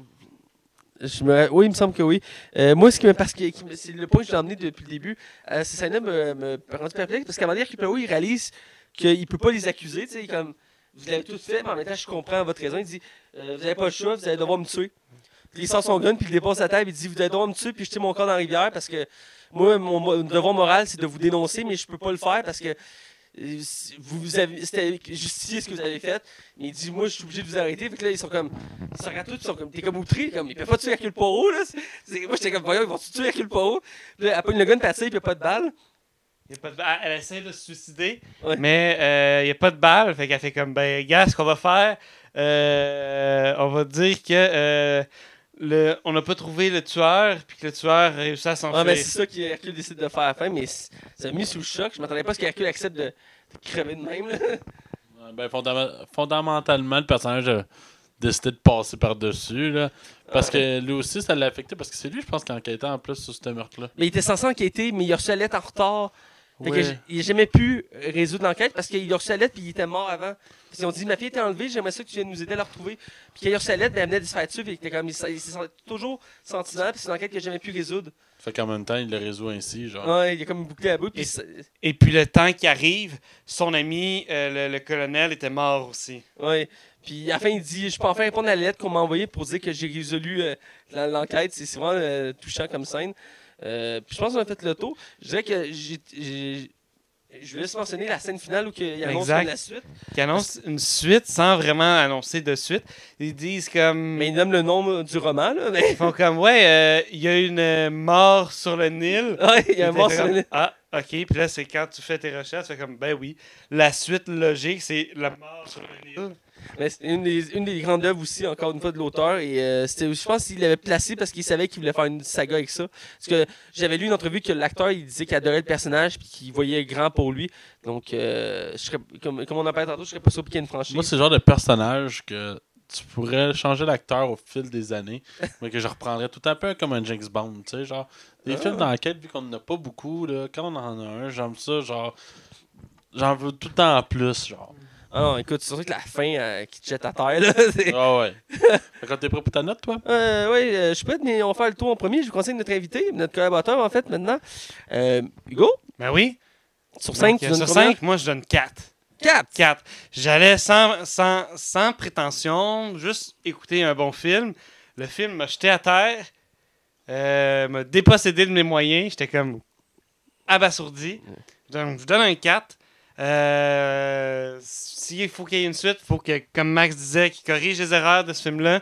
Oui, il me semble que oui. Euh, moi, ce qui me... parce que c'est le point que j'ai emmené depuis le début, euh, cette scène-là me, me rendu perplexe parce un moment donné, Hercule Poirot, il réalise qu'il ne peut pas les accuser. tu sais, Comme, vous l'avez tout fait, mais en même temps, je comprends votre raison. Il dit euh, Vous n'avez pas le choix, vous allez devoir me tuer. Puis il sort son gun, puis il dépasse la table. Il dit Vous allez devoir me tuer, puis jeter mon corps dans la rivière parce que moi, mon mo- devoir moral, c'est de vous dénoncer, mais je peux pas le faire parce que. Euh, si- Vous avez, c'était justifié ce que vous avez fait, mais il dit Moi, je suis obligé de vous arrêter. Fait que là, ils sont comme. Ils se regardent tous, ils sont comme. T'es comme outré, comme. Ils peuvent pas tuer Hercule Poirot, là. C'est- moi, j'étais comme, voyons, ils vont tuer Hercule Poirot. Puis là, elle pogne le gun, tire, puis il a pas de balle. Il a pas de ba- Elle essaie de se suicider, Ouais. mais euh, il n'y a pas de balle. Fait qu'elle fait comme, ben, gars, ce qu'on va faire, euh, on va dire que euh, le, on n'a pas trouvé le tueur, puis que le tueur a réussi à s'enfuir. Ah, mais c'est ça qu'Hercule décide de faire à la fin, mais ça m'a mis sous le choc. Je m'attendais pas à ce qu'Hercule accepte de, de crever de même, là. Ouais, Ben, fondam- fondamentalement, le personnage a décidé de passer par-dessus. là. Parce que lui aussi, ça l'a affecté. Parce que c'est lui, je pense, qui enquêtait en plus sur ce meurtre-là. Mais il était censé enquêter, mais il a reçu la lettre en retard. Fait que il n'a jamais pu résoudre l'enquête parce qu'il a reçu la lettre puis il était mort avant. Puis ils ont dit Ma fille était enlevée, j'aimerais ça que tu viennes nous aider à la retrouver. Puis quand il a reçu la lettre, ben, elle venait de se faire tuer. Puis il était comme, il, s'est toujours senti mal, puis c'est une enquête qu'il n'a jamais pu résoudre. Fait qu'en même temps, il le résout ainsi. Genre. Ouais, il a comme bouclé la boucle. Puis Et- ça- Et puis le temps qui arrive, son ami, euh, le, le colonel, était mort aussi. Ouais. Puis à la fin, il dit Je peux enfin répondre à la lettre qu'on m'a envoyée pour dire que j'ai résolu euh, l'enquête. C'est c'est vraiment euh, touchant comme scène. Euh, puis je pense qu'on a fait le tour. Je dirais que j'ai. Je voulais juste mentionner la scène finale où il annonce la suite. Qui annonce une suite sans vraiment annoncer de suite. Ils disent comme. Mais il nomme le nom du roman. Là, mais... Ils font comme, ouais, euh, il y a une euh, mort sur le Nil. Ouais, il y a un Puis mort sur le Ah, ok. Puis là, c'est quand tu fais tes recherches, tu fais comme, ben oui. La suite logique, c'est la mort sur le Nil. Mais c'est une des, une des grandes œuvres aussi, encore une fois, de l'auteur. Et euh, c'était, je pense qu'il l'avait placé parce qu'il savait qu'il voulait faire une saga avec ça. Parce que j'avais lu une entrevue que l'acteur, il disait qu'il adorait le personnage puis qu'il voyait grand pour lui. Donc, euh, je serais, comme, comme on en parlait tantôt, je serais pas sûr qu'il y ait une franchise. Moi, c'est le genre de personnage que tu pourrais changer l'acteur au fil des années, mais que je reprendrais tout un peu comme un James Bond, tu sais, genre des Ah. films d'enquête vu qu'on n'en a pas beaucoup là, quand on en a un, j'aime ça, genre j'en veux tout le temps en plus, genre. Ah non, écoute, c'est surtout que la fin euh, qui te jette à terre, là. c'est- Ah ouais. Fait que t'es prêt pour ta note, toi? Euh, oui, euh, je suis prêt, mais on va faire le tour en premier. Je vous conseille notre invité, notre collaborateur, en fait, maintenant. Euh, Hugo, Ben oui. sur 5, Donc, tu euh, donnes Sur combien? 5, moi, je donne 4. 4. 4. J'allais sans, sans, sans prétention, juste écouter un bon film. Le film m'a jeté à terre, euh, m'a dépossédé de mes moyens. J'étais comme abasourdi. Donc, je donne un 4. Euh, S'il faut qu'il y ait une suite, il faut que, comme Max disait, qu'il corrige les erreurs de ce film-là.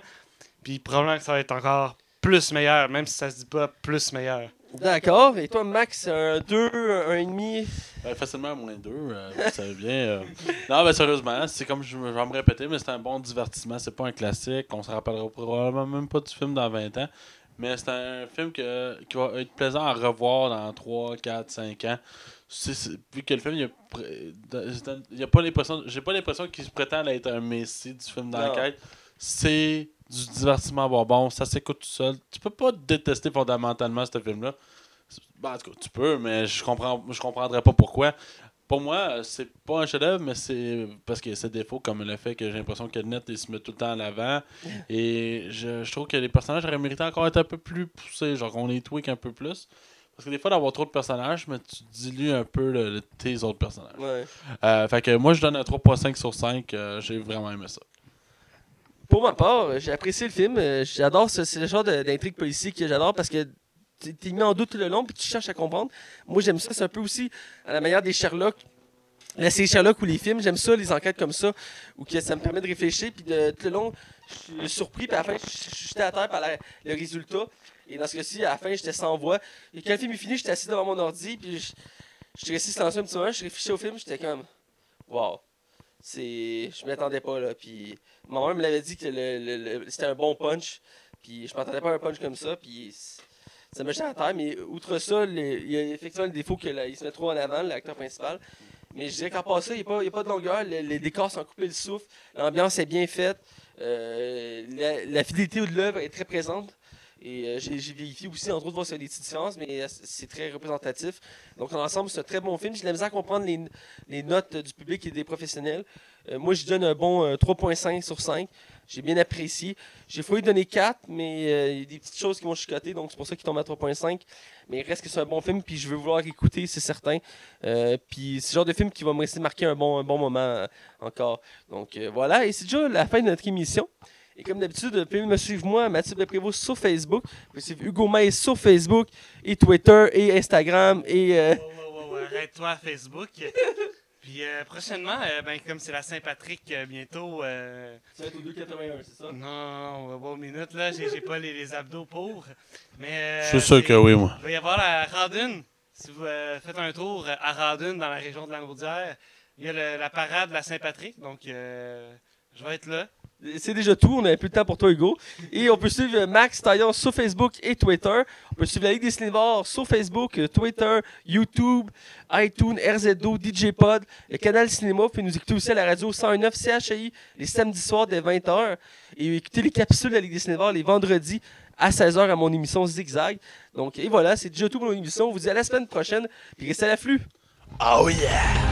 Puis probablement que ça va être encore plus meilleur, même si ça se dit pas plus meilleur. D'accord. Et toi, Max, un 2, un 1,5 Euh, facilement à moins 2, vous savez bien. euh. Non, mais sérieusement, c'est comme je, je vais me répéter, mais c'est un bon divertissement. C'est pas un classique. On se rappellera probablement même pas du film dans 20 ans. Mais c'est un film que, qui va être plaisant à revoir dans 3, 4, 5 ans. Vu que le film, il y a, pas l'impression. J'ai pas l'impression qu'il se prétend être un messie du film d'enquête. C'est du divertissement bonbon. Ça s'écoute tout seul. Tu peux pas détester fondamentalement ce film-là. Ben, en tout cas, tu peux, mais je comprends je comprendrais pas pourquoi. Pour moi, c'est pas un chef-d'œuvre, mais c'est parce qu'il y a ses défauts, comme le fait que j'ai l'impression que le net il se met tout le temps en avant. Et je, je trouve que les personnages auraient mérité encore être un peu plus poussés, genre qu'on les tweak un peu plus. Parce que des fois, d'avoir trop de personnages, mais tu dilues un peu le- le- tes autres personnages. Ouais. Euh, fait que moi, je donne un 3.5 sur 5. euh, j'ai vraiment aimé ça. Pour ma part, euh, j'ai apprécié le film. J'adore ce, c'est le genre d'intrigue policière que j'adore parce que t'es mis en doute tout le long puis tu cherches à comprendre. Moi, j'aime ça. C'est un peu aussi à la manière des Sherlock. La série Sherlock ou les films, j'aime ça, les enquêtes comme ça, où que ça me permet de réfléchir, puis de, tout le long, je suis surpris, puis à la fin, je je suis jeté à terre par la- le résultat. Et dans ce cas-ci, à la fin, j'étais sans voix. Et quand le film est fini, j'étais assis devant mon ordi, puis suis resté silencieux un petit moment, je réfléchissais au film, j'étais comme, wow. C'est, je m'y attendais pas, là. Puis ma me l'avait dit que c'était un bon punch, puis je m'attendais pas à un punch comme ça, puis ça me jetait à terre. Mais outre ça, il y a effectivement le défaut qu'il se met trop en avant, l'acteur principal. Mais je dirais part ça, il n'y a, pas- de longueur. Le- les décors sont coupés le souffle. L'ambiance est bien faite. Euh, la, la fidélité de l'œuvre est très présente. Et euh, j'ai vérifié aussi, entre autres, voir s'il y des petites différences, mais euh, c'est très représentatif. Donc, dans l'ensemble, c'est un très bon film. J'ai de la misère à comprendre les, notes du public et des professionnels. Euh, moi, je donne un bon euh, 3.5 sur 5. J'ai bien apprécié. J'ai failli donner 4, mais il y a des petites choses qui m'ont chicoté, donc c'est pour ça qu'il tombe à 3.5. Mais il reste que c'est un bon film, puis je vais vouloir l'écouter, c'est certain. Puis c'est le genre de film qui va me rester marqué un bon, un bon moment encore. Donc voilà, et c'est déjà la fin de notre émission. Et comme d'habitude, vous pouvez me suivre moi, Mathieu Prévost, sur Facebook. Vous pouvez suivre Hugo Maïs sur Facebook, et Twitter, et Instagram, et... euh, Oh, oh, oh, Arrête-toi à Facebook. Puis euh, prochainement, euh, ben, comme c'est la Saint-Patrick euh, bientôt. euh, Ça va être au 2,81, c'est ça? non, non, on va voir aux minutes, là. J'ai j'ai pas les, les abdos pour. Mais. euh, Je suis sûr que oui, moi. Il va y avoir la Radun. Si vous euh, faites un tour à Radun, dans la région de Lanaudière, il y a le- la parade de la Saint-Patrick. Donc, euh, je vais être là. C'est déjà tout, on n'avait plus de temps pour toi, Hugo. Et on peut suivre Max Taillon sur Facebook et Twitter. On peut suivre la Ligue des cinévores sur Facebook, euh, Twitter, YouTube, iTunes, RZO, DJ Pod, le canal Cinéma. Pouvez nous écouter aussi à la radio 109 CHI les samedis soirs dès 20h. Et écouter les capsules de la Ligue des cinévores les vendredis à 16h à mon émission Zigzag. Donc, et voilà, c'est déjà tout pour mon émission. On vous dit à la semaine prochaine. Puis restez à l'afflux. Oh yeah!